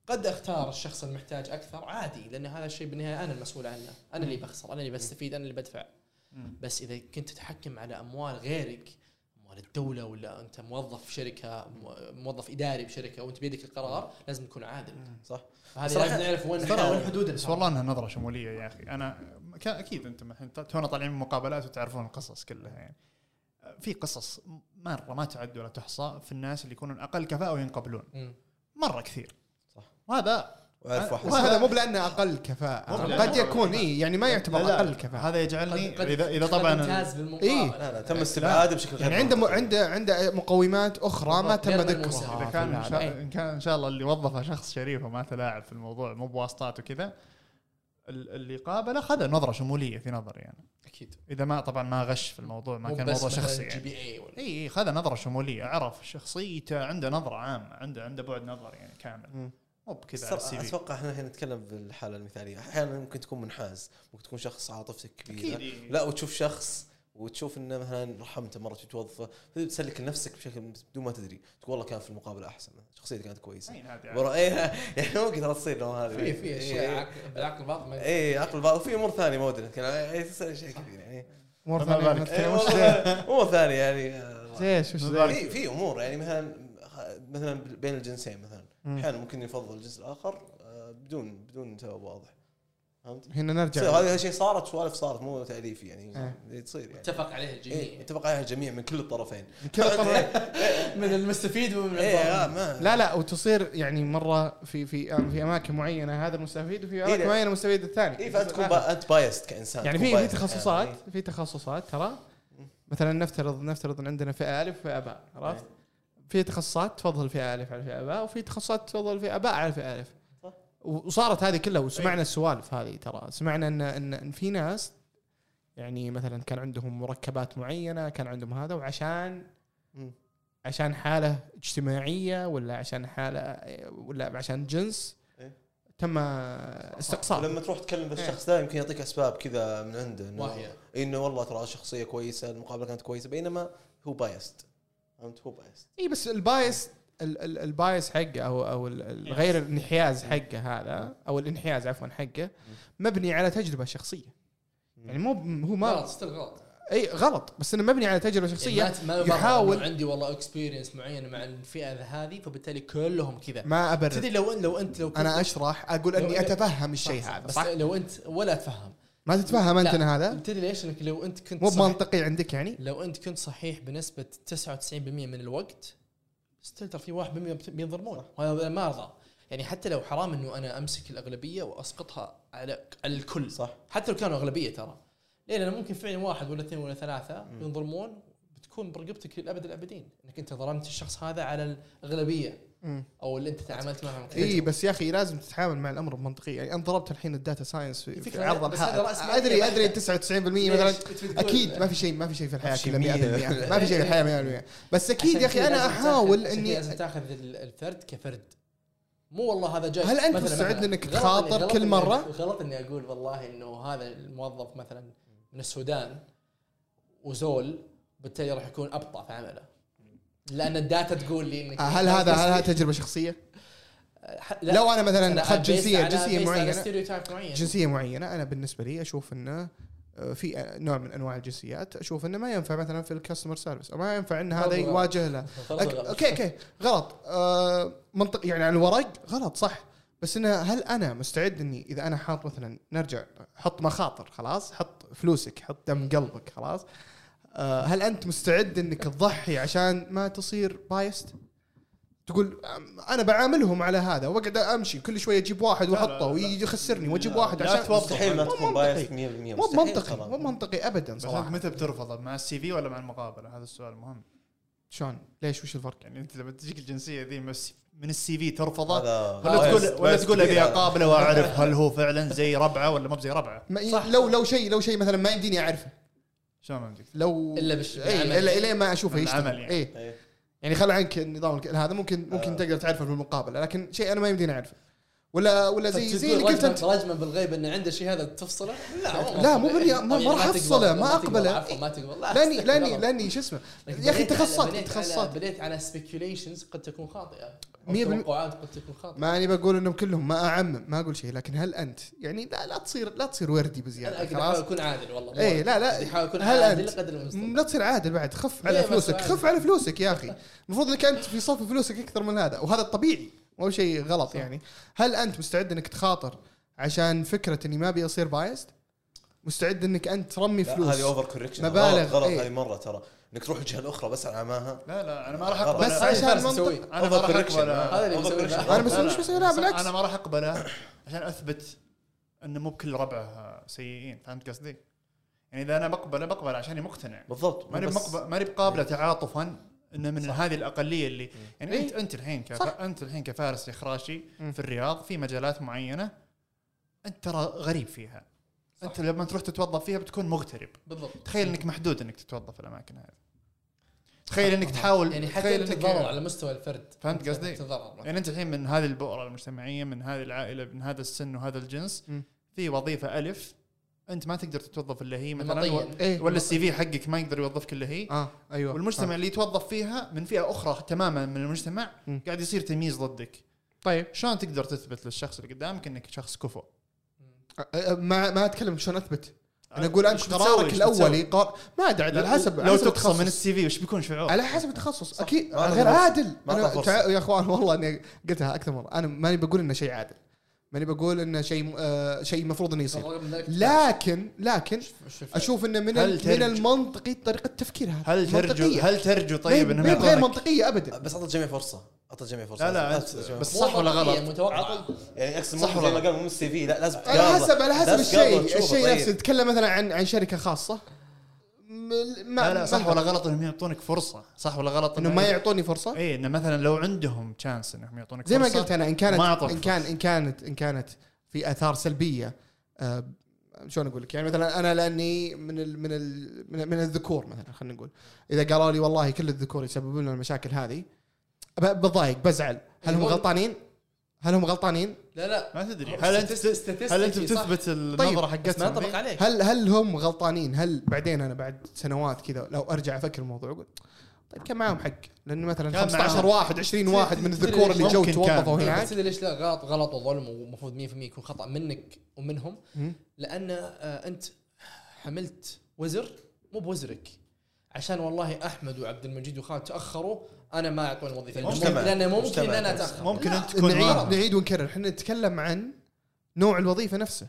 [SPEAKER 3] قد أختار الشخص المحتاج أكثر عادي لأن هذا الشيء بالنهاية أنا المسؤول عنه. أنا اللي بخسر أنا اللي بستفيد أنا اللي بدفع. بس إذا كنت تتحكم على أموال غيرك أموال الدولة ولا أنت موظف في شركة مو- موظف إداري بشركه وأنت بيدك القرار لازم تكون عادل.
[SPEAKER 4] صح.
[SPEAKER 3] فهذه
[SPEAKER 4] صراحة-
[SPEAKER 3] لازم نعرف وين وين حدودنا.
[SPEAKER 1] بس والله إنها نظرة شمولية يا أخي. أنا أكيد أنتم الحين تونا طالعين من مقابلات وتعرفون القصص كلها يعني في قصص مرة ما تعد ولا تحصى في الناس اللي يكونون أقل كفاءة وينقبلون. مرة كثير
[SPEAKER 4] صح.
[SPEAKER 1] وهذا
[SPEAKER 4] وأعرف واحد
[SPEAKER 2] وهذا مو بلأنه أقل
[SPEAKER 1] كفاءة
[SPEAKER 2] قد يكون إي يعني ما يعتبر
[SPEAKER 1] لا لا،
[SPEAKER 2] أقل كفاءة
[SPEAKER 1] هذا يجعلني اذا
[SPEAKER 3] إذا
[SPEAKER 1] طبعا
[SPEAKER 3] امتاز بالمقابلة
[SPEAKER 2] إيه.
[SPEAKER 4] لا لا تم استبعاده بشكل غير
[SPEAKER 2] يعني عنده. عنده عنده مقومات أخرى ما تم ذكرها. إذا
[SPEAKER 1] كان إن. شاء. إن الله اللي وظفه شخص شريف وما تلاعب في الموضوع مو بواسطات وكذا اللي قابله خذ نظرة شمولية في نظري يعني.
[SPEAKER 3] أكيد.
[SPEAKER 1] إذا ما طبعا ما غش في الموضوع ما كان موضوع شخصي
[SPEAKER 3] جي
[SPEAKER 1] يعني
[SPEAKER 3] بي اي ولا؟
[SPEAKER 1] إي إي خذ نظرة شمولية. عرف شخصيته عنده نظرة عامة عنده عنده بعد نظر يعني كامل.
[SPEAKER 2] مم.
[SPEAKER 1] مو بكذا
[SPEAKER 4] أتوقع إحنا الحين نتكلم بالحاله المثالية. أحيانا ممكن تكون منحاز ممكن تكون شخص عاطفتك
[SPEAKER 1] كبيرة. إيه.
[SPEAKER 4] لا وتشوف شخص وتشوف إنه مثلا رحمته مرة توظفه تسلك لنفسك بشكل بدون ما تدري. تقول والله كان في المقابلة أحسن شخصيته كانت
[SPEAKER 1] كويسة.
[SPEAKER 4] ورا إيه يعني ممكن ترى تصير لو هذه.
[SPEAKER 3] في في أشياء
[SPEAKER 4] إيه.
[SPEAKER 3] عقل- بالعقل الباطن
[SPEAKER 4] اي عقل بعض وفي أمور ثانية ما ودنا نتكلم إيه، تصير أشياء كثير يعني
[SPEAKER 1] أمور
[SPEAKER 2] ثانية
[SPEAKER 4] إيه، أمور ثانية يعني آه،
[SPEAKER 2] إيش وش.
[SPEAKER 4] في في أمور يعني مثلا مثلا بين الجنسين مثلا. أحيانا ممكن يفضل الجنس الآخر آه، بدون بدون سبب واضح. فهمت؟
[SPEAKER 2] هنا نرجع
[SPEAKER 4] هذا الشيء صارت سوالف صارت مو تأليفي يعني
[SPEAKER 2] إيه.
[SPEAKER 4] اللي تصير يعني
[SPEAKER 3] اتفق عليه
[SPEAKER 4] إيه
[SPEAKER 3] الجميع
[SPEAKER 4] اتفق عليها الجميع من كل الطرفين
[SPEAKER 2] كذا طبعا
[SPEAKER 3] من المستفيد ومن إيه.
[SPEAKER 4] آه، ما
[SPEAKER 2] لا لا وتصير يعني مرة في في في أماكن معينة هذا المستفيد وفي أماكن
[SPEAKER 4] لا.
[SPEAKER 2] معينة المستفيد الثاني
[SPEAKER 4] اي فأنت تكون أنت بايست كإنسان
[SPEAKER 2] يعني في في تخصصات
[SPEAKER 4] أحياناً.
[SPEAKER 2] في تخصصات ترى مثلا نفترض نفترض إن عندنا فئة ألف وفئه باء عرفت؟ في تخصصات تفضل فئة ألف على فئة باء وفي تخصصات تفضل فئة باء على فئة
[SPEAKER 4] ألف.
[SPEAKER 2] وصارت هذه كلها وسمعنا السوالف هذه ترى. سمعنا ان ان, إن في ناس يعني مثلا كان عندهم مركبات معينة كان عندهم هذا وعشان. عشان حالة اجتماعية ولا عشان حالة ولا عشان جنس
[SPEAKER 4] إيه.
[SPEAKER 2] تم استقصاء.
[SPEAKER 4] ولما تروح تكلم بالشخص ده يمكن يعطيك أسباب كذا من عنده
[SPEAKER 3] إنه.
[SPEAKER 4] إنه والله ترى شخصية كويسة المقابلة كانت كويسة بينما هو biased فهمت؟ هو biased
[SPEAKER 2] اي بس ال bias ال- ال- ال bias حقه أو أو غير الانحياز حقه هذا أو الانحياز عفوا حقه مبني على تجربة شخصية. يعني مو هو ما
[SPEAKER 3] غلط still غلط.
[SPEAKER 2] إي غلط. بس إنه مبني على تجربة شخصية
[SPEAKER 3] يعني ما- يحاول عندي والله experience معينه مع الفئة هذه فبالتالي كلهم كذا.
[SPEAKER 2] ما أبرر.
[SPEAKER 3] تدري لو لو أنت لو أنا
[SPEAKER 2] أشرح
[SPEAKER 3] أقول
[SPEAKER 2] أني
[SPEAKER 3] أتفهم
[SPEAKER 2] الشيء. هذا
[SPEAKER 3] بس
[SPEAKER 2] صح؟
[SPEAKER 3] لو أنت ولا تفهم.
[SPEAKER 2] ما تتفهم أنت هذا؟
[SPEAKER 3] تدري ليش؟ انك لو أنت كنت
[SPEAKER 2] مو بمنطقي عندك يعني؟
[SPEAKER 3] لو أنت كنت صحيح بنسبة 99% من الوقت ستيل ترى في 1% بينظلمون وهذا ما ارضى يعني حتى لو حرام إنه أنا أمسك الأغلبية وأسقطها على الكل.
[SPEAKER 4] صح.
[SPEAKER 3] حتى لو كانوا أغلبية ترى. لأن أنا ممكن فعلا واحد ولا اثنين ولا ثلاثة ينظلمون بتكون برقبتك للأبد الأبدين. إنك أنت ظلمت الشخص هذا على الأغلبية. أو اللي أنت تعاملت معهم.
[SPEAKER 2] اي بس يا أخي لازم تتعامل مع الأمر بمنطقيه يعني أنا ضربت الحين ال data science في,
[SPEAKER 3] في
[SPEAKER 2] عرض الحائط ادري. أدري 99% مثلا. أكيد ما في شيء ما في شيء في
[SPEAKER 4] الحياة
[SPEAKER 2] كذا
[SPEAKER 4] شيء
[SPEAKER 2] 100% ما في شيء في الحياة 100% بس أكيد يا أخي أنا أحاول إني
[SPEAKER 3] لازم تاخذ ال- الفرد كفرد. مو والله هذا جاي
[SPEAKER 2] هل
[SPEAKER 3] مثلاً-
[SPEAKER 2] مستعد
[SPEAKER 3] غلط
[SPEAKER 2] تخاطر كل مرة؟
[SPEAKER 3] غلط إني أقول والله إنه هذا الموظف مثلا من السودان وزول بالتالي راح يكون أبطأ في عمله. لأن ال data تقول لي إنك
[SPEAKER 2] هل هذا هل هذا تجربة شخصية؟
[SPEAKER 3] ح- لا.
[SPEAKER 2] لو
[SPEAKER 3] أنا
[SPEAKER 2] مثلا
[SPEAKER 3] أخذت
[SPEAKER 2] جنسيه
[SPEAKER 3] جنسية
[SPEAKER 2] معينه
[SPEAKER 3] معين
[SPEAKER 2] جنسية معينة أنا بالنسبة لي أشوف إنه آه، في نوع من أنواع الجنسيات أشوف إنه ما ينفع مثلا في ال customer service أو ما ينفع إن هذا. يواجه له.
[SPEAKER 3] okay
[SPEAKER 2] okay
[SPEAKER 3] غلط
[SPEAKER 2] آه منطق يعني على الورق غلط صح بس إنه هل أنا مستعد إني إذا أنا حاط مثلا نرجع حط مخاطر خلاص حط فلوسك حط دم قلبك خلاص آه هل أنت مستعد إنك تضحي عشان ما تصير biased تقول أنا بعاملهم على هذا وأقعد أمشي كل شوية أجيب واحد
[SPEAKER 1] لا، لا،
[SPEAKER 2] وأحطه
[SPEAKER 1] لا.
[SPEAKER 2] ويجي يخسرني وأجيب
[SPEAKER 1] لا،
[SPEAKER 2] واحد
[SPEAKER 1] لا
[SPEAKER 2] عشان
[SPEAKER 1] توظف.
[SPEAKER 4] مستحيل. ما تكون. biased 100%
[SPEAKER 2] مو منطقي. مو منطقي ابدا صراحة.
[SPEAKER 1] متى بترفض مع ال CV ولا مع المقابلة؟ هذا السؤال مهم.
[SPEAKER 2] شلون؟ ليش؟ وش الفرق؟
[SPEAKER 1] يعني أنت لما تجيك الجنسية ذي بس من ال CV ترفضه؟ ولا تقول ولا تقول
[SPEAKER 4] أبي.
[SPEAKER 1] أقابله وأعرف هل هو فعلا زي ربعه ولا مو بزي ربعه؟
[SPEAKER 2] ما لو لو شيء لو شيء مثلا ما يمديني أعرفه.
[SPEAKER 1] شلون ما يمديك
[SPEAKER 2] لو
[SPEAKER 3] إلا بالش-
[SPEAKER 2] اي. الا الين ما اشوفه يشتغل
[SPEAKER 1] يعني.
[SPEAKER 2] اي
[SPEAKER 4] إيه.
[SPEAKER 2] يعني خل عنك النظام هذا ممكن ممكن
[SPEAKER 4] آه.
[SPEAKER 2] تقدر تعرفه في المقابله لكن شيء ما يمديني أعرفه ولا ولا زي زي اللي قلت انت
[SPEAKER 3] رجما بالغيب انه عنده شيء هذا تفصله؟ لا
[SPEAKER 2] لا، مو بني- ما- ما راح أفصله، ما.
[SPEAKER 3] عفوا ما تقبل. لا
[SPEAKER 2] لاني لاني. لأني شو اسمه؟ يا
[SPEAKER 3] أخي على-
[SPEAKER 2] تخصصات
[SPEAKER 3] بنيت على- على speculations قد تكون
[SPEAKER 2] خاطئة.
[SPEAKER 3] توقعات قد تكون خاطئة.
[SPEAKER 2] ما اني بقول إنهم كلهم ما أعمم ما أقول شيء. لكن هل أنت؟ يعني لا لا تصير لا تصير وردي
[SPEAKER 3] بزيادة
[SPEAKER 2] خلاص؟
[SPEAKER 3] اكون عادل والله
[SPEAKER 2] إيه لا لا.
[SPEAKER 3] احاول اكون
[SPEAKER 2] هل
[SPEAKER 3] عادل
[SPEAKER 2] أنت؟
[SPEAKER 3] قدر المستطاع.
[SPEAKER 2] لا تصير عادل بعد خف على
[SPEAKER 3] ليه بس
[SPEAKER 2] فلوسك؟ خف على فلوسك يا أخي. المفروض إنك أنت في صف فلوسك أكثر من هذا وهذا الطبيعي مو شيء غلط يعني. هل أنت مستعد إنك تخاطر عشان فكرة إني ما أبي أصير biased مستعد إنك أنت ترمي
[SPEAKER 4] لا،
[SPEAKER 2] فلوس؟
[SPEAKER 4] هذه over correction
[SPEAKER 2] مبالغ،
[SPEAKER 4] غلط غلط
[SPEAKER 2] إيه.
[SPEAKER 4] هذه مرة ترى. إنك تروح الجهة الأخرى بس على عماها
[SPEAKER 1] لا لا أنا ما راح. اقبل
[SPEAKER 2] بس عشان
[SPEAKER 3] فارس
[SPEAKER 2] منطق
[SPEAKER 3] يسويه.
[SPEAKER 1] أنا ما راح
[SPEAKER 3] هذا اللي. لا.
[SPEAKER 2] أنا بس
[SPEAKER 1] لا،
[SPEAKER 2] مش بسوي لا بالعكس.
[SPEAKER 1] أنا ما راح أقبله عشان أثبت انه مو بكل ربعه سيئين. فهمت قصدي؟ يعني إذا أنا بقبله بقبل عشاني مقتنع.
[SPEAKER 4] بالضبط.
[SPEAKER 1] ماني
[SPEAKER 4] بس-
[SPEAKER 1] مقبل ماني بقابله تعاطفا. إنه من هذه الأقلية اللي يعني
[SPEAKER 2] إيه.
[SPEAKER 1] انت أنت الحين كف...
[SPEAKER 2] صح.
[SPEAKER 1] أنت الحين كفارس يا خراشي
[SPEAKER 2] مم.
[SPEAKER 1] في الرياض في مجالات معينة أنت ترى غريب فيها أنت لما تروح تتوظف فيها بتكون مغترب
[SPEAKER 3] بالضبط
[SPEAKER 1] تخيل إنك محدود إنك تتوظف في الأماكن هذه تخيل إنك تحاول
[SPEAKER 3] يعني حتى
[SPEAKER 1] تخيل إنك
[SPEAKER 3] تتضرر على مستوى الفرد
[SPEAKER 1] فهمت قصدي؟ يعني أنت الحين من هذه البؤرة المجتمعية من هذه العائلة من هذا السن وهذا الجنس
[SPEAKER 2] مم.
[SPEAKER 1] في وظيفة ألف أنت ما تقدر تتوظف الا هي مثلا. و-
[SPEAKER 2] إيه
[SPEAKER 1] ولا السي في حقك ما يقدر يوظفك الا هي
[SPEAKER 2] آه أيوه
[SPEAKER 1] والمجتمع اللي يتوظف فيها من فئة أخرى تماما من المجتمع
[SPEAKER 2] مم.
[SPEAKER 1] قاعد يصير تمييز ضدك
[SPEAKER 2] طيب
[SPEAKER 1] شلون تقدر تثبت للشخص اللي قدامك إنك شخص كفؤ
[SPEAKER 2] أ- أ- ما ما أتكلم شلون أثبت أنا
[SPEAKER 1] أقول أنت؟
[SPEAKER 2] قرارك الاولي؟ قار... ما أدري على حسب
[SPEAKER 1] لو تقصى من. السي في وش بيكون شعور؟
[SPEAKER 2] على حسب التخصص
[SPEAKER 4] أكيد
[SPEAKER 2] غير. عادل يا أخوان والله إني قلتها أكثر مرة أنا ماني بقول إنه شيء عادل ماني بقول انه شيء آه شيء المفروض إنه يصير. لكن لكن؟ أشوف انه من من المنطقي طريقة تفكير هذا
[SPEAKER 1] هل ترجو. هل ترجو طيب
[SPEAKER 2] هي غير منطقية ابدا؟
[SPEAKER 4] بس اعطى الجميع فرصة. اعطى الجميع فرصة.
[SPEAKER 1] لا لا أنت- بس. صح ولا غلط؟
[SPEAKER 3] متوقع.
[SPEAKER 4] يعني اقصد
[SPEAKER 1] صح
[SPEAKER 4] صح
[SPEAKER 1] ولا غلط؟
[SPEAKER 4] مو ال CV. لا لازم
[SPEAKER 2] على حسب على حسب الشيء الشيء
[SPEAKER 4] طيب.
[SPEAKER 2] نفسه. تتكلم مثلا عن عن شركة خاصة. ما
[SPEAKER 1] لا لا صح ولا غلط إنهم يعطونك فرصة. صح ولا غلط
[SPEAKER 2] إنه ما يعطوني فرصة؟
[SPEAKER 1] اي إنه مثلا لو عندهم chance إنهم يعطونك
[SPEAKER 2] زي ما قلت أنا إن كانت إن كان إن كانت إن كانت في آثار سلبية آه، شلون أقول لك؟ يعني مثلا أنا لأني من ال من ال من, من الذكور مثلا خلينا نقول. إذا قالوا لي والله كل الذكور يسببون لنا المشاكل هذه بتضايق بزعل. هل هم
[SPEAKER 3] يقول-
[SPEAKER 2] غلطانين؟ هل هم غلطانين؟
[SPEAKER 3] لا لا
[SPEAKER 1] ما تدري هل
[SPEAKER 3] أنت
[SPEAKER 1] هل
[SPEAKER 3] أنت.
[SPEAKER 1] بتثبت
[SPEAKER 2] طيب،
[SPEAKER 1] النظرة
[SPEAKER 3] بس ما
[SPEAKER 1] حقتهم
[SPEAKER 3] ينطبق
[SPEAKER 1] ذي؟
[SPEAKER 3] عليك
[SPEAKER 2] هل هل هم غلطانين؟ هل بعدين أنا بعد سنوات كذا لو أرجع أفكر الموضوع أقول طيب كان معاهم حق لأن مثلا
[SPEAKER 1] كان
[SPEAKER 2] 15
[SPEAKER 1] معاهم.
[SPEAKER 2] واحد 20 واحد من الذكور اللي جو توظفوا. هناك
[SPEAKER 3] بس تدري ليش لا غلط غلط وظلم ومفروض 100% يكون خطأ منك ومنهم. لأن آه، أنت حملت وزر مو بوزرك عشان والله أحمد وعبد المجيد وخالد تأخروا أنا ما اعطوني الوظيفه
[SPEAKER 4] مجتمع.
[SPEAKER 3] لأنه ممكن
[SPEAKER 4] مجتمع.
[SPEAKER 3] ان أنا أتأخر
[SPEAKER 1] ممكن أنت تكون
[SPEAKER 2] نعيد
[SPEAKER 1] معهم.
[SPEAKER 2] نعيد ونكرر إحنا نتكلم عن نوع الوظيفة نفسه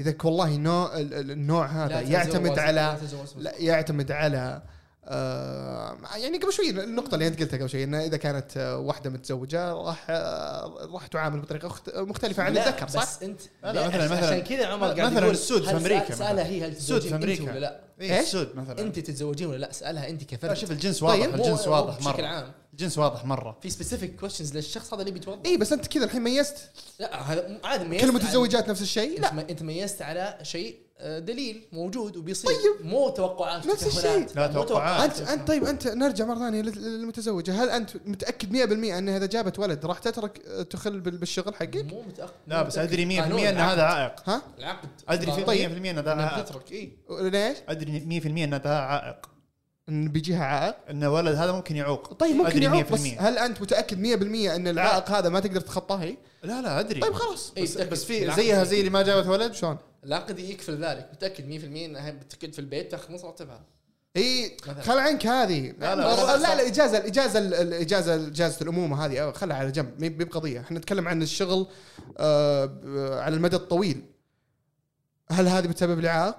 [SPEAKER 2] إذا ك- والله نوع ال- ال- النوع هذا يعتمد على
[SPEAKER 3] لا
[SPEAKER 2] يعتمد على يعني قبل شوي النقطة اللي أنت قلتها قبل شوي انه إذا كانت آه، واحدة متزوجة راح آه راح تعامل بطريقة مختلفة عن الذكر صح؟
[SPEAKER 3] بس أنت
[SPEAKER 1] لا، لا، مثلاً- مثلاً-
[SPEAKER 3] عشان كذا عمر قاعد
[SPEAKER 1] مثلاً
[SPEAKER 3] يقول
[SPEAKER 1] السود في أمريكا
[SPEAKER 3] سأل- سألها
[SPEAKER 1] مثلاً.
[SPEAKER 3] هي هل
[SPEAKER 1] السود في أمريكا.
[SPEAKER 3] ولا لا
[SPEAKER 2] إيش؟
[SPEAKER 1] السود مثلا
[SPEAKER 3] أنت تتزوجين ولا لا اسالها أنت
[SPEAKER 1] لا
[SPEAKER 3] كفرد
[SPEAKER 1] شوف الجنس
[SPEAKER 2] طيب،
[SPEAKER 1] واضح الجنس واضح
[SPEAKER 3] بشكل
[SPEAKER 1] مرة
[SPEAKER 3] عام
[SPEAKER 1] الجنس واضح مرة
[SPEAKER 3] في specific questions للشخص هذا اللي بيتوظف
[SPEAKER 2] اي بس أنت كذا الحين ميزت
[SPEAKER 3] لا هذا عادي ميزت
[SPEAKER 2] كل
[SPEAKER 3] على-
[SPEAKER 2] المتزوجات نفس الشيء؟
[SPEAKER 3] لا أنت ميزت على شيء آه، دليل موجود وبيصير طيب مو توقعات
[SPEAKER 2] نفس. الشيء.
[SPEAKER 1] لا توقعات.
[SPEAKER 2] انت انت طيب أنت نرجع مرة ثانية لل- للمتزوجة هل أنت متأكد 100% انها إذا جابت ولد راح تترك آه، تخل بال- بالشغل حقك؟
[SPEAKER 3] مو متأكد
[SPEAKER 1] لا بس أدري 100%
[SPEAKER 3] قانون
[SPEAKER 1] إن هذا. عائق
[SPEAKER 2] ها؟
[SPEAKER 3] العقد
[SPEAKER 1] أدري في
[SPEAKER 3] طيب
[SPEAKER 1] 100% إن هذا عائق
[SPEAKER 3] تترك اي
[SPEAKER 2] ليش؟
[SPEAKER 1] أدري 100% إن هذا عائق
[SPEAKER 2] إن بيجيها عائق
[SPEAKER 1] إن ولد هذا ممكن يعوق
[SPEAKER 2] طيب ممكن يعوق بس
[SPEAKER 1] 100%.
[SPEAKER 2] هل أنت متأكد 100% إن العائق هذا ما تقدر تتخطاه؟
[SPEAKER 1] لا لا أدري
[SPEAKER 2] طيب خلاص
[SPEAKER 1] بس,
[SPEAKER 3] متأكد.
[SPEAKER 1] بس في. زيها زي اللي ما جابت ولد
[SPEAKER 2] شلون؟
[SPEAKER 3] العقد يكفل ذلك متأكد 100% إنها بتقعد في البيت تاخذ نص راتبها إي.
[SPEAKER 2] خل عنك هذه
[SPEAKER 1] لا،
[SPEAKER 2] لا
[SPEAKER 1] لا،
[SPEAKER 2] لا, لا الاجازه الاجازه الاجازه إجازة الأمومة هذه خلها على جنب مي بقضية إحنا نتكلم عن الشغل آه على المدى الطويل هل هذه بتسبب لي عائق؟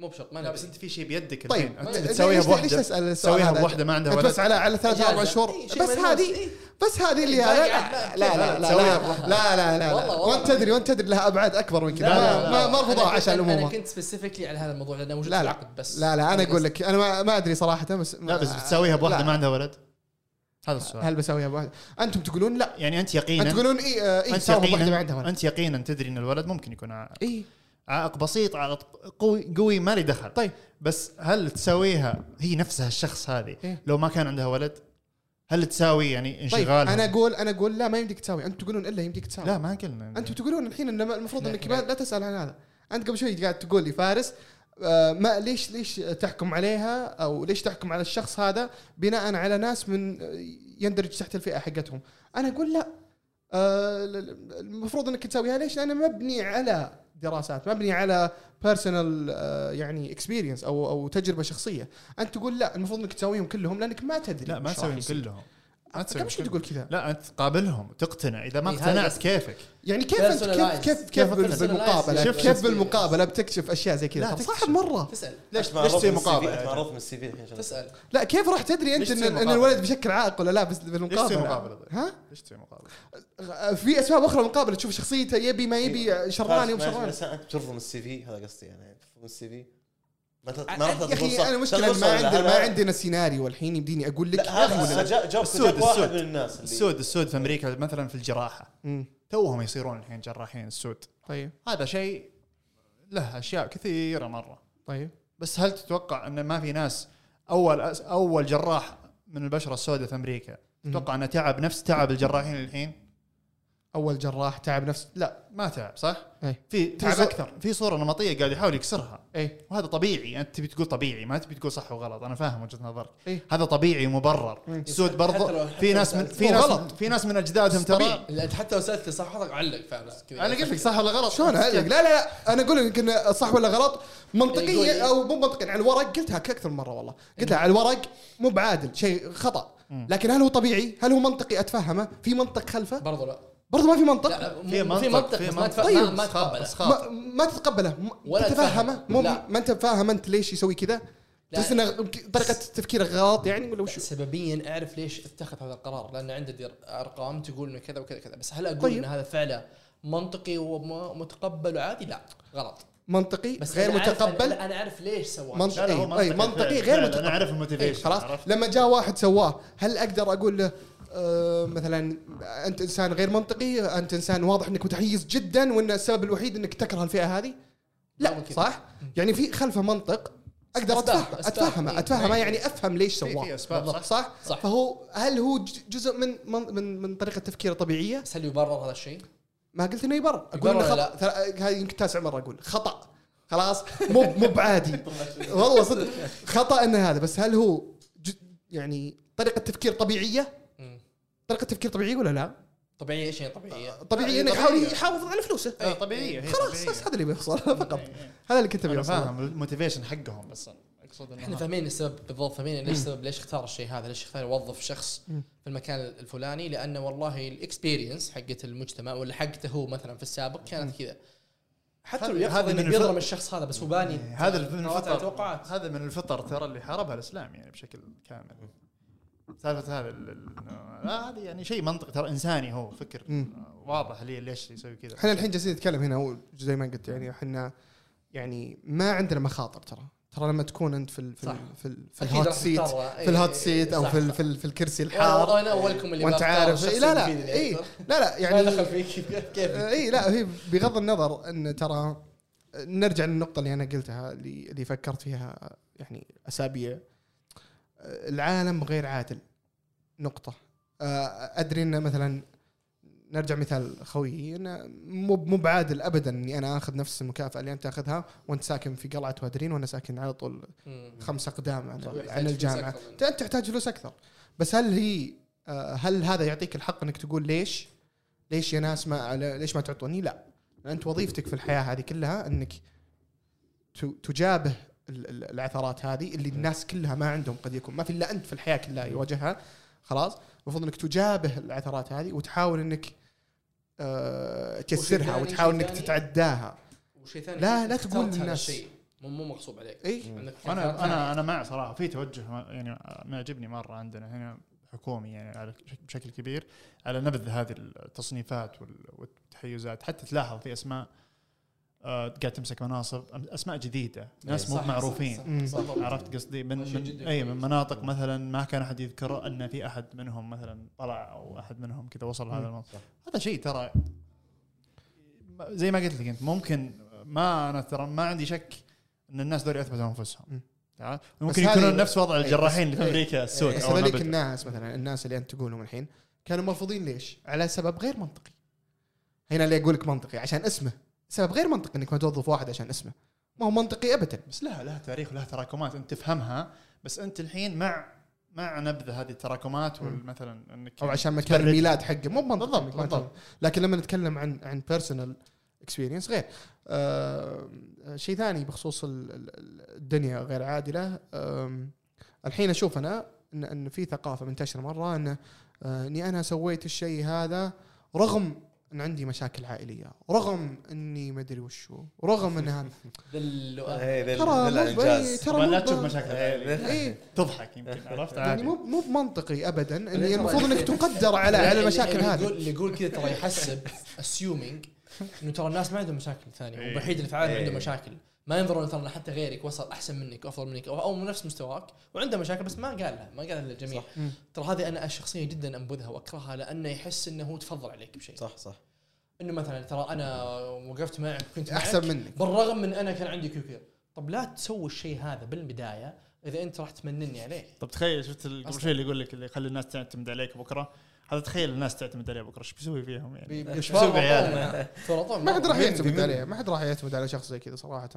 [SPEAKER 3] مو بشرط ما
[SPEAKER 1] لا. بس أنت في شيء بيدك
[SPEAKER 2] طيب
[SPEAKER 1] الحين أنت
[SPEAKER 2] ليش-
[SPEAKER 1] بوحدة؟
[SPEAKER 2] تسال السؤال
[SPEAKER 1] تسويها؟ بوحدة ما عندها ولد
[SPEAKER 2] بس على على ثلاث. أربع شهور.
[SPEAKER 3] إي، شيء
[SPEAKER 2] بس. هذه
[SPEAKER 3] إي.
[SPEAKER 2] بس هذه اللي
[SPEAKER 3] باقي
[SPEAKER 2] لا لا لا لا لا
[SPEAKER 1] تسويها
[SPEAKER 2] لا لا لا لا
[SPEAKER 3] والله-
[SPEAKER 2] لا.
[SPEAKER 3] والله
[SPEAKER 2] وأنت تدري وأنت تدري لها أبعاد أكبر من كذا
[SPEAKER 3] لا،
[SPEAKER 2] ما
[SPEAKER 3] لا،
[SPEAKER 2] ما
[SPEAKER 3] أنا
[SPEAKER 2] عشان الامومه
[SPEAKER 3] أنا كنت specifically على هذا الموضوع لأنه موجود
[SPEAKER 2] لا
[SPEAKER 3] في
[SPEAKER 2] لا.
[SPEAKER 3] العقد بس.
[SPEAKER 2] لا لا أنا أقول لك أنا ما, ما أدري صراحة بس
[SPEAKER 1] لا بس بتسويها
[SPEAKER 2] بوحدة.
[SPEAKER 1] ما عندها ولد. هذا السؤال.
[SPEAKER 2] هل بسويها بواحده أنتم تقولون لا.
[SPEAKER 1] يعني أنت
[SPEAKER 2] انت
[SPEAKER 1] يقينا
[SPEAKER 2] تقولون إي
[SPEAKER 1] إي
[SPEAKER 2] أنت بواحده ما
[SPEAKER 1] يقينا
[SPEAKER 2] عندها ولد
[SPEAKER 1] أنت يقينا تدري إن الولد ممكن يكون
[SPEAKER 2] إي.
[SPEAKER 1] عائق بسيط عائق قوي قوي ما لي دخل.
[SPEAKER 2] طيب.
[SPEAKER 1] بس هل تسويها هي نفسها الشخص هذه؟
[SPEAKER 2] إيه.
[SPEAKER 1] لو ما كان عندها ولد هل تساوي يعني
[SPEAKER 2] طيب
[SPEAKER 1] انشغالها؟
[SPEAKER 2] أنا أقول أنا أقول لا ما يمديك تساوي. أنتم تقولون إلا يمديك تساوي.
[SPEAKER 1] لا ما قلنا.
[SPEAKER 2] أنتم تقولون الحين ان المفروض إنك
[SPEAKER 3] لا.
[SPEAKER 2] تسأل عن هذا. أنت قبل شوي قاعد تقول لي فارس آه، ما ليش ليش تحكم عليها؟ أو ليش تحكم على الشخص هذا؟ بناء على ناس من يندرج تحت الفئة حقتهم. أنا أقول لا. آه، المفروض إنك تسويها ليش؟ لأنه مبني على دراسات مبني على personal يعني experience أو أو تجربة شخصية أنت تقول لا المفروض إنك تسويهم كلهم لأنك ما تدري
[SPEAKER 1] لا ما تسويهم. كلهم ما كلهم.
[SPEAKER 2] تقول كذا؟
[SPEAKER 1] لا أنت تقابلهم تقتنع. إذا ما
[SPEAKER 3] إيه،
[SPEAKER 1] اقتنعت كيفك؟
[SPEAKER 2] يعني كيف انت كيف. كيف كيف. بالمقابلة؟
[SPEAKER 1] شوف-
[SPEAKER 2] كيف بالمقابلة؟ بتكشف أشياء زي كذا. صعب مرة.
[SPEAKER 3] تسأل.
[SPEAKER 1] ليش ليش
[SPEAKER 4] عرفت
[SPEAKER 1] تسوي مقابله؟
[SPEAKER 4] عرفت من ال CV الحين
[SPEAKER 3] تسأل.
[SPEAKER 2] لا كيف راح تدري
[SPEAKER 1] أنت
[SPEAKER 2] ان,
[SPEAKER 1] تسوي
[SPEAKER 2] إن؟ الولد بشكل عائق ولا لا؟ بس
[SPEAKER 1] ليش تسوي
[SPEAKER 2] بالمقابله
[SPEAKER 1] مقابلة طيب؟
[SPEAKER 2] ها؟
[SPEAKER 1] ليش تسوي مقابلة؟
[SPEAKER 2] في أسباب أخرى مقابلة. تشوف شخصيته يبي ما يبي شراني
[SPEAKER 4] فارس،
[SPEAKER 2] وشراني
[SPEAKER 4] بس أنت ترفض من ال CV؟ هذا قصدي يعني ترفض من ال CV؟ ما
[SPEAKER 2] يا
[SPEAKER 4] ما راح تعطي
[SPEAKER 2] أخي. أنا
[SPEAKER 4] مشكلة
[SPEAKER 2] ما عندنا ما عندنا سيناريو الحين يمديني أقول لك
[SPEAKER 4] لا
[SPEAKER 2] يا
[SPEAKER 4] هذا
[SPEAKER 2] ولا لا.
[SPEAKER 4] جا- جاوب
[SPEAKER 1] السود-
[SPEAKER 4] واحد
[SPEAKER 1] السود.
[SPEAKER 4] من الناس اللي
[SPEAKER 1] السود السود في أمريكا مثلا في الجراحة
[SPEAKER 2] مم.
[SPEAKER 1] توهم يصيرون الحين جراحين السود
[SPEAKER 2] طيب
[SPEAKER 1] هذا شيء له أشياء كثيرة مرة
[SPEAKER 2] طيب
[SPEAKER 1] بس هل تتوقع أن ما في ناس اول أول جراح من البشرة السوداء في أمريكا أتوقع أنه تعب نفس تعب الجراحين الحين
[SPEAKER 2] أول جراح تعب نفس
[SPEAKER 1] لا ما تعب صح؟
[SPEAKER 2] إيه.
[SPEAKER 1] في
[SPEAKER 2] تعب
[SPEAKER 1] في صو-
[SPEAKER 2] أكثر.
[SPEAKER 1] في صورة نمطية قاعد يحاول يكسرها
[SPEAKER 2] اي
[SPEAKER 1] وهذا طبيعي أنت تبي تقول طبيعي ما تبي تقول صح وغلط أنا فاهم وجهة نظرك
[SPEAKER 2] إيه.
[SPEAKER 1] هذا طبيعي ومبرر
[SPEAKER 2] مم.
[SPEAKER 1] السود
[SPEAKER 3] لو-
[SPEAKER 1] في
[SPEAKER 3] حتى
[SPEAKER 1] ناس من في ناس
[SPEAKER 2] غلط.
[SPEAKER 1] في ناس من أجدادهم ترى
[SPEAKER 3] حتى لو سألت صح حطك علق فعلا كذا
[SPEAKER 1] أنا قلت لك صح ولا غلط
[SPEAKER 2] شلون اعلق؟ لا لا لا أنا أقول لك انه صح ولا غلط منطقيا
[SPEAKER 3] لي.
[SPEAKER 2] أو مو منطقيا على الورق قلتها أكثر من مرة والله قلتها على الورق مو بعادل شيء
[SPEAKER 1] خطأ.
[SPEAKER 2] لكن هل هو طبيعي؟ هل هو منطقي أتفهمه؟ في منطق خلفه؟
[SPEAKER 3] برضو لا
[SPEAKER 2] برضو ما في منطق
[SPEAKER 1] في منطق،
[SPEAKER 3] منطق
[SPEAKER 1] في
[SPEAKER 3] بس ما
[SPEAKER 1] منطق.
[SPEAKER 3] تف-
[SPEAKER 2] طيب،
[SPEAKER 3] ما- تقبله.
[SPEAKER 2] ما, ما تتقبله
[SPEAKER 3] ولا
[SPEAKER 2] تتفهمه
[SPEAKER 3] تفهمه.
[SPEAKER 2] مو
[SPEAKER 3] لا.
[SPEAKER 2] ما انت فاهم انت ليش يسوي كذا؟ تحس إنه طريقة تفكيره غلط يعني ولا وش؟
[SPEAKER 3] سببيا أعرف ليش اتخذ هذا القرار لأن عنده دير- أرقام تقول إنه كذا وكذا كذا بس هل أقول
[SPEAKER 2] طيب.
[SPEAKER 3] إن هذا فعله منطقي ومتقبل وعادي لا غلط
[SPEAKER 2] منطقي
[SPEAKER 3] بس
[SPEAKER 2] غير
[SPEAKER 3] أنا أعرف-
[SPEAKER 2] متقبل
[SPEAKER 3] أنا أعرف ليش سواه
[SPEAKER 2] منطقي. أي، منطقي غير. متقبل.
[SPEAKER 1] أنا
[SPEAKER 2] أعرف
[SPEAKER 1] الموتيفيشن
[SPEAKER 2] خلاص؟ لما جاء واحد سواه هل أقدر أقول له مثلا أنت إنسان غير منطقي أنت إنسان واضح إنك متحيز جدا وإن السبب الوحيد إنك تكره الفئة هذه
[SPEAKER 3] لا، ممكن.
[SPEAKER 2] صح يعني في خلفه منطق
[SPEAKER 3] أقدر
[SPEAKER 2] اتفهم. اتفهمه
[SPEAKER 3] إيه.
[SPEAKER 2] اتفهمه
[SPEAKER 3] إيه.
[SPEAKER 2] يعني أفهم ليش
[SPEAKER 1] في-
[SPEAKER 2] سواه
[SPEAKER 1] صح؟
[SPEAKER 2] صح
[SPEAKER 3] صح.
[SPEAKER 2] فهو هل هو جزء من من من, من طريقة تفكيره طبيعية
[SPEAKER 3] بس هل يبرر هذا الشيء؟
[SPEAKER 2] ما قلت إنه يبرر
[SPEAKER 3] أقول
[SPEAKER 2] إنه خطأ هذه يمكن تاسع مرة أقول خطأ خلاص مو مو بعادي والله صدق خطأ إنه هذا بس هل هو يعني طريقة تفكير
[SPEAKER 3] طبيعية.
[SPEAKER 2] طريقة تفكير طبيعيه ولا لا؟
[SPEAKER 3] طبيعي إيش يعني طبيعية؟
[SPEAKER 2] طبيعية إنه
[SPEAKER 1] طبيعية.
[SPEAKER 2] يحاول يحافظ على فلوسه
[SPEAKER 1] آه، طبيعية
[SPEAKER 2] خلاص. بس هذا اللي بيحصل فقط
[SPEAKER 1] إيه، إيه.
[SPEAKER 2] هذا اللي كنت أبي
[SPEAKER 1] فاهم الموتيفيشن حقهم بس
[SPEAKER 3] أقصد
[SPEAKER 1] إحنا
[SPEAKER 3] فاهمين السبب بالضبط فاهمين ليش السبب ليش اختار الشيء هذا ليش اختار يوظف شخص. في المكان الفلاني لأنه والله ال experience حقت المجتمع ولا حقته هو مثلا في السابق كانت كذا حتى لو
[SPEAKER 1] هذا
[SPEAKER 3] إنه
[SPEAKER 1] الف-
[SPEAKER 3] الشخص هذا بس هو باني
[SPEAKER 1] إيه، هذا من الفطر هذا من الفطر ترى اللي حاربها الإسلام يعني بشكل كامل سالفة هذا ال- ال- إنه- لا هذه يعني شيء منطقي ترى إنساني هو فكر
[SPEAKER 2] مم.
[SPEAKER 1] واضح لي ليش يسوي كذا
[SPEAKER 2] إحنا الحين جالسين نتكلم هنا هو زي ما قلت يعني إحنا يعني ما عندنا مخاطر ترى ترى لما تكون أنت في ال في. ال في, ال في
[SPEAKER 3] ال
[SPEAKER 2] hot
[SPEAKER 3] seat إيه،
[SPEAKER 2] في
[SPEAKER 3] ال
[SPEAKER 2] hot seat
[SPEAKER 3] أو
[SPEAKER 2] في. في, ال في الكرسي الحار
[SPEAKER 3] أنا اولكم اللي وأنت
[SPEAKER 2] عارف إيه لا لا اي. لا لا
[SPEAKER 3] ما
[SPEAKER 2] يعني
[SPEAKER 3] دخل فيك كيف
[SPEAKER 2] اي لا هي بغض النظر إن ترى نرجع للنقطة اللي أنا قلتها اللي اللي فكرت فيها يعني أسابيع العالم غير عادل نقطة أدري إن مثلا نرجع مثال خويي انه مو مو بعادل ابدا إني أنا آخذ نفس المكافأة اللي أنت تاخذها وأنت ساكن في قلعة وادرين وأنا ساكن على طول. خمس أقدام عن, عن
[SPEAKER 3] الجامعة.
[SPEAKER 2] انت أنت تحتاج فلوس أكثر بس هل هي آه، هل هذا يعطيك الحق إنك تقول ليش؟ ليش يا ناس ما ليش ما تعطوني؟ لا أنت وظيفتك في الحياة هذه كلها إنك ت- تجابه العثرات هذه اللي الناس كلها ما عندهم قد يكون. ما في إلا أنت في الحياة كلها يواجهها. خلاص؟ المفروض إنك تجابه العثرات هذه وتحاول إنك آه، تيسرها وتحاول
[SPEAKER 3] إنك
[SPEAKER 2] تتعداها.
[SPEAKER 3] وشيء ثاني
[SPEAKER 2] لا- لا تقول للناس.
[SPEAKER 3] مو مو مغصوب عليك.
[SPEAKER 2] اي
[SPEAKER 1] أنا
[SPEAKER 3] أنا.
[SPEAKER 1] أنا مع صراحة في توجه ما- يعني معجبني مرة عندنا هنا حكومي يعني على بشكل كبير على نبذ هذه التصنيفات وال- والتحيزات. حتى تلاحظ في أسماء قاعد تمسك مناصب أسماء جديدة ناس مو معروفين
[SPEAKER 3] صح، صح،.
[SPEAKER 1] عرفت قصدي من, من اي. من مناطق مثلا ما كان أحد يذكر إن في أحد منهم مثلا طلع أو أحد منهم كذا وصل. هذا المنصب هذا شيء ترى زي ما قلت لك أنت ممكن ما أنا ترى ما عندي شك إن الناس دول يثبتوا
[SPEAKER 2] أنفسهم.
[SPEAKER 1] تعال؟ ممكن يكونون نفس وضع
[SPEAKER 2] إيه،
[SPEAKER 1] الجراحين اللي في
[SPEAKER 2] إيه.
[SPEAKER 1] أمريكا السود
[SPEAKER 2] بس هذوليك. الناس مثلا الناس اللي أنت تقولهم الحين كانوا مرفوضين ليش؟ على سبب غير منطقي. هنا اللي أقول لك منطقي عشان اسمه، سبب غير منطقي إنك ما توظف واحد عشان اسمه. ما هو منطقي ابدا.
[SPEAKER 1] بس لها لها تاريخ ولها تراكمات أنت تفهمها بس أنت الحين مع مع نبذ هذه التراكمات. مثلا إنك
[SPEAKER 2] أو عشان مكان. الميلاد حقه مو منطقي
[SPEAKER 1] بالضبط، بالضبط.
[SPEAKER 2] لكن لما نتكلم عن عن personal experience غير. آه شيء ثاني بخصوص ال- ال- الدنيا غير عادلة آم، الحين أشوف أنا إن إن في ثقافة منتشرة مرة إن آه، إني أنا سويت الشيء هذا رغم أن عندي مشاكل عائلية رغم إني ما أدري وشو رغم ان هذا
[SPEAKER 3] دلو
[SPEAKER 4] إيه، ذا-
[SPEAKER 2] ترى ترى
[SPEAKER 1] لا تشوف مشاكل
[SPEAKER 4] إيه.
[SPEAKER 2] إيه.
[SPEAKER 1] تضحك يمكن عرفت؟
[SPEAKER 2] يعني مو مو بمنطقي ابدا اني
[SPEAKER 3] اللي-
[SPEAKER 2] المفروض إنك تقدر على على المشاكل هذه.
[SPEAKER 3] اللي يقول كذا ترى يحسب اسيومينج إنه ترى الناس ما عندهم مشاكل ثانية
[SPEAKER 1] إيه.
[SPEAKER 3] وبحيد اللي في العالم
[SPEAKER 4] إيه.
[SPEAKER 3] عنده مشاكل. ما ينظرون ترى حتى غيرك وصل أحسن منك افضل منك أو من نفس مستواك وعنده مشاكل بس ما قالها ما قالها للجميع. ترى هذه أنا شخصيا جدا أنبذها وأكرهها لأنه يحس إنه هو تفضل عليك بشيء.
[SPEAKER 4] صح صح.
[SPEAKER 3] إنه مثلا ترى أنا وقفت معك كنت معك
[SPEAKER 2] أحسن منك.
[SPEAKER 3] بالرغم من أنا كان عندي كذا كذا طب لا تسوي الشيء هذا بالبداية إذا أنت راح تمنني عليه.
[SPEAKER 1] طب تخيل شفت قبل. شوي اللي يقول لك اللي يخلي الناس تعتمد عليك بكرة؟ هذا تخيل الناس تعتمد عليه بكرة إيش بيسوي فيهم يعني؟ إيش بيسوي بعيالنا
[SPEAKER 2] ما حد راح يعتمد عليه ما حد راح يعتمد على شخص زي كذا صراحة.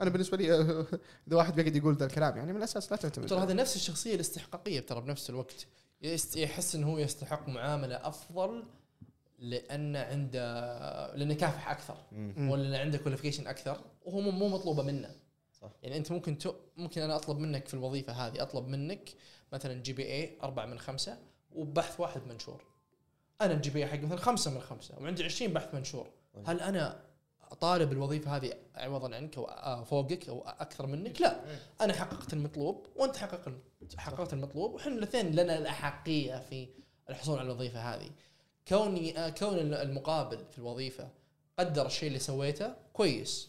[SPEAKER 2] أنا بالنسبة لي إذا واحد بيقعد يقول ذا الكلام يعني من الأساس لا تعتمد.
[SPEAKER 3] ترى هذا نفس الشخصية الاستحقاقية ترى بنفس الوقت. يحس إنه هو يستحق معاملة أفضل لأن عنده لأنه كافح
[SPEAKER 4] أكثر.
[SPEAKER 3] ولا عنده qualification أكثر. وهو مو- مو مطلوبة منه.
[SPEAKER 4] صح.
[SPEAKER 3] يعني أنت ممكن تو ممكن أنا أطلب منك في الوظيفة هذه أطلب منك مثلا GPA 4 من 5 وبحث واحد منشور. أنا ال GPA حقي مثلا 5 من 5 وعندي 20 بحث منشور.
[SPEAKER 4] طيب.
[SPEAKER 3] هل أنا طالب الوظيفة هذه عوضا عنك أو فوقك أو أكثر منك؟ لا. أنا حققت المطلوب وأنت حقق الم- حققت المطلوب وحنا الاثنين لنا الأحقية في الحصول على الوظيفة هذه. كوني كون المقابل في الوظيفة قدر الشيء اللي سويته كويس.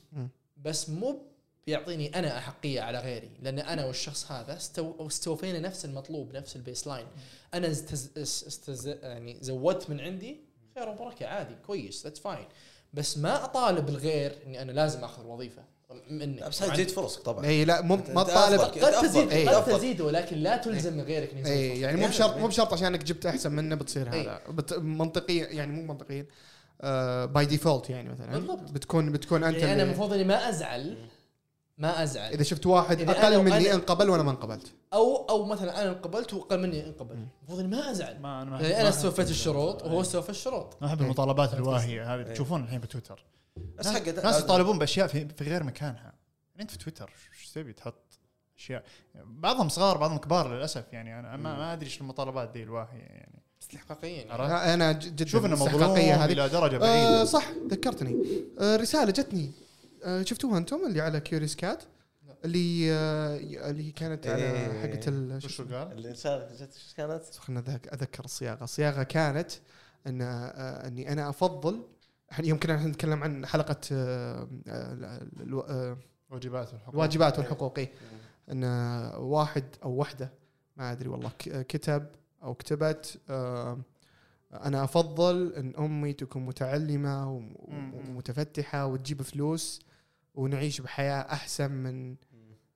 [SPEAKER 3] بس مو بيعطيني أنا أحقية على غيري لأن أنا والشخص هذا استو استوفينا نفس المطلوب نفس ال baseline أنا استز... اس- استز... يعني زودت من عندي خير وبركة عادي كويس that's fine بس ما أطالب الغير إني أنا لازم آخذ الوظيفه منك
[SPEAKER 4] بس تزيد فرصك طبعا
[SPEAKER 2] إي لا مو ما تطالب.
[SPEAKER 3] قد. تزيد
[SPEAKER 2] إيه.
[SPEAKER 3] قد. تزيد ولكن لا تلزم غيرك انه إي.
[SPEAKER 2] يعني مو بشرط. مو بشرط عشانك جبت أحسن منه بتصير. هذا بت منطقيا يعني مو منطقيا by default يعني مثلا
[SPEAKER 3] بالضبط.
[SPEAKER 2] بتكون بتكون أنت
[SPEAKER 3] يعني
[SPEAKER 2] أنا
[SPEAKER 3] المفروض إني ما أزعل ما أزعل.
[SPEAKER 2] إذا شفت واحد
[SPEAKER 3] إذا
[SPEAKER 2] أقل
[SPEAKER 3] أنا-
[SPEAKER 2] مني
[SPEAKER 3] أنا-
[SPEAKER 2] انقبل وأنا ما انقبلت.
[SPEAKER 3] أو أو مثلا أنا انقبلت وأقل مني انقبل. المفروض إني ما أزعل.
[SPEAKER 1] ما أنا ما
[SPEAKER 3] يعني أنا
[SPEAKER 1] ما
[SPEAKER 3] استوفيت الشروط وهو استوفى الشروط.
[SPEAKER 1] ما أحب المطالبات الواهية هذه. تشوفون الحين بتويتر.
[SPEAKER 4] بس حق
[SPEAKER 1] ناس يطالبون بأشياء في, في غير مكانها. يعني أنت في تويتر إيش تبي تحط أشياء. بعضهم صغار بعضهم كبار للأسف. يعني أنا ما, ما أدري إيش المطالبات دي الواهية يعني.
[SPEAKER 3] استحقاقيا يعني.
[SPEAKER 2] أنا ج- جدا
[SPEAKER 1] شوف إنه مظلوم
[SPEAKER 2] هذه.
[SPEAKER 1] إلى درجة
[SPEAKER 2] آه
[SPEAKER 1] بعيده
[SPEAKER 2] صح ذكرتني. آه رسالة جتني. آه شفتوها أنتم اللي على Curious Cat اللي آه اللي كانت على
[SPEAKER 4] إيه.
[SPEAKER 2] حقة ال- شو؟
[SPEAKER 1] قال؟
[SPEAKER 4] كانت؟
[SPEAKER 2] خلنا اتذكر الصياغه الصياغه كانت إن آه إني أنا أفضل يمكن إحنا نتكلم عن حلقة آه آه الو- آه
[SPEAKER 1] واجبات والحقوق
[SPEAKER 2] الواجبات والحقوق إيه. إن واحد أو وحدة ما أدري والله كتب أو كتبت آه، أنا أفضل إن أمي تكون
[SPEAKER 1] متعلمة.
[SPEAKER 2] ومتفتحة وتجيب فلوس ونعيش بحياة أحسن من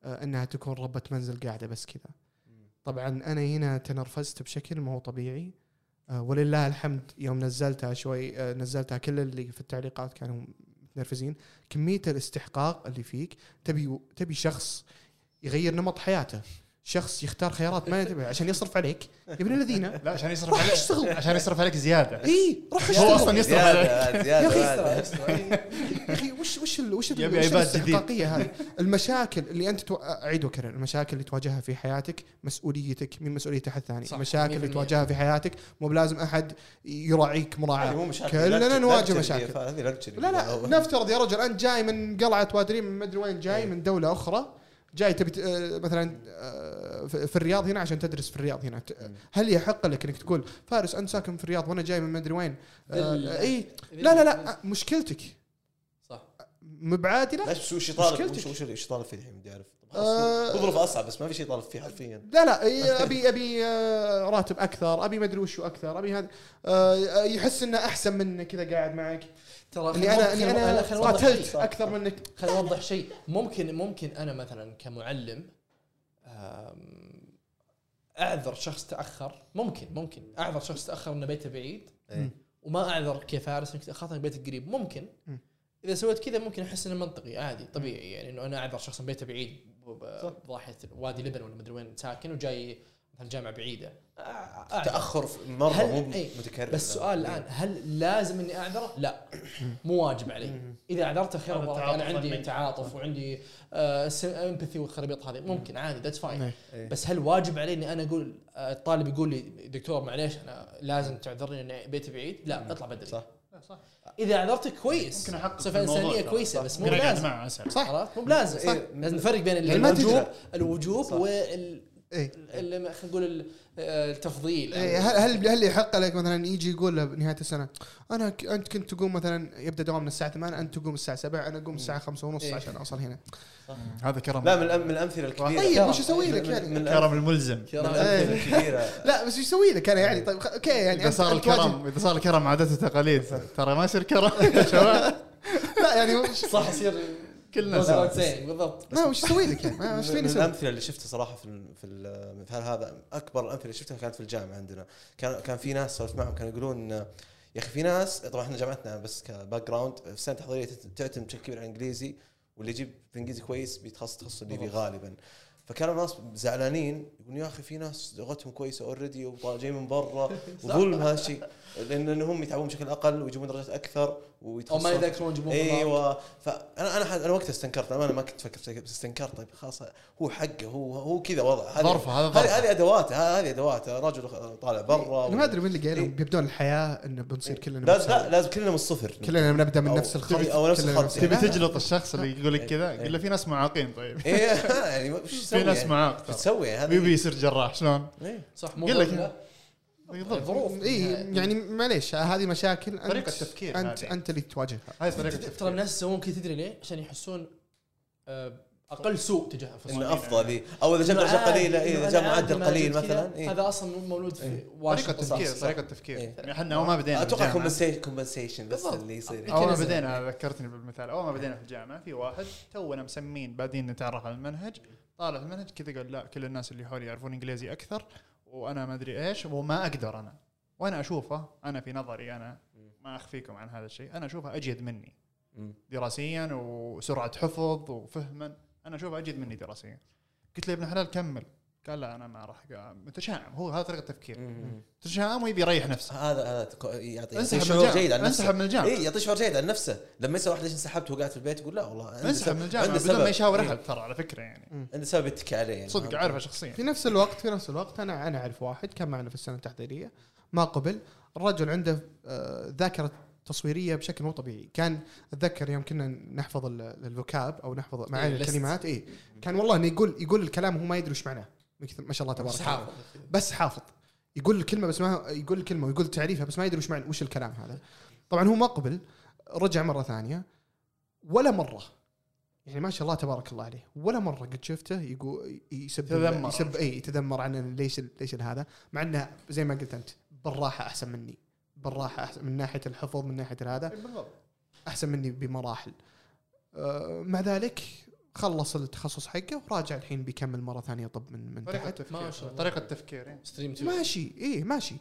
[SPEAKER 2] آه، إنها تكون ربة منزل قاعدة بس كذا. طبعا أنا هنا تنرفزت بشكل ما هو طبيعي. آه، ولله الحمد يوم نزلتها شوي آه، نزلتها كل اللي في التعليقات كانوا متنرفزين. كمية الاستحقاق اللي فيك تبي تبي شخص يغير نمط حياته. شخص يختار خيارات ما ينتبه عشان يصرف عليك. يا ابن الذين.
[SPEAKER 1] لا عشان يصرف
[SPEAKER 2] روح
[SPEAKER 1] عليك
[SPEAKER 2] اشتغل.
[SPEAKER 1] عشان يصرف عليك زيادة.
[SPEAKER 2] إي روح
[SPEAKER 1] هو
[SPEAKER 2] اشتغل.
[SPEAKER 1] أصلا يصرف عليك.
[SPEAKER 4] زيادة
[SPEAKER 2] يا
[SPEAKER 4] زيادة.
[SPEAKER 2] يا أخي وش وش ال- وش. الاستحقاقية هذه؟ المشاكل اللي أنت تو... اعيد واكرر المشاكل اللي تواجهها في حياتك مسؤوليتك من مسؤولية احد ثاني،
[SPEAKER 3] صح،
[SPEAKER 2] المشاكل اللي
[SPEAKER 3] 100%.
[SPEAKER 2] تواجهها في حياتك مو بلازم أحد يراعيك
[SPEAKER 4] مراعاة. مشاكل
[SPEAKER 2] كلنا نواجه مشاكل. لا لا نفترض يا رجل أنت جاي من قلعة وادري من مدري وين جاي من دولة أخرى. جاي تبي ت- آه، مثلا آه، في في الرياض هنا عشان تدرس في الرياض هنا. هل يحق لك إنك تقول فارس أنت ساكن في الرياض وأنا جاي من مدري وين. آه، إي. لا لا لا مشكلتك.
[SPEAKER 3] صح.
[SPEAKER 2] مبعادله
[SPEAKER 4] ليش بس وش يطالب. وش وش وش يطالب فيه الحين بدي اعرف تظرف أصعب بس ما في شيء يطالب فيه حرفيا.
[SPEAKER 2] لا لا ابي أبي راتب أكثر أبي مدري وشو أكثر أبي هذا يحس إنه أحسن منك كذا قاعد معك.
[SPEAKER 3] ترى
[SPEAKER 2] إني أنا
[SPEAKER 3] إني أنا
[SPEAKER 2] قاتلت
[SPEAKER 3] شيء.
[SPEAKER 2] أكثر منك.
[SPEAKER 3] خليني اوضح شيء. ممكن ممكن أنا مثلا كمعلم أعذر شخص تأخر. ممكن ممكن. أعذر شخص تأخر انه بيته بعيد.
[SPEAKER 4] إيه.
[SPEAKER 3] وما أعذر كفارس إنك تاخرت انك بيتك قريب. ممكن.
[SPEAKER 2] مم.
[SPEAKER 3] إذا سويت كذا ممكن أحس إنه منطقي عادي طبيعي. يعني إنه أنا أعذر شخص بيته بعيد بضاحيه وادي لبن ولا مدري وين ساكن وجاي مثلا جامعه بعيده أع- أعذر.
[SPEAKER 4] تأخر في- مرة
[SPEAKER 3] هل-
[SPEAKER 4] مو
[SPEAKER 3] إيه.
[SPEAKER 4] متكرر
[SPEAKER 3] بس السؤال الآن هل لازم إني أعذره؟ لا مو واجب علي إذا اعذرته خير وبركه
[SPEAKER 1] أنا
[SPEAKER 3] عندي. تعاطف وعندي empathy والخرابيط هذه ممكن عادي that's fine
[SPEAKER 4] إيه.
[SPEAKER 3] بس هل واجب علي إني أنا أقول آه، الطالب يقول لي دكتور معليش أنا لازم تعذرني ان بيتي بعيد؟ لا اطلع بدري
[SPEAKER 4] صح
[SPEAKER 1] صح
[SPEAKER 3] إذا اعذرتك كويس
[SPEAKER 1] ممكن أحقق
[SPEAKER 3] صفه
[SPEAKER 1] إنسانية.
[SPEAKER 3] كويسة
[SPEAKER 1] صح.
[SPEAKER 3] بس مو
[SPEAKER 1] اقعد
[SPEAKER 3] لازم
[SPEAKER 2] صح
[SPEAKER 3] عرفت مو بلازم
[SPEAKER 4] صح.
[SPEAKER 3] لازم نفرق بين
[SPEAKER 2] يعني
[SPEAKER 3] الوجوب. الوجوب. وال ال- خلينا نقول آه، التفضيل.
[SPEAKER 2] إيه، هل هل هل يحق لك مثلا يجي يقول له بنهاية السنة أنا ك- أنت كنت تقوم مثلا يبدأ دوام من الساعة 8 أنت تقوم الساعة 7 أنا أقوم الساعة 5 ونص
[SPEAKER 3] إيه.
[SPEAKER 2] عشان أوصل هنا.
[SPEAKER 1] هذا كرم.
[SPEAKER 4] لا من الأمثلة الكبيرة.
[SPEAKER 2] طيب
[SPEAKER 3] كرم.
[SPEAKER 2] وش أسوي لك يعني؟
[SPEAKER 4] من
[SPEAKER 1] كرم الملزم.
[SPEAKER 3] كرم.
[SPEAKER 4] الأمثلة الكبيرة.
[SPEAKER 2] لا بس إيش يسوي لك أنا يعني طيب خ- okay يعني إذا
[SPEAKER 1] صار الكرم إذا صار الكرم عادات وتقاليد ترى ما يصير كرم. يا شباب
[SPEAKER 2] لا يعني وش-
[SPEAKER 3] صح يصير
[SPEAKER 1] كلنا. سوا
[SPEAKER 3] بالضبط.
[SPEAKER 2] ما وش أسوي لك يعني؟ ما وش
[SPEAKER 4] من
[SPEAKER 2] فيني
[SPEAKER 4] من
[SPEAKER 2] أسوي؟
[SPEAKER 4] الأمثلة اللي شفتها صراحة في ال- في المثال هذا أكبر الامثله اللي شفتها كانت في الجامعة عندنا. كان كان في ناس سولفت معهم كانوا يقولون يا أخي في ناس طبعا إحنا جامعتنا بس ك background في السنة التحضيريه تعتمد بشكل كبير على الإنجليزي واللي يجيب في الإنجليزي كويس بيتخصص التخصص اللي فيه غالبا. فكانوا الناس زعلانين يقولون يا أخي في ناس لغتهم كويسة اوريدي وجاي من برا وظلم هذا الشيء. لأن هم يتعبون بشكل أقل ويجيبون درجات أكثر.
[SPEAKER 3] أو ما يذاكرون يجيبون.
[SPEAKER 4] أيوه فانا أنا أنا وقتها استنكرت أنا ما كنت أفكر بس استنكرت طيب خلاص هو حقه هو هو كذا وضع هذه-
[SPEAKER 1] ظرفه هذا ظرفه
[SPEAKER 4] هذه أدواته هذه أدواته رجل طالع برا
[SPEAKER 2] أنا ما أدري من اللي قال
[SPEAKER 4] إيه.
[SPEAKER 2] بيبدون الحياة إنه بنصير كلنا
[SPEAKER 4] لازم لا. لازم كلنا من الصفر
[SPEAKER 2] كلنا نبدأ من نفس الخط
[SPEAKER 4] أو نفس الخط.
[SPEAKER 1] تبي. تجلط الشخص اللي يقول لك كذا
[SPEAKER 4] إيه.
[SPEAKER 1] قل له في ناس معاقين طيب
[SPEAKER 4] يعني وش
[SPEAKER 1] في ناس
[SPEAKER 4] يعني؟
[SPEAKER 1] معاق.
[SPEAKER 4] تسوي يعني
[SPEAKER 1] بيبي يصير جراح شلون؟
[SPEAKER 4] إيه.
[SPEAKER 3] صح مو
[SPEAKER 1] قل لك. بالضبط
[SPEAKER 3] ظروف
[SPEAKER 2] اي يعني معليش هذه مشاكل أنت
[SPEAKER 1] طريقة تفكير
[SPEAKER 2] أنت
[SPEAKER 1] هذه.
[SPEAKER 2] أنت اللي تواجهها
[SPEAKER 1] هاي طريقة
[SPEAKER 3] ترى
[SPEAKER 1] تفكير
[SPEAKER 3] الناس يسوون كذا تدري ليه؟ عشان يحسون آه، أقل سوء تجاه أنفسهم
[SPEAKER 4] إنه أفضل إيه. أو إذا جاب درجه قليله إيه، إذا جاب معدل قليل مثلا إيه.
[SPEAKER 3] هذا أصلا مولود في
[SPEAKER 1] طريقة
[SPEAKER 3] واشنطن
[SPEAKER 1] تفكير. طريقة تفكير
[SPEAKER 4] إيه.
[SPEAKER 1] يعني إحنا اول ما بدينا أتوقع
[SPEAKER 4] compensation بس. اللي يصير
[SPEAKER 1] اول ما. بدينا ذكرتني بالمثال اول ما بدينا في الجامعة في واحد تونا مسمين بادين نتعرف على المنهج طالع المنهج كذا قال لا كل الناس اللي حولي يعرفون إنجليزي أكثر وأنا ما أدري إيش وما أقدر أنا. وأنا أشوفه أنا في نظري أنا ما أخفيكم عن هذا الشيء أنا أشوفه اجيد مني. دراسيا وسرعة حفظ وفهما أنا أشوفه اجيد مني دراسيا. قلت له يا ابن الحلال كمل. قال لا أنا ما راح متشائم. هو هذا طريقة تفكير. متشائم ويبي يريح نفسه.
[SPEAKER 4] هذا هذا يعطي
[SPEAKER 1] انسحب من
[SPEAKER 4] شعور جيد عن نفسه.
[SPEAKER 1] انسحب من الجامعة.
[SPEAKER 4] اي يعطي شعور جيد عن نفسه. لما يسال واحد ليش انسحبت قاعد في البيت يقول لا والله
[SPEAKER 1] انسحب. من
[SPEAKER 4] الجامعة
[SPEAKER 1] بدون ما. يشاور
[SPEAKER 4] إيه.
[SPEAKER 1] أحد ترى على فكرة يعني.
[SPEAKER 4] عنده سبب يتكي عليه يعني.
[SPEAKER 1] صدق؟ أعرفه شخصيا.
[SPEAKER 2] في نفس الوقت في نفس الوقت أنا أنا أعرف واحد كان معنا في السنة التحضيرية. ما قبل الرجل عنده آه، ذاكرة تصويرية بشكل مو طبيعي. كان أتذكر يوم كنا نحفظ ال- الفوكاب أو نحفظ معاني
[SPEAKER 3] إيه،.
[SPEAKER 2] الكلمات. اي كان والله إنه يقول يقول الكلام وهو ما يدري وش معناه. ما شاء الله تبارك
[SPEAKER 3] بس
[SPEAKER 2] الله
[SPEAKER 3] حافظ.
[SPEAKER 2] بس حافظ. يقول الكلمة بس ما يقول الكلمة ويقول تعريفها بس ما يدري وش معنى وش الكلام هذا. طبعا هو ما قبل رجع مرة ثانية ولا مرة. يعني ما شاء الله تبارك الله عليه. ولا مرة قد شفته يقول يسب
[SPEAKER 1] تذمر.
[SPEAKER 2] يسب إي يتذمر عن ليش ليش هذا. مع إنه زي ما قلت أنت بالراحة أحسن مني. بالراحة احسن من ناحية الحفظ من ناحية هذا. أحسن مني بمراحل. أه، مع ذلك خلص التخصص حقه وراجع الحين بيكمل مرة ثانية طب من من
[SPEAKER 1] طريقة
[SPEAKER 2] تحت.
[SPEAKER 3] ما
[SPEAKER 1] تفكير
[SPEAKER 3] شاء الله.
[SPEAKER 1] طريقة تفكير إيه.
[SPEAKER 3] ستريم 2
[SPEAKER 2] ماشي إيه ماشي.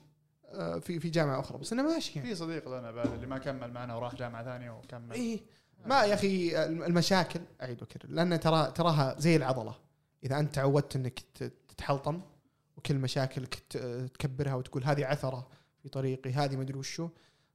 [SPEAKER 2] آه، في في جامعة أخرى بس إنه ماشي يعني.
[SPEAKER 1] في صديق لنا بعد اللي ما كمل معنا وراح جامعة ثانية وكمل.
[SPEAKER 2] إيه. ما يا أخي المشاكل أعيد وأكرر لأن ترى تراها زي العضلة. إذا أنت تعودت إنك ت- تتحلطم وكل مشاكلك ت- تكبرها وتقول هذه عثرة في طريقي هذه ما أدري وشو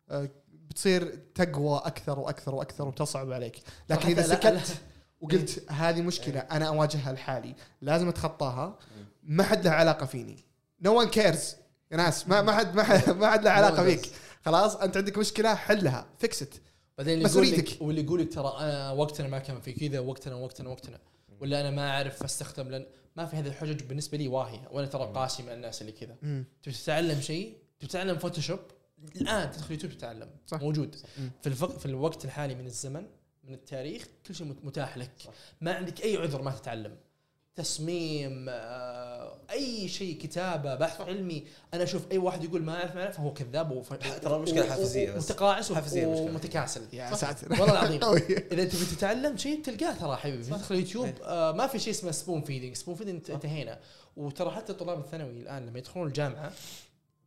[SPEAKER 2] آه، بتصير تقوى أكثر وأكثر وأكثر وتصعب عليك. لكن
[SPEAKER 3] إذا
[SPEAKER 2] سكت وقلت هذه مشكلة أنا أواجهها لحالي. لازم أتخطاها. ما حد له علاقة فيني. no one cares يا ناس ما ما حد ما حد ما حد له
[SPEAKER 3] علاقة
[SPEAKER 2] فيك. خلاص أنت عندك مشكلة حلها
[SPEAKER 3] fix it بعدين
[SPEAKER 2] مسؤوليتك.
[SPEAKER 3] واللي يقول لك ترى أنا وقتنا ما كان في كذا وقتنا وقتنا وقتنا. ولا أنا ما أعرف أستخدم لأن ما في هذه الحجج بالنسبة لي واهية. وأنا ترى قاسي من الناس اللي كذا. تبي تتعلم شيء؟ تبي تتعلم فوتوشوب الآن تدخل يوتيوب تتعلم.
[SPEAKER 2] صح.
[SPEAKER 3] موجود.
[SPEAKER 2] مم.
[SPEAKER 3] في الفق في الوقت الحالي من الزمن من التاريخ كل شيء مت- متاح لك. ما عندك أي عذر ما تتعلم. تصميم آه، أي شيء كتابة بحث علمي. أنا أشوف أي واحد يقول ما أعرف ما أعرف فهو كذاب وف...
[SPEAKER 4] ترى المشكلة حافزية بس.
[SPEAKER 3] متقاعس
[SPEAKER 4] المشكلة.
[SPEAKER 3] ومتكاسل.
[SPEAKER 2] يا ساتر
[SPEAKER 3] والله العظيم. إذا تبي تتعلم شيء تلقاه ترى حبيبي. تدخل يوتيوب آه ما في شيء اسمه spoon feeding spoon feeding انتهينا. وترى حتى طلاب الثانوي الآن لما يدخلون الجامعة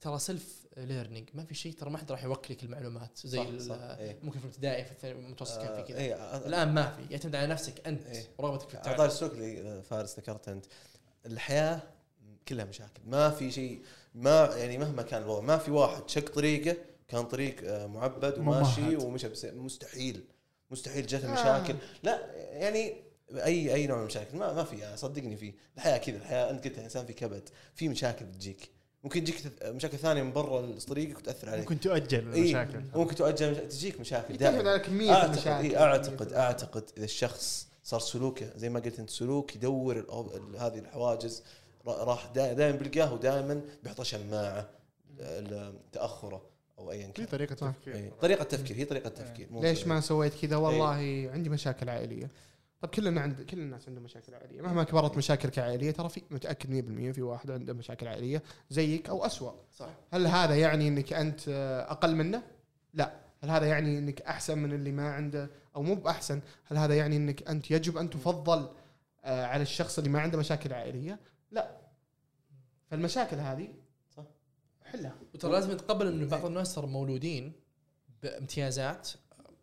[SPEAKER 3] ترى self learning ما في شيء ترى ما حد راح يوكل لك المعلومات. زي
[SPEAKER 4] صح، صح، إيه.
[SPEAKER 3] ممكن في الابتدائي في المتوسط كان في كذا.
[SPEAKER 4] اي
[SPEAKER 3] الآن ما في. يعتمد على نفسك أنت
[SPEAKER 4] إيه.
[SPEAKER 3] ورغبتك في التعلم
[SPEAKER 4] السوق اللي فارس ذكرت أنت. الحياة كلها مشاكل. ما في شيء ما يعني مهما كان الوضع ما في واحد شق طريقه كان طريق آه، معبد وماشي
[SPEAKER 1] ممهد.
[SPEAKER 4] ومشى بس مستحيل. مستحيل جت مشاكل لا يعني أي أي نوع من المشاكل. ما ما في صدقني في. الحياة كذا الحياة أنت قلت إنسان في كبد. في مشاكل بتجيك ممكن تجيك مشاكل ثانية من برا طريقك وتأثر عليك.
[SPEAKER 1] ممكن تؤجل
[SPEAKER 4] إيه،
[SPEAKER 1] المشاكل.
[SPEAKER 4] ممكن تؤجل مشا- تجيك مشاكل
[SPEAKER 2] يعتمد
[SPEAKER 4] دائما.
[SPEAKER 2] على كميه
[SPEAKER 4] أعتقد
[SPEAKER 2] المشاكل.
[SPEAKER 4] إيه أعتقد أعتقد إذا الشخص صار سلوكه زي ما قلت أنت سلوك يدور هذه الحواجز را- راح دائما بيلقاه ودائما بيحط شماعة تأخره أو ايا
[SPEAKER 1] في
[SPEAKER 4] كان.
[SPEAKER 1] طريقة
[SPEAKER 2] صح.
[SPEAKER 1] تفكير.
[SPEAKER 4] إيه. طريقة تفكير هي طريقة تفكير.
[SPEAKER 2] ليش ما سويت كذا؟ والله عندي مشاكل عائلية. طب كلنا عند كل الناس عندهم مشاكل عائلية. مهما كبرت مشاكلك عائليه ترى في متأكد 100% في واحد عنده مشاكل عائلية زيك أو أسوأ.
[SPEAKER 3] صح.
[SPEAKER 2] هل هذا يعني إنك أنت أقل منه؟ لا. هل هذا يعني إنك أحسن من اللي ما عنده أو مو بأحسن؟ هل هذا يعني إنك أنت يجب أن تفضل آه، على الشخص اللي ما عنده مشاكل عائلية؟ لا. فالمشاكل هذه
[SPEAKER 4] صح.
[SPEAKER 2] حلها.
[SPEAKER 3] وترى لازم نتقبل إنه بعض الناس ترى مولودين بامتيازات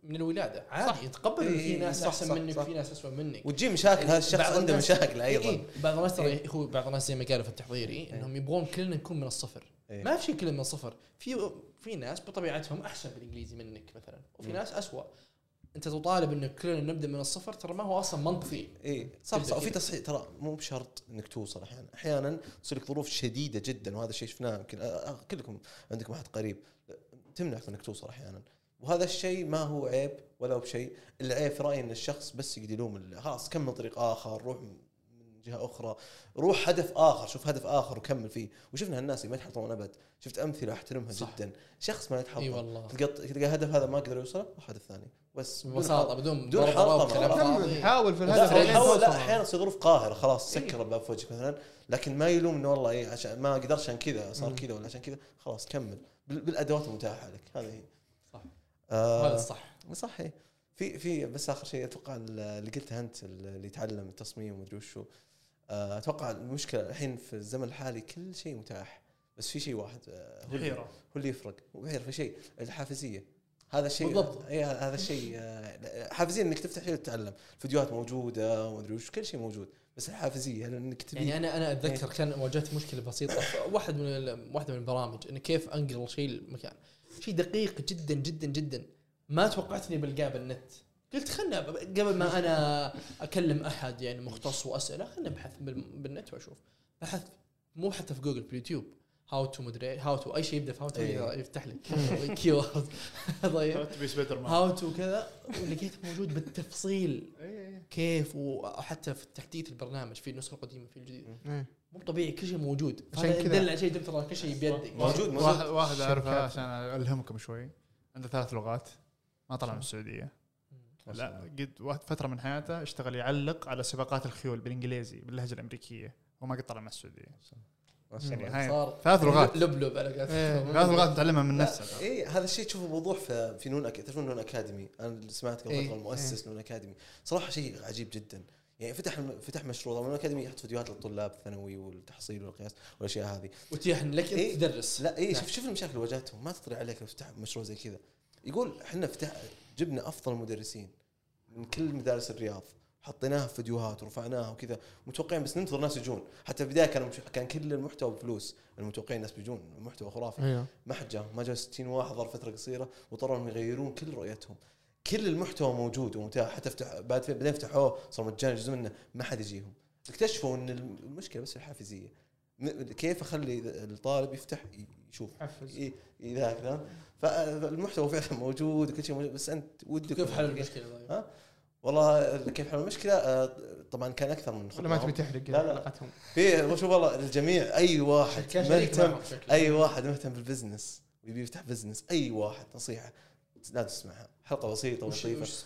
[SPEAKER 3] من الولادة. عادي يتقبل انه في
[SPEAKER 4] إيه،
[SPEAKER 3] ناس أحسن
[SPEAKER 4] صح،
[SPEAKER 3] منك. وفي ناس اسوء منك
[SPEAKER 4] وتجي مشاكل هذا الشخص عنده مشاكل
[SPEAKER 3] إيه،
[SPEAKER 4] أيضا.
[SPEAKER 3] إيه. بعض الناس ترى
[SPEAKER 4] إيه.
[SPEAKER 3] هو بعض الناس زي ما قالوا في التحضيري إنهم يبغون كلنا نكون من الصفر.
[SPEAKER 4] إيه.
[SPEAKER 3] ما في شيء كلنا من الصفر. في في ناس بطبيعتهم أحسن بالإنجليزي منك مثلا وفي
[SPEAKER 4] مم.
[SPEAKER 3] ناس اسوء أنت تطالب انه كلنا نبدأ من الصفر ترى ما هو أصلا منطقي.
[SPEAKER 4] اي إيه، صح صح وفي. تصحيح ترى مو بشرط إنك توصل أحيانا. أحيانا تصير لك ظروف شديدة جدا وهذا الشيء شفناه يمكن آه، آه، كلكم عندكم احد قريب. تمنعك إنك توصل أحيانا. وهذا الشيء ما هو عيب ولا هو بشيء. العيب في رأيي إن الشخص بس يقعد يلوم خلاص كمل طريق آخر روح من جهة أخرى روح هدف آخر شوف هدف آخر وكمل فيه. وشفنا هالناس اللي ما يتحطمون أبد. شفت أمثلة أحترمها
[SPEAKER 3] صح.
[SPEAKER 4] جدا. شخص ما يتحطم.
[SPEAKER 3] إي والله.
[SPEAKER 4] تلقى تلقى هدف هذا ما قدر يوصل روح هدف ثاني. بس
[SPEAKER 3] ببساطة بدون
[SPEAKER 4] بدون
[SPEAKER 2] حاول في الهدف.
[SPEAKER 4] حاول. لا أحيانا تصير ظروف قاهرة خلاص
[SPEAKER 3] إيه.
[SPEAKER 4] سكر الباب في وجهك مثلا. لكن ما يلوم إنه والله إيه عشان ما قدرت عشان كذا صار. كذا ولا عشان كذا خلاص كمل. بال- بالأدوات المتاحة لك. هذه هي.
[SPEAKER 3] هذا الصح.
[SPEAKER 4] صح إيه. في في بس آخر شيء أتوقع اللي قلته أنت اللي يتعلم التصميم ومدري وشو. آه، أتوقع المشكلة الحين في الزمن الحالي كل شيء متاح بس في شيء واحد آه، هو اللي-
[SPEAKER 1] حيره
[SPEAKER 4] هو اللي يفرق. وغير في شيء الحافزية. هذا الشيء
[SPEAKER 3] بالضبط.
[SPEAKER 4] اي هذا الشيء آه، حافزية إنك تفتح شيء وتتعلم. الفيديوهات موجودة ومدري وش كل شيء موجود بس الحافزية إنك تبي؟
[SPEAKER 3] يعني أنا أنا أتذكر كان واجهت مشكلة بسيطة. واحد من واحدة من البرامج انه كيف أنقل شيء لمكان. شيء دقيق جدا جدا جدا. ما توقعت اني بلقاه بالنت قلت خلنا قبل ما أنا أكلم أحد يعني مختص وأسأله خلنا ابحث بال- بالنت وأشوف. بحثت مو حتى في جوجل في اليوتيوب. how to مدري how to أي شيء يبدأ في how to
[SPEAKER 4] إيه.
[SPEAKER 3] يفتح لك keyword طيب.
[SPEAKER 1] تبي Spider-Man
[SPEAKER 3] how to كذا. ولقيت موجود بالتفصيل.
[SPEAKER 1] إي إي.
[SPEAKER 3] كيف؟ وحتى في تحديث البرنامج في النسخة القديمة في الجديد.
[SPEAKER 2] إيه.
[SPEAKER 3] مو طبيعي كل شيء موجود.
[SPEAKER 2] عشان كذا-
[SPEAKER 3] يدل على شيء ترى كل شيء بيدك
[SPEAKER 4] موجود موجود.
[SPEAKER 1] واحد واحد
[SPEAKER 2] أعرفه.
[SPEAKER 1] عشان ألهمكم شوي. عنده ثلاث لغات ما طلع من
[SPEAKER 4] السعودية.
[SPEAKER 1] لا. قد واحد فترة من حياته اشتغل يعلق على سباقات الخيول بالإنجليزي باللهجة الأمريكية. وما قد طلع من السعودية.
[SPEAKER 4] ما شاء
[SPEAKER 1] يعني
[SPEAKER 4] الله.
[SPEAKER 1] هاي
[SPEAKER 3] صار
[SPEAKER 1] ثلاث لغات.
[SPEAKER 3] لبلب على
[SPEAKER 2] إيه.
[SPEAKER 3] قولتهم.
[SPEAKER 1] ثلاث لغات متعلمها من نفسه.
[SPEAKER 4] اي إيه، هذا الشيء تشوفه بوضوح في في نون أك... تعرفون نون أكاديمي؟ أنا سمعت قبل
[SPEAKER 2] إيه،
[SPEAKER 4] فترة المؤسس نون أكاديمي. صراحة شيء عجيب جدا. يعني فتح فتح مشروع طبعا نون اكاديمي يحط فيديوهات للطلاب الثانوي والتحصيل والقياس والأشياء هذه.
[SPEAKER 3] وتيح لك
[SPEAKER 4] إيه.
[SPEAKER 3] تدرس.
[SPEAKER 4] لا اي
[SPEAKER 3] نعم.
[SPEAKER 4] شوف شوف المشاكل اللي واجهتهم. ما تطري عليك تفتح مشروع زي كذا. يقول إحنا فتح جبنا أفضل مدرسين من كل مدارس الرياض. حطيناها في فيديوهات ورفعناها وكذا. متوقعين بس ننتظر ناس يجون. حتى في البداية كان مش... كان كل المحتوى بفلوس. المتوقعين الناس بيجون. المحتوى خرافي.
[SPEAKER 2] أيوه.
[SPEAKER 4] ما حد جاهم ما جاء 60 واحد ظرف فترة قصيرة واضطروا إنهم يغيرون كل رؤيتهم. كل المحتوى موجود ومتاح حتى فتح بعد بعدين فتحوه صار مجاني جزء منه ما حد يجيهم اكتشفوا إن المشكلة بس الحافزية كيف أخلي الطالب يفتح يشوف
[SPEAKER 2] حفز
[SPEAKER 4] ي- يذاكر ذا فالمحتوى فعلا موجود وكل شيء موجود بس أنت ودك
[SPEAKER 3] كيف حل المشكلة طيب؟
[SPEAKER 4] ها؟ والله كيف حل المشكلة آه، طبعا كان أكثر من
[SPEAKER 2] ولا ما. تبي تحرق
[SPEAKER 4] لا، لا.
[SPEAKER 2] علاقتهم
[SPEAKER 4] في شوف والله الجميع أي واحد مهتم. أي واحد مهتم بال business ويبي يفتح business أي واحد نصيحة لا تسمعها
[SPEAKER 3] حلقة
[SPEAKER 4] بسيطة
[SPEAKER 3] ولطيفة.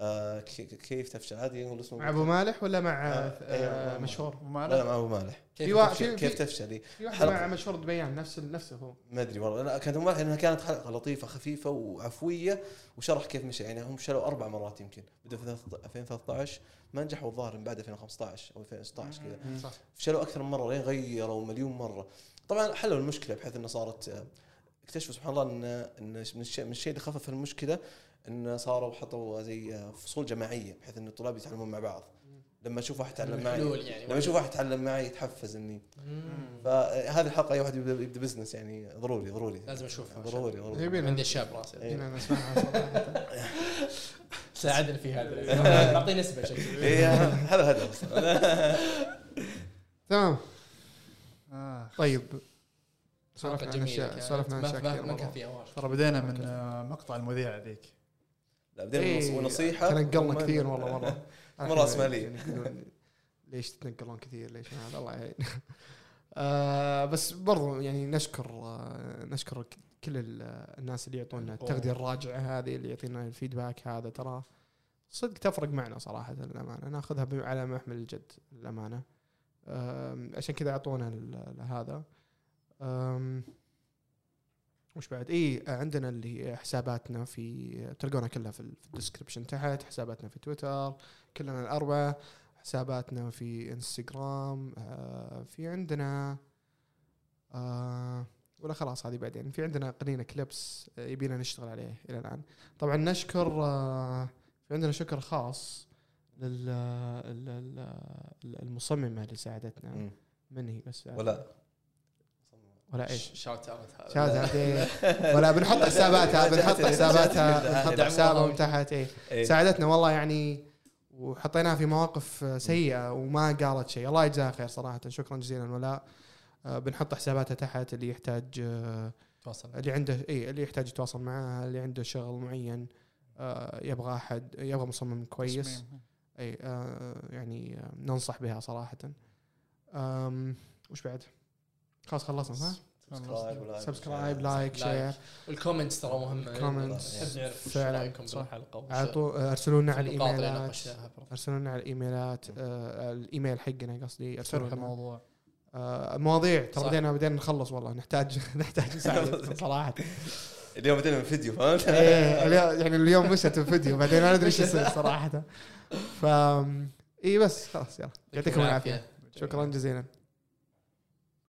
[SPEAKER 4] آه كي- كيف تفشل؟ عادي يقول اسمه.
[SPEAKER 2] مع أبو مالح ولا مع
[SPEAKER 4] آه،
[SPEAKER 2] آه،
[SPEAKER 4] أيوة،
[SPEAKER 2] مشهور؟
[SPEAKER 1] وما
[SPEAKER 4] لا لا مع أبو مالح.
[SPEAKER 3] كيف
[SPEAKER 2] في
[SPEAKER 3] تفشل؟
[SPEAKER 2] في-
[SPEAKER 4] كيف تفشل؟ إيه.
[SPEAKER 2] في واحدة
[SPEAKER 4] حلقة.
[SPEAKER 2] مع مشهور دبيان نفس نفسه هو.
[SPEAKER 4] ما أدري والله. لا كانت مالح لانها كانت حلقة لطيفة خفيفة وعفوية وشرح كيف مشى. يعني هم شالوا أربع مرات يمكن. بدا في 2013 ما نجحوا الظاهر من بعد 2015 أو 2016 كذا.
[SPEAKER 2] صح.
[SPEAKER 4] فشلوا أكثر من مرة لين غيروا مليون مرة. طبعا حلوا المشكلة بحيث إنه صارت آه، اكتشفوا سبحان الله ان إن من الشيء من الشيء اللي خفف المشكلة إن صاروا حطوا زي آه، فصول جماعية بحيث إن الطلاب يتعلمون مع بعض. لما أشوف واحد يتعلم معي
[SPEAKER 3] يعني.
[SPEAKER 4] لما أشوف واحد يتعلم معي يتحفز
[SPEAKER 3] إني.
[SPEAKER 4] فهذه الحلقة أي واحد يبدا بزنس يعني ضروري ضروري.
[SPEAKER 3] لازم أشوفها.
[SPEAKER 4] ضروري ضروري.
[SPEAKER 2] يبينا
[SPEAKER 3] عندي الشاب راسي
[SPEAKER 4] إيه.
[SPEAKER 2] يبينا نسمعها صراحة
[SPEAKER 3] ساعدني في هذا. بعطيه نسبة شكلي
[SPEAKER 4] إيه، هذا هذا أصلاً.
[SPEAKER 2] تمام.
[SPEAKER 1] آه.
[SPEAKER 2] طيب. سولفنا عن اشياء. سولفنا عن
[SPEAKER 3] ما- أشياء
[SPEAKER 2] كثير
[SPEAKER 3] ما كان
[SPEAKER 2] والله.
[SPEAKER 3] فيها واش
[SPEAKER 1] ترى بدينا من مقطع المذيع ذيك
[SPEAKER 4] لا بدينا
[SPEAKER 2] إيه،
[SPEAKER 4] ونصيحة.
[SPEAKER 2] تنقلنا
[SPEAKER 4] ثم-
[SPEAKER 2] كثير والله مره
[SPEAKER 4] مرة رأسمالية.
[SPEAKER 2] يعني ليش تتنقلون كثير؟ ليش هذا الله يعين. آه بس برضو يعني نشكر آه نشكر كل ال- الناس اللي يعطونا التغذيه الراجعه هذه اللي يعطينا الفيدباك هذا. ترى صدق تفرق معنا صراحة للامانه ناخذها على محمل الجد للامانه عشان كذا أعطونا هذا. وش بعد؟ اي عندنا اللي هي حساباتنا في تلقونها كلها في ال description تحت حساباتنا في تويتر كلنا الأربعة حساباتنا في إنستغرام آه في عندنا آه ولا خلاص هذه بعدين. في عندنا قنينة clips آه، يبينا نشتغل عليه إلى الآن. طبعا نشكر آه في عندنا شكر خاص لل لل- لل- المصممة اللي ساعدتنا. من هي بس.
[SPEAKER 4] ولا
[SPEAKER 2] ولا إيش؟
[SPEAKER 3] شاوت اوت هذا.
[SPEAKER 2] شاهد هذه ولا بنحط حساباتها بنحط حساباتها بنحط
[SPEAKER 3] دعموها
[SPEAKER 2] حسابهم تحت اي
[SPEAKER 4] إيه.
[SPEAKER 2] ساعدتنا والله يعني وحطيناها في مواقف سيئة وما قالت شيء. الله يجزاها خير صراحة شكرا جزيلا ولا. آه، بنحط حساباتها تحت اللي يحتاج آه،
[SPEAKER 3] تواصل.
[SPEAKER 2] اللي عنده اي اللي يحتاج يتواصل معها اللي عنده شغل معين آه، يبغى أحد يبغى مصمم كويس. اي يعني ننصح بها صراحة. وش بعد؟ خلاص خلصنا صح؟ subscribe.
[SPEAKER 4] like
[SPEAKER 2] share like.
[SPEAKER 3] وال comments ترى مهمه
[SPEAKER 2] comments.
[SPEAKER 3] نحب نعرف وش
[SPEAKER 2] فعلاً،
[SPEAKER 3] رايكم. بالحلقة
[SPEAKER 2] اعطوا أرسلوا لنا على
[SPEAKER 3] الإيميلات.
[SPEAKER 2] أرسلوا لنا على الإيميلات آه الإيميل حقنا قصدي.
[SPEAKER 1] أرسلوا
[SPEAKER 2] لنا.
[SPEAKER 1] الموضوع.
[SPEAKER 2] آه مواضيع. ترى. بدينا بدينا نخلص والله. نحتاج نحتاج مساعدة صراحة.
[SPEAKER 4] اليوم بدينا من فيديو فهمت؟
[SPEAKER 2] إيه اليوم- يعني اليوم مشت الفيديو بعدين ما ندري إيش يصير صراحة. ف اي بس خلاص يلا. يعطيكم العافية. شكرا جزيلا.